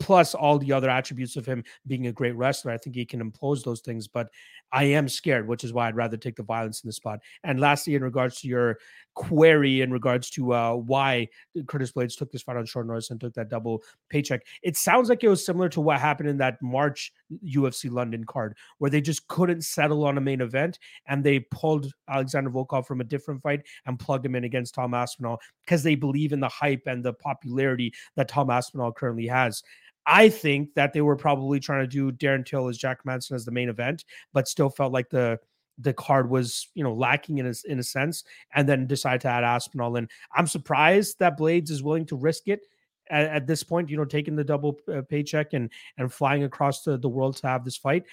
Plus all the other attributes of him being a great wrestler. I think he can impose those things, but I am scared, which is why I'd rather take the violence in the spot. And lastly, in regards to your query in regards to uh, why Curtis Blaydes took this fight on short notice and took that double paycheck. It sounds like it was similar to what happened in that March UFC London card, where they just couldn't settle on a main event and they pulled Alexander Volkov from a different fight and plugged him in against Tom Aspinall because they believe in the hype and the popularity that Tom Aspinall currently has. I think that they were probably trying to do Darren Till as Jack Manson as the main event, but still felt like the the card was you know lacking in a, in a sense, and then decided to add Aspinall. And I'm surprised that Blaydes is willing to risk it at, at this point. You know, taking the double uh, paycheck and and flying across the, the world to have this fight.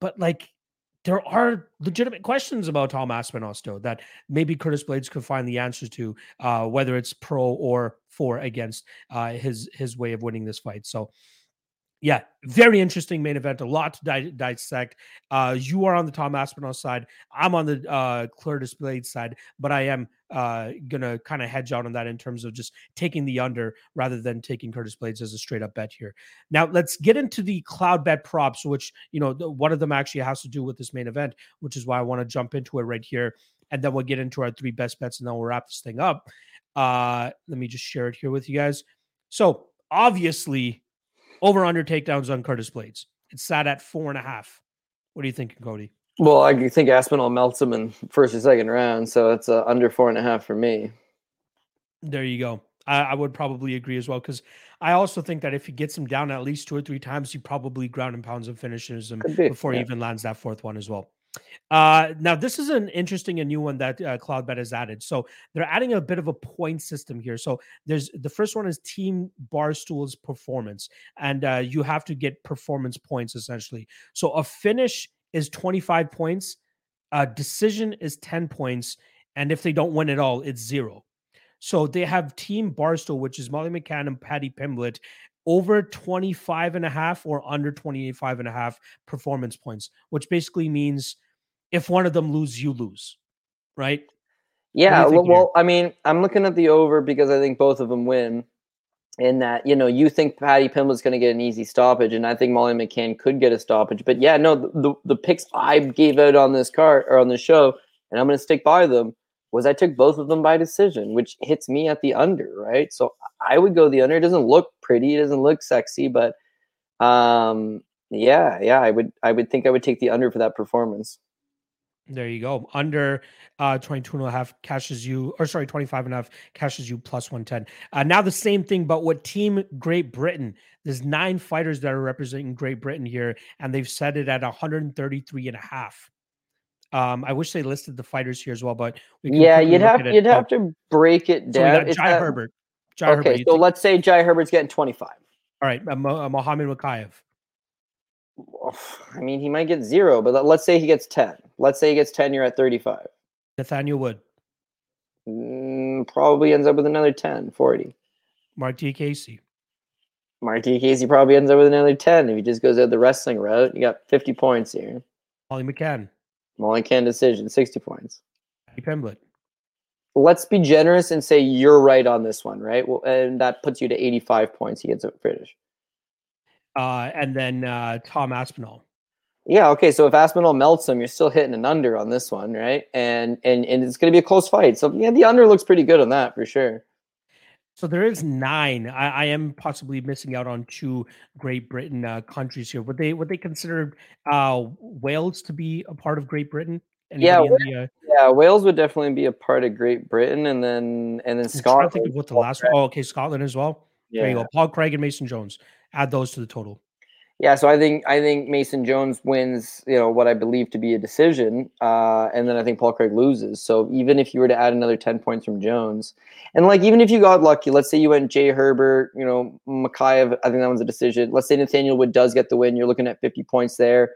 But like, there are legitimate questions about Tom Aspinall still that maybe Curtis Blaydes could find the answers to, uh, whether it's pro or for against uh, his his way of winning this fight. So yeah, very interesting main event. A lot to di- dissect. Uh, you are on the Tom Aspinall side. I'm on the uh, Curtis Blaydes side, but I am uh, gonna kind of hedge out on that in terms of just taking the under rather than taking Curtis Blaydes as a straight up bet here. Now let's get into the Cloudbet props, which you know one of them actually has to do with this main event, which is why I want to jump into it right here, and then we'll get into our three best bets, and then we'll wrap this thing up. Uh, let me just share it here with you guys. So obviously over under takedowns on Curtis Blaydes. It's sat at four and a half. What are you thinking, Cody? Well, I think Aspinall melts him in first or second round, so it's uh, under four and a half for me. There you go. I, I would probably agree as well because I also think that if he gets him down at least two or three times, he probably ground and pounds and finishes him be, before yeah. he even lands that fourth one as well. Uh, now this is an interesting and new one that uh, Cloudbet has added. So they're adding a bit of a point system here. So there's the first one is Team Barstool's performance, and uh, you have to get performance points essentially. So a finish is 25 points, a decision is 10 points, and if they don't win at all, it's zero. So they have Team Barstool, which is Molly McCann and Paddy Pimblett, over 25 and a half or under 25 and a half performance points, which basically means if one of them lose, you lose, right? Yeah, think well, I mean, I'm looking at the over because I think both of them win. In that, you know, you think Paddy Pimblett's going to get an easy stoppage, and I think Molly McCann could get a stoppage. But yeah, no, the, the, the picks I gave out on this card or on the show, and I'm going to stick by them, was I took both of them by decision, which hits me at the under, right? So I would go the under. It doesn't look pretty, it doesn't look sexy, but um, yeah, yeah, I would, I would think I would take the under for that performance. There you go. Under uh 22 and a half cashes you, or sorry, 25 and a half cashes you plus 110. Uh, now the same thing, but what team Great Britain? There's nine fighters that are representing Great Britain here, and they've set it at 133 and a half. Um, I wish they listed the fighters here as well, but yeah, you'd have you'd have to break it down. So Jai Herbert. Jai okay, Herbert, so think? let's say Jai Herbert's getting 25. All right, uh, Muhammad Mokaev. I mean, he might get zero, but let's say he gets 10. Let's say he gets 10, you're at 35. Nathaniel Wood. Mm, probably ends up with another 10, 40. Mark Diakiese. Mark Diakiese probably ends up with another 10 if he just goes out the wrestling route. You got 50 points here. Holly McCann. Molly McCann decision, 60 points. Pimblett. Let's be generous and say you're right on this one, right? Well, and that puts you to 85 points. He gets a British uh, and then uh, Tom Aspinall. Yeah. Okay. So if Aspinall melts him, you're still hitting an under on this one, right? And and and it's going to be a close fight. So yeah, the under looks pretty good on that for sure. So there is nine. I, I am possibly missing out on two Great Britain uh, countries here. Would they would they consider uh, Wales to be a part of Great Britain? Anybody yeah, the, uh... yeah. Wales would definitely be a part of Great Britain, and then and then Scotland. I think of what the last one. Oh, okay, Scotland as well. Yeah. There you go. Paul Craig and Mason Jones add those to the total. Yeah, so I think I think Mason Jones wins, you know, what I believe to be a decision, uh, and then I think Paul Craig loses. So even if you were to add another ten points from Jones, and like even if you got lucky, let's say you went Jai Herbert, you know, Mokaev, I think that one's a decision. Let's say Nathaniel Wood does get the win, you're looking at fifty points there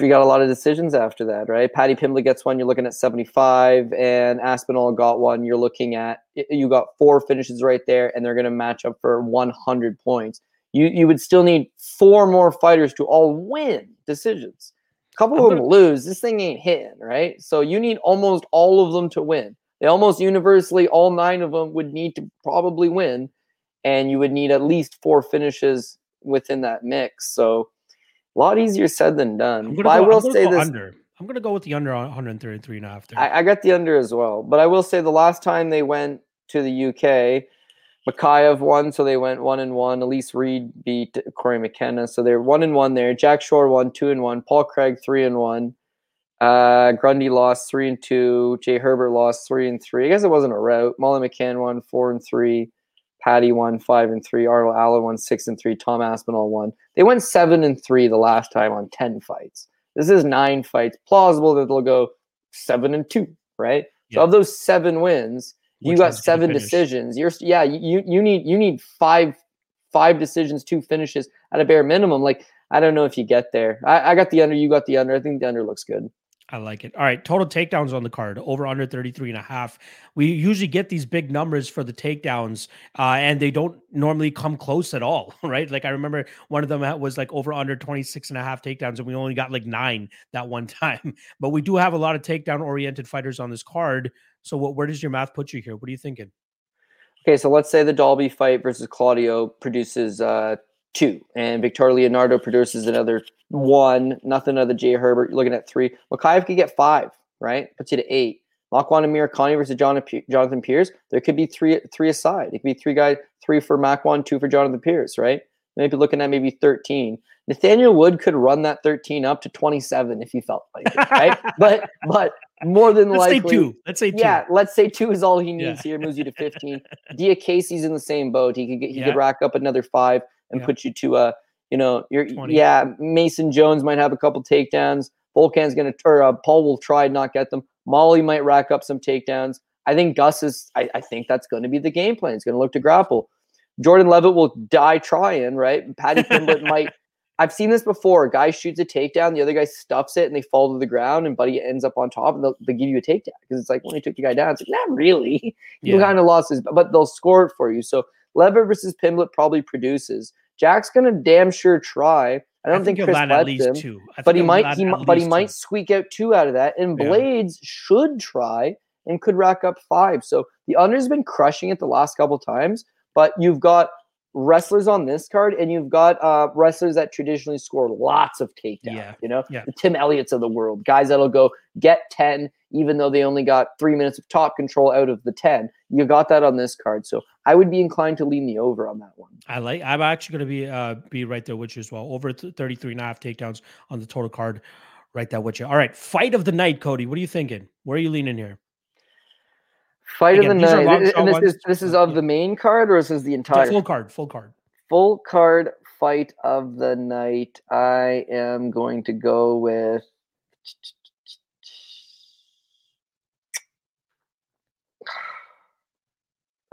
you got a lot of decisions after that, right? Paddy Pimblett gets one, you're looking at 75, and Aspinall got one, you're looking at you got four finishes right there, and they're going to match up for 100 points. You you would still need four more fighters to all win decisions. A couple of them lose. This thing ain't hitting, right? So you need almost all of them to win. They almost universally, all nine of them would need to probably win, and you would need at least four finishes within that mix. So a lot easier said than done. But go, I will say this. Under. I'm going to go with the under 133 and a half. I, I, got the under as well. But I will say the last time they went to the UK, Mokaev won, so they went one and one. Elise Reed beat Cory McKenna, so they're one and one there. Jack Shore won two and one. Paul Craig three and one. Uh, Grundy lost three and two. Jai Herbert lost three and three. I guess it wasn't a route. Molly McCann won four and three. Paddy won five and three. Arnold Allen won six and three. Tom Aspinall won. They went seven and three the last time on ten fights. This is nine fights. Plausible that they'll go seven and two, right? Yeah. So of those seven wins, Which you got seven decisions. You're yeah, you you need you need five five decisions, two finishes at a bare minimum. Like I don't know if you get there. I, I got the under, you got the under. I think the under looks good. I like it. All right, total takedowns on the card over under 33 and a half. We usually get these big numbers for the takedowns uh, and they don't normally come close at all, right? Like I remember one of them was like over under 26 and a half takedowns and we only got like 9 that one time. But we do have a lot of takedown oriented fighters on this card. So what where does your math put you here? What are you thinking? Okay, so let's say the Dalby fight versus Claudio produces uh, two, and Victor Leonardo produces another one. Nothing of the Jai Herbert. You're looking at three. Mokaev could get five, right? Puts you to eight. Makwan Amirkhani versus Jonathan Pearce. There could be three three aside. It could be three guys, three for Makwan, two for Jonathan Pearce, right? Maybe looking at maybe 13. Nathaniel Wood could run that 13 up to 27 if he felt like it, right? but but more than let's likely, say two. Let's say two. Yeah, let's say two is all he needs yeah. here. Moves you to 15. Diakiese's in the same boat. He could get he yeah. could rack up another five and yeah. put you to a you know you're 20. yeah Mason Jones might have a couple takedowns. Volkan's gonna or uh, Paul will try and not get them. Molly might rack up some takedowns. I think Gus is. I, I think that's going to be the game plan. He's going to look to grapple. Jordan Leavitt will die trying, right? Paddy Pimblett might. I've seen this before. A guy shoots a takedown, the other guy stuffs it, and they fall to the ground, and Buddy ends up on top, and they'll, they give you a takedown because it's like when he took the guy down, it's like not really. You yeah. kind of lost his, but they'll score it for you. So Levitt versus Pimblett probably produces. Jack's gonna damn sure try. I don't I think, think, Chris he'll land at least him, two. But he might he but he might two. squeak out two out of that. And Yeah. Blaydes should try and could rack up five. So the under's been crushing it the last couple times, but you've got wrestlers on this card and you've got uh wrestlers that traditionally score lots of takedowns. Yeah. You know, Yeah. the Tim Elliott's of the world, guys that'll go get 10, even though they only got three minutes of top control out of the 10. You got that on this card. So I would be inclined to lean the over on that one. I like. I'm actually going to be uh be right there with you as well. Over th- 33 and a half takedowns on the total card. Right there with you. All right, fight of the night, Cody. What are you thinking? Where are you leaning here? Fight Again, of the night. long And this ones, is this is of the main card or is this the Yeah, entire full card, full card. full card fight of the night? I am going to go with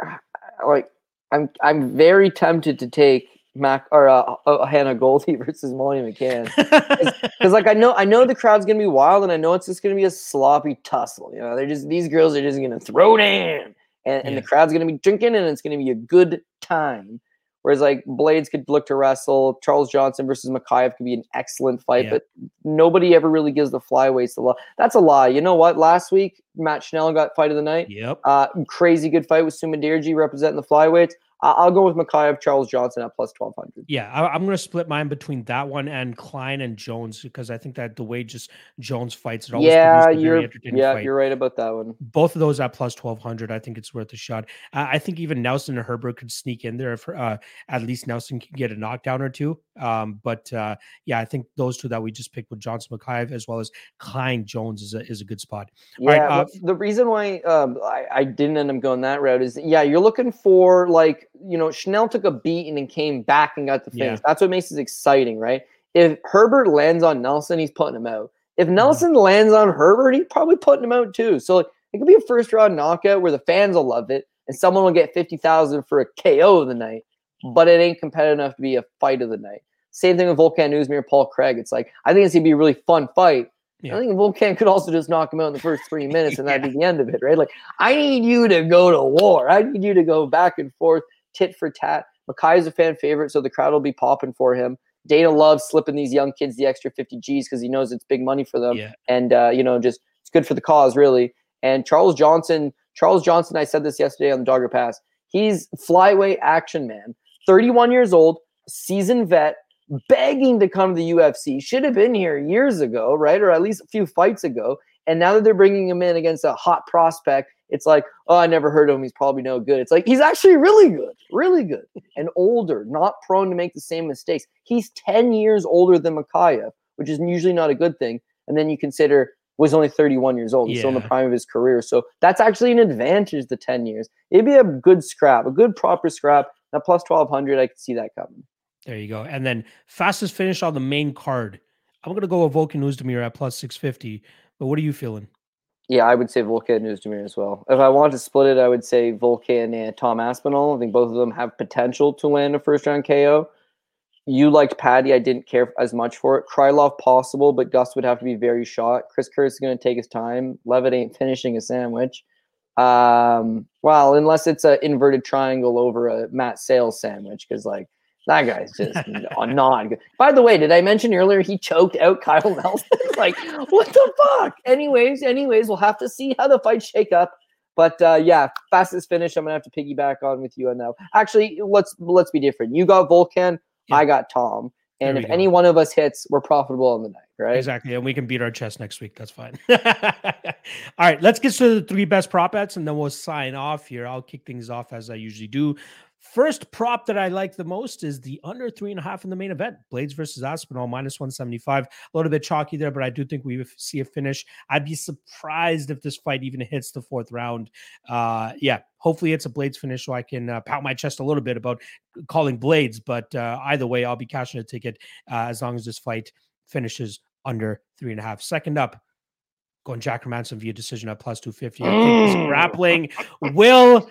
like I'm I'm very tempted to take Mac or uh, uh, Hannah Goldy versus Molly McCann because like I know I know the crowd's gonna be wild and I know it's just gonna be a sloppy tussle. You know, they're just these girls are just gonna throw down and, and Yeah. the crowd's gonna be drinking and it's gonna be a good time. Whereas like Blaydes could look to wrestle, Charles Johnson versus Mokaev could be an excellent fight, Yeah. but nobody ever really gives the flyweights the love. That's a lie. You know what? Last week Matt Schnell got fight of the night. yep. Uh, crazy good fight with Su Mudaerji representing the flyweights. I'll go with Mokaev, Charles Johnson at plus twelve hundred. Yeah, I, I'm going to split mine between that one and Klein and Jones because I think that the way just Jones fights it always Yeah, you're yeah, fight. you're right about that one. both of those at plus 1200 i think it's worth a shot i, I think even nelson and herbert could sneak in there if uh, at least nelson can get a knockdown or two um, but uh, yeah i think those two that we just picked with johnson mckay as well as klein jones is a, is a good spot Yeah, right, uh, the reason why um, I, I didn't end up going that route is yeah, you're looking for like you know Schnell took a beating and came back and got the Yeah. finish. That's what makes it exciting, right? If Herbert lands on Nelson, he's putting him out. If Nelson lands on Herbert, he's probably putting him out too. So like, it could be a first round knockout where the fans will love it and someone will get fifty thousand for a KO of the night, hmm. but it ain't competitive enough to be a fight of the night. Same thing with Volkan Oezdemir, Paul Craig. It's like I think it's gonna be a really fun fight. Yeah. I think Volkan could also just knock him out in the first three minutes, and that'd be the end of it, right? Like I need you to go to war. I need you to go back and forth, tit for tat. Makai is a fan favorite, so the crowd will be popping for him. Dana loves slipping these young kids the extra 50 G's because he knows it's big money for them. yeah And uh, you know, just it's good for the cause, really. And Charles Johnson, Charles Johnson, I said this yesterday on the Dogger Pass. He's flyweight action man, 31 years old, seasoned vet, begging to come to the UFC. Should have been here years ago, right? Or at least a few fights ago. And now that they're bringing him in against a hot prospect, it's like, oh, I never heard of him. He's probably no good. It's like he's actually really good, really good, and older, not prone to make the same mistakes. He's 10 years older than Mokaev, which is usually not a good thing. And then you consider was only 31 years old. He's still in the prime of his career. So that's actually an advantage, the 10 years. It'd be a good scrap, a good proper scrap. Now plus 1200, I could see that coming. there you go and then fastest finish on the main card i'm going to go with volkan Oezdemir at plus 650 but what are you feeling Yeah, I would say Volkan Oezdemir as well. If I wanted to split it, I would say Volkan and Tom Aspinall. I think both of them have potential to land a first round KO. You liked Paddy. I didn't care as much for it. Krylov possible, but Gus would have to be very shot. Chris Curtis is going to take his time. Leavitt ain't finishing a sandwich. Um, well, unless it's an inverted triangle over a Matt Sayles sandwich, because like that guy's just n- not good. By the way, did I mention earlier he choked out Kyle Nelson? like, what the fuck? Anyways, anyways, we'll have to see how the fights shake up. But uh, yeah, fastest finish. I'm gonna have to piggyback on with you on that. Actually, let's let's be different. You got Volkan, Yeah. I got Tom, and if go. any one of us hits, we're profitable on the night, right? Exactly. And we can beat our chest next week. That's fine. All right. Let's get to the three best prop bets and then we'll sign off here. I'll kick things off as I usually do. First prop that I like the most is the under three and a half in the main event Blaydes versus Aspinall, minus 175. A little bit chalky there, but I do think we see a finish. I'd be surprised if this fight even hits the fourth round. Uh, yeah, hopefully it's a Blaydes finish so I can uh, pout my chest a little bit about calling Blaydes. But uh, either way, I'll be cashing a ticket uh, as long as this fight finishes under three and a half. Second up, going Jack Hermansson via decision at plus 250. I think his Mm. grappling will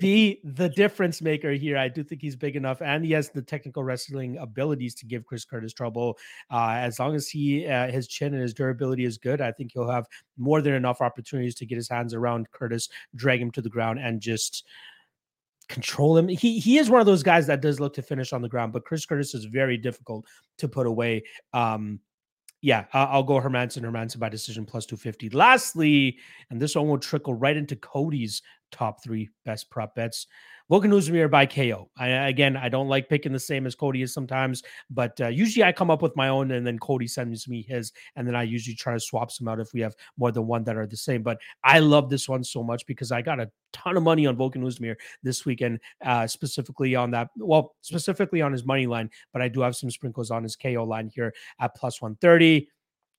be the difference maker here. I do think he's big enough and he has the technical wrestling abilities to give Chris Curtis trouble. Uh, as long as he, uh, his chin and his durability is good, I think he'll have more than enough opportunities to get his hands around Curtis, drag him to the ground, and just control him. He he is one of those guys that does look to finish on the ground, but Chris Curtis is very difficult to put away. Um, yeah, I'll go Hermansson, Hermansson by decision plus 250. Lastly, and this one will trickle right into Cody's top three best prop bets. Oezdemir by KO. I, again, I don't like picking the same as Cody is sometimes, but uh, usually I come up with my own and then Cody sends me his, and then I usually try to swap some out if we have more than one that are the same. But I love this one so much because I got a ton of money on Volkan this weekend, uh, specifically on that. Well, specifically on his money line, but I do have some sprinkles on his KO line here at plus 130.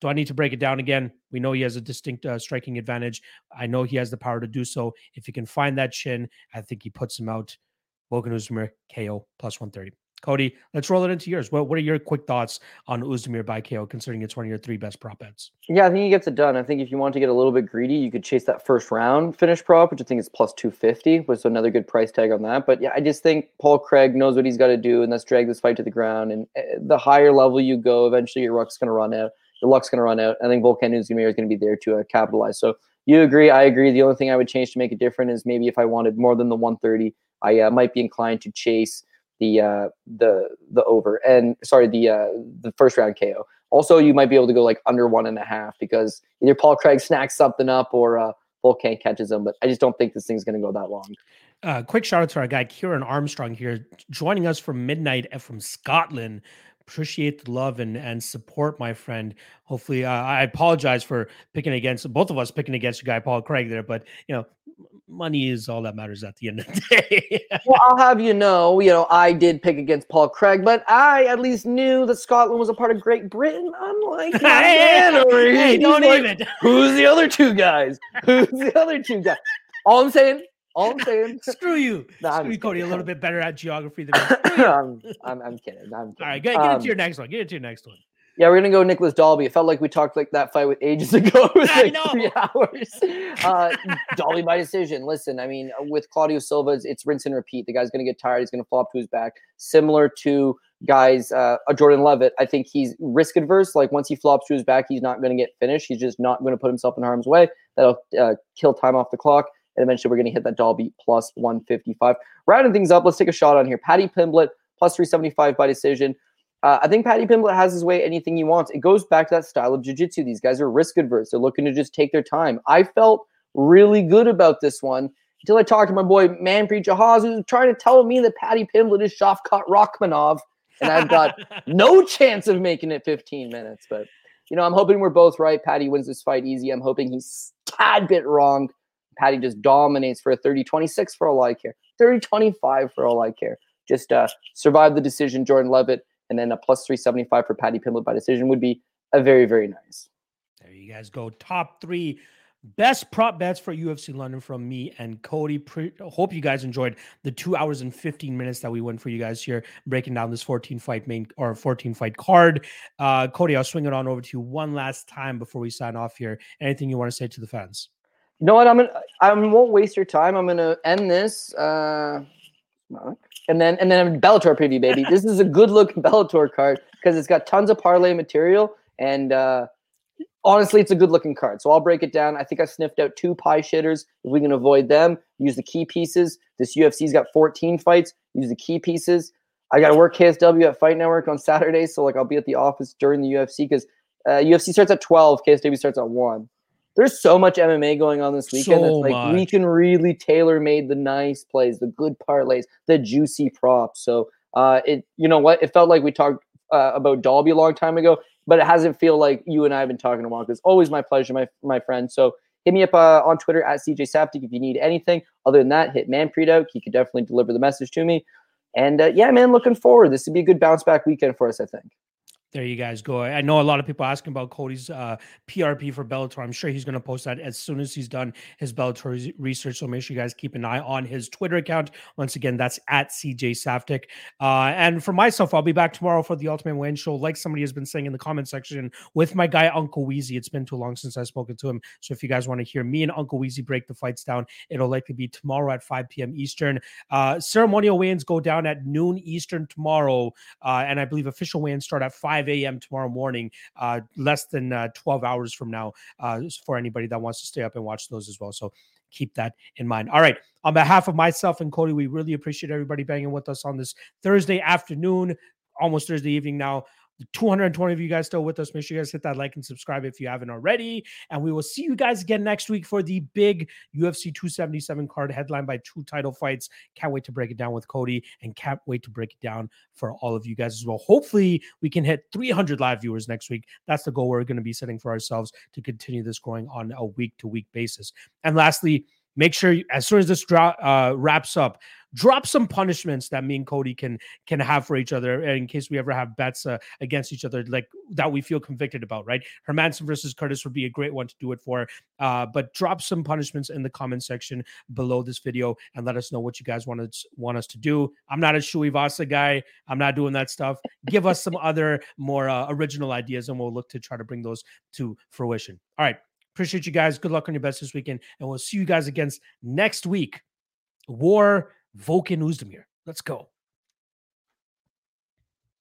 Do I need to break it down again? We know he has a distinct uh, striking advantage. I know he has the power to do so. If he can find that chin, I think he puts him out. Volkan Oezdemir, KO plus 130. Cody, let's roll it into yours. What, what are your quick thoughts on Oezdemir by KO, considering it's one of your three best prop bets? Yeah, I think he gets it done. I think if you want to get a little bit greedy, you could chase that first round finish prop, which I think is plus 250, was another good price tag on that. But yeah, I just think Paul Craig knows what he's got to do, and let's drag this fight to the ground. And uh, the higher level you go, eventually your luck's going to run out. The luck's going to run out. I think Volkan is going to be there to uh, capitalize. So you agree, I agree. The only thing I would change to make it different is maybe if I wanted more than the 130, I uh, might be inclined to chase the uh, the the over and sorry the uh, the first round KO. Also, you might be able to go like under one and a half because either Paul Craig snacks something up or uh, Volkan catches him. But I just don't think this thing's going to go that long. Uh, quick shout out to our guy Kieran Armstrong here, joining us from midnight from Scotland appreciate the love and and support, my friend. Hopefully, uh, I apologize for picking against both of us picking against your guy Paul Craig there, but you know, money is all that matters at the end of the day. well, I'll have you know, you know, I did pick against Paul Craig, but I at least knew that Scotland was a part of Great Britain. Unlike over hey, don't like, even. Who's the other two guys? Who's the other two guys? All I'm saying, all I'm saying. Screw you. No, Screw you, Cody. A little bit better at geography than me. I'm, I'm, I'm, kidding. I'm kidding. All right, get, get um, into your next one. Get into your next one. Yeah, we're gonna go Nicolas Dalby. It felt like we talked like that fight with ages ago. It was like three hours. Uh, Dalby by decision. Listen, I mean, with Claudio Silva, it's, it's, rinse and repeat. The guy's gonna get tired. He's gonna flop to his back. Similar to guys, uh, Jordan Leavitt. I think he's risk adverse. Like once he flops to his back, he's not gonna get finished. He's just not gonna put himself in harm's way. That'll uh, kill time off the clock. And eventually we're going to hit that Dalby plus 155. Rounding things up, let's take a shot on here. Paddy Pimblett plus 375 by decision. Uh, I think Paddy Pimblett has his way anything he wants. It goes back to that style of jiu-jitsu. These guys are risk adverse. They're looking to just take their time. I felt really good about this one until I talked to my boy Manpreet Jahaz, who's trying to tell me that Paddy Pimblett is Shavkat Rakhmonov, and I've got no chance of making it 15 minutes. But you know, I'm hoping we're both right. Paddy wins this fight easy. I'm hoping he's tad bit wrong. Paddy just dominates for a 30 26 for all I care, 30 25 for all I care. Just uh, survive the decision, Jordan Leavitt, and then a plus 375 for Paddy Pimblett by decision would be a very, very nice. There you guys go. Top three best prop bets for UFC London from me and Cody. Pre- hope you guys enjoyed the two hours and 15 minutes that we went for you guys here, breaking down this 14 fight main or 14 fight card. Uh, Cody, I'll swing it on over to you one last time before we sign off here. Anything you want to say to the fans? You know what? I'm gonna. I won't waste your time. I'm gonna end this. Uh, and then and then Bellator preview, baby. this is a good looking Bellator card because it's got tons of parlay material and uh, honestly, it's a good looking card. So I'll break it down. I think I sniffed out two pie shitters. If we can avoid them, use the key pieces. This UFC's got 14 fights. Use the key pieces. I got to work KSW at Fight Network on Saturday, so like I'll be at the office during the UFC because uh, UFC starts at 12, KSW starts at one there's so much MMA going on this weekend. So like much. we can really tailor made the nice plays, the good parlays, the juicy props. So uh, it you know what? It felt like we talked uh, about Dalby a long time ago, but it hasn't feel like you and I have been talking a while. It's always my pleasure, my my friend. So hit me up uh, on Twitter at CJ Saptic if you need anything. Other than that, hit Manpreet out. He could definitely deliver the message to me. And uh, yeah, man, looking forward. This would be a good bounce back weekend for us, I think there you guys go. I know a lot of people asking about Cody's uh, PRP for Bellator. I'm sure he's going to post that as soon as he's done his Bellator research. So make sure you guys keep an eye on his Twitter account. Once again, that's at CJ Saftic. Uh, and for myself, I'll be back tomorrow for the Ultimate Win Show. Like somebody has been saying in the comment section with my guy Uncle Weezy. It's been too long since I've spoken to him. So if you guys want to hear me and Uncle Weezy break the fights down, it'll likely be tomorrow at 5 p.m. Eastern. Uh, ceremonial weigh-ins go down at noon Eastern tomorrow, uh, and I believe official weigh-ins start at 5 a.m. tomorrow morning morning, uh, less than uh, 12 hours from now, uh, for anybody that wants to stay up and watch those as well. So keep that in mind. All right. On behalf of myself and Cody, we really appreciate everybody banging with us on this Thursday afternoon, almost Thursday evening now. 220 of you guys still with us. Make sure you guys hit that like and subscribe if you haven't already. And we will see you guys again next week for the big UFC 277 card headlined by two title fights. Can't wait to break it down with Cody and can't wait to break it down for all of you guys as well. Hopefully, we can hit 300 live viewers next week. That's the goal we're going to be setting for ourselves to continue this growing on a week to week basis. And lastly, make sure as soon as this dro- uh, wraps up, drop some punishments that me and Cody can can have for each other in case we ever have bets uh, against each other like that we feel convicted about right? Hermansson versus Curtis would be a great one to do it for uh, but drop some punishments in the comment section below this video and let us know what you guys want to want us to do. I'm not a Shui Vasa guy. I'm not doing that stuff. Give us some other more uh, original ideas and we'll look to try to bring those to fruition. All right appreciate you guys good luck on your best this weekend and we'll see you guys against next week war Volkan Oezdemir. Let's go.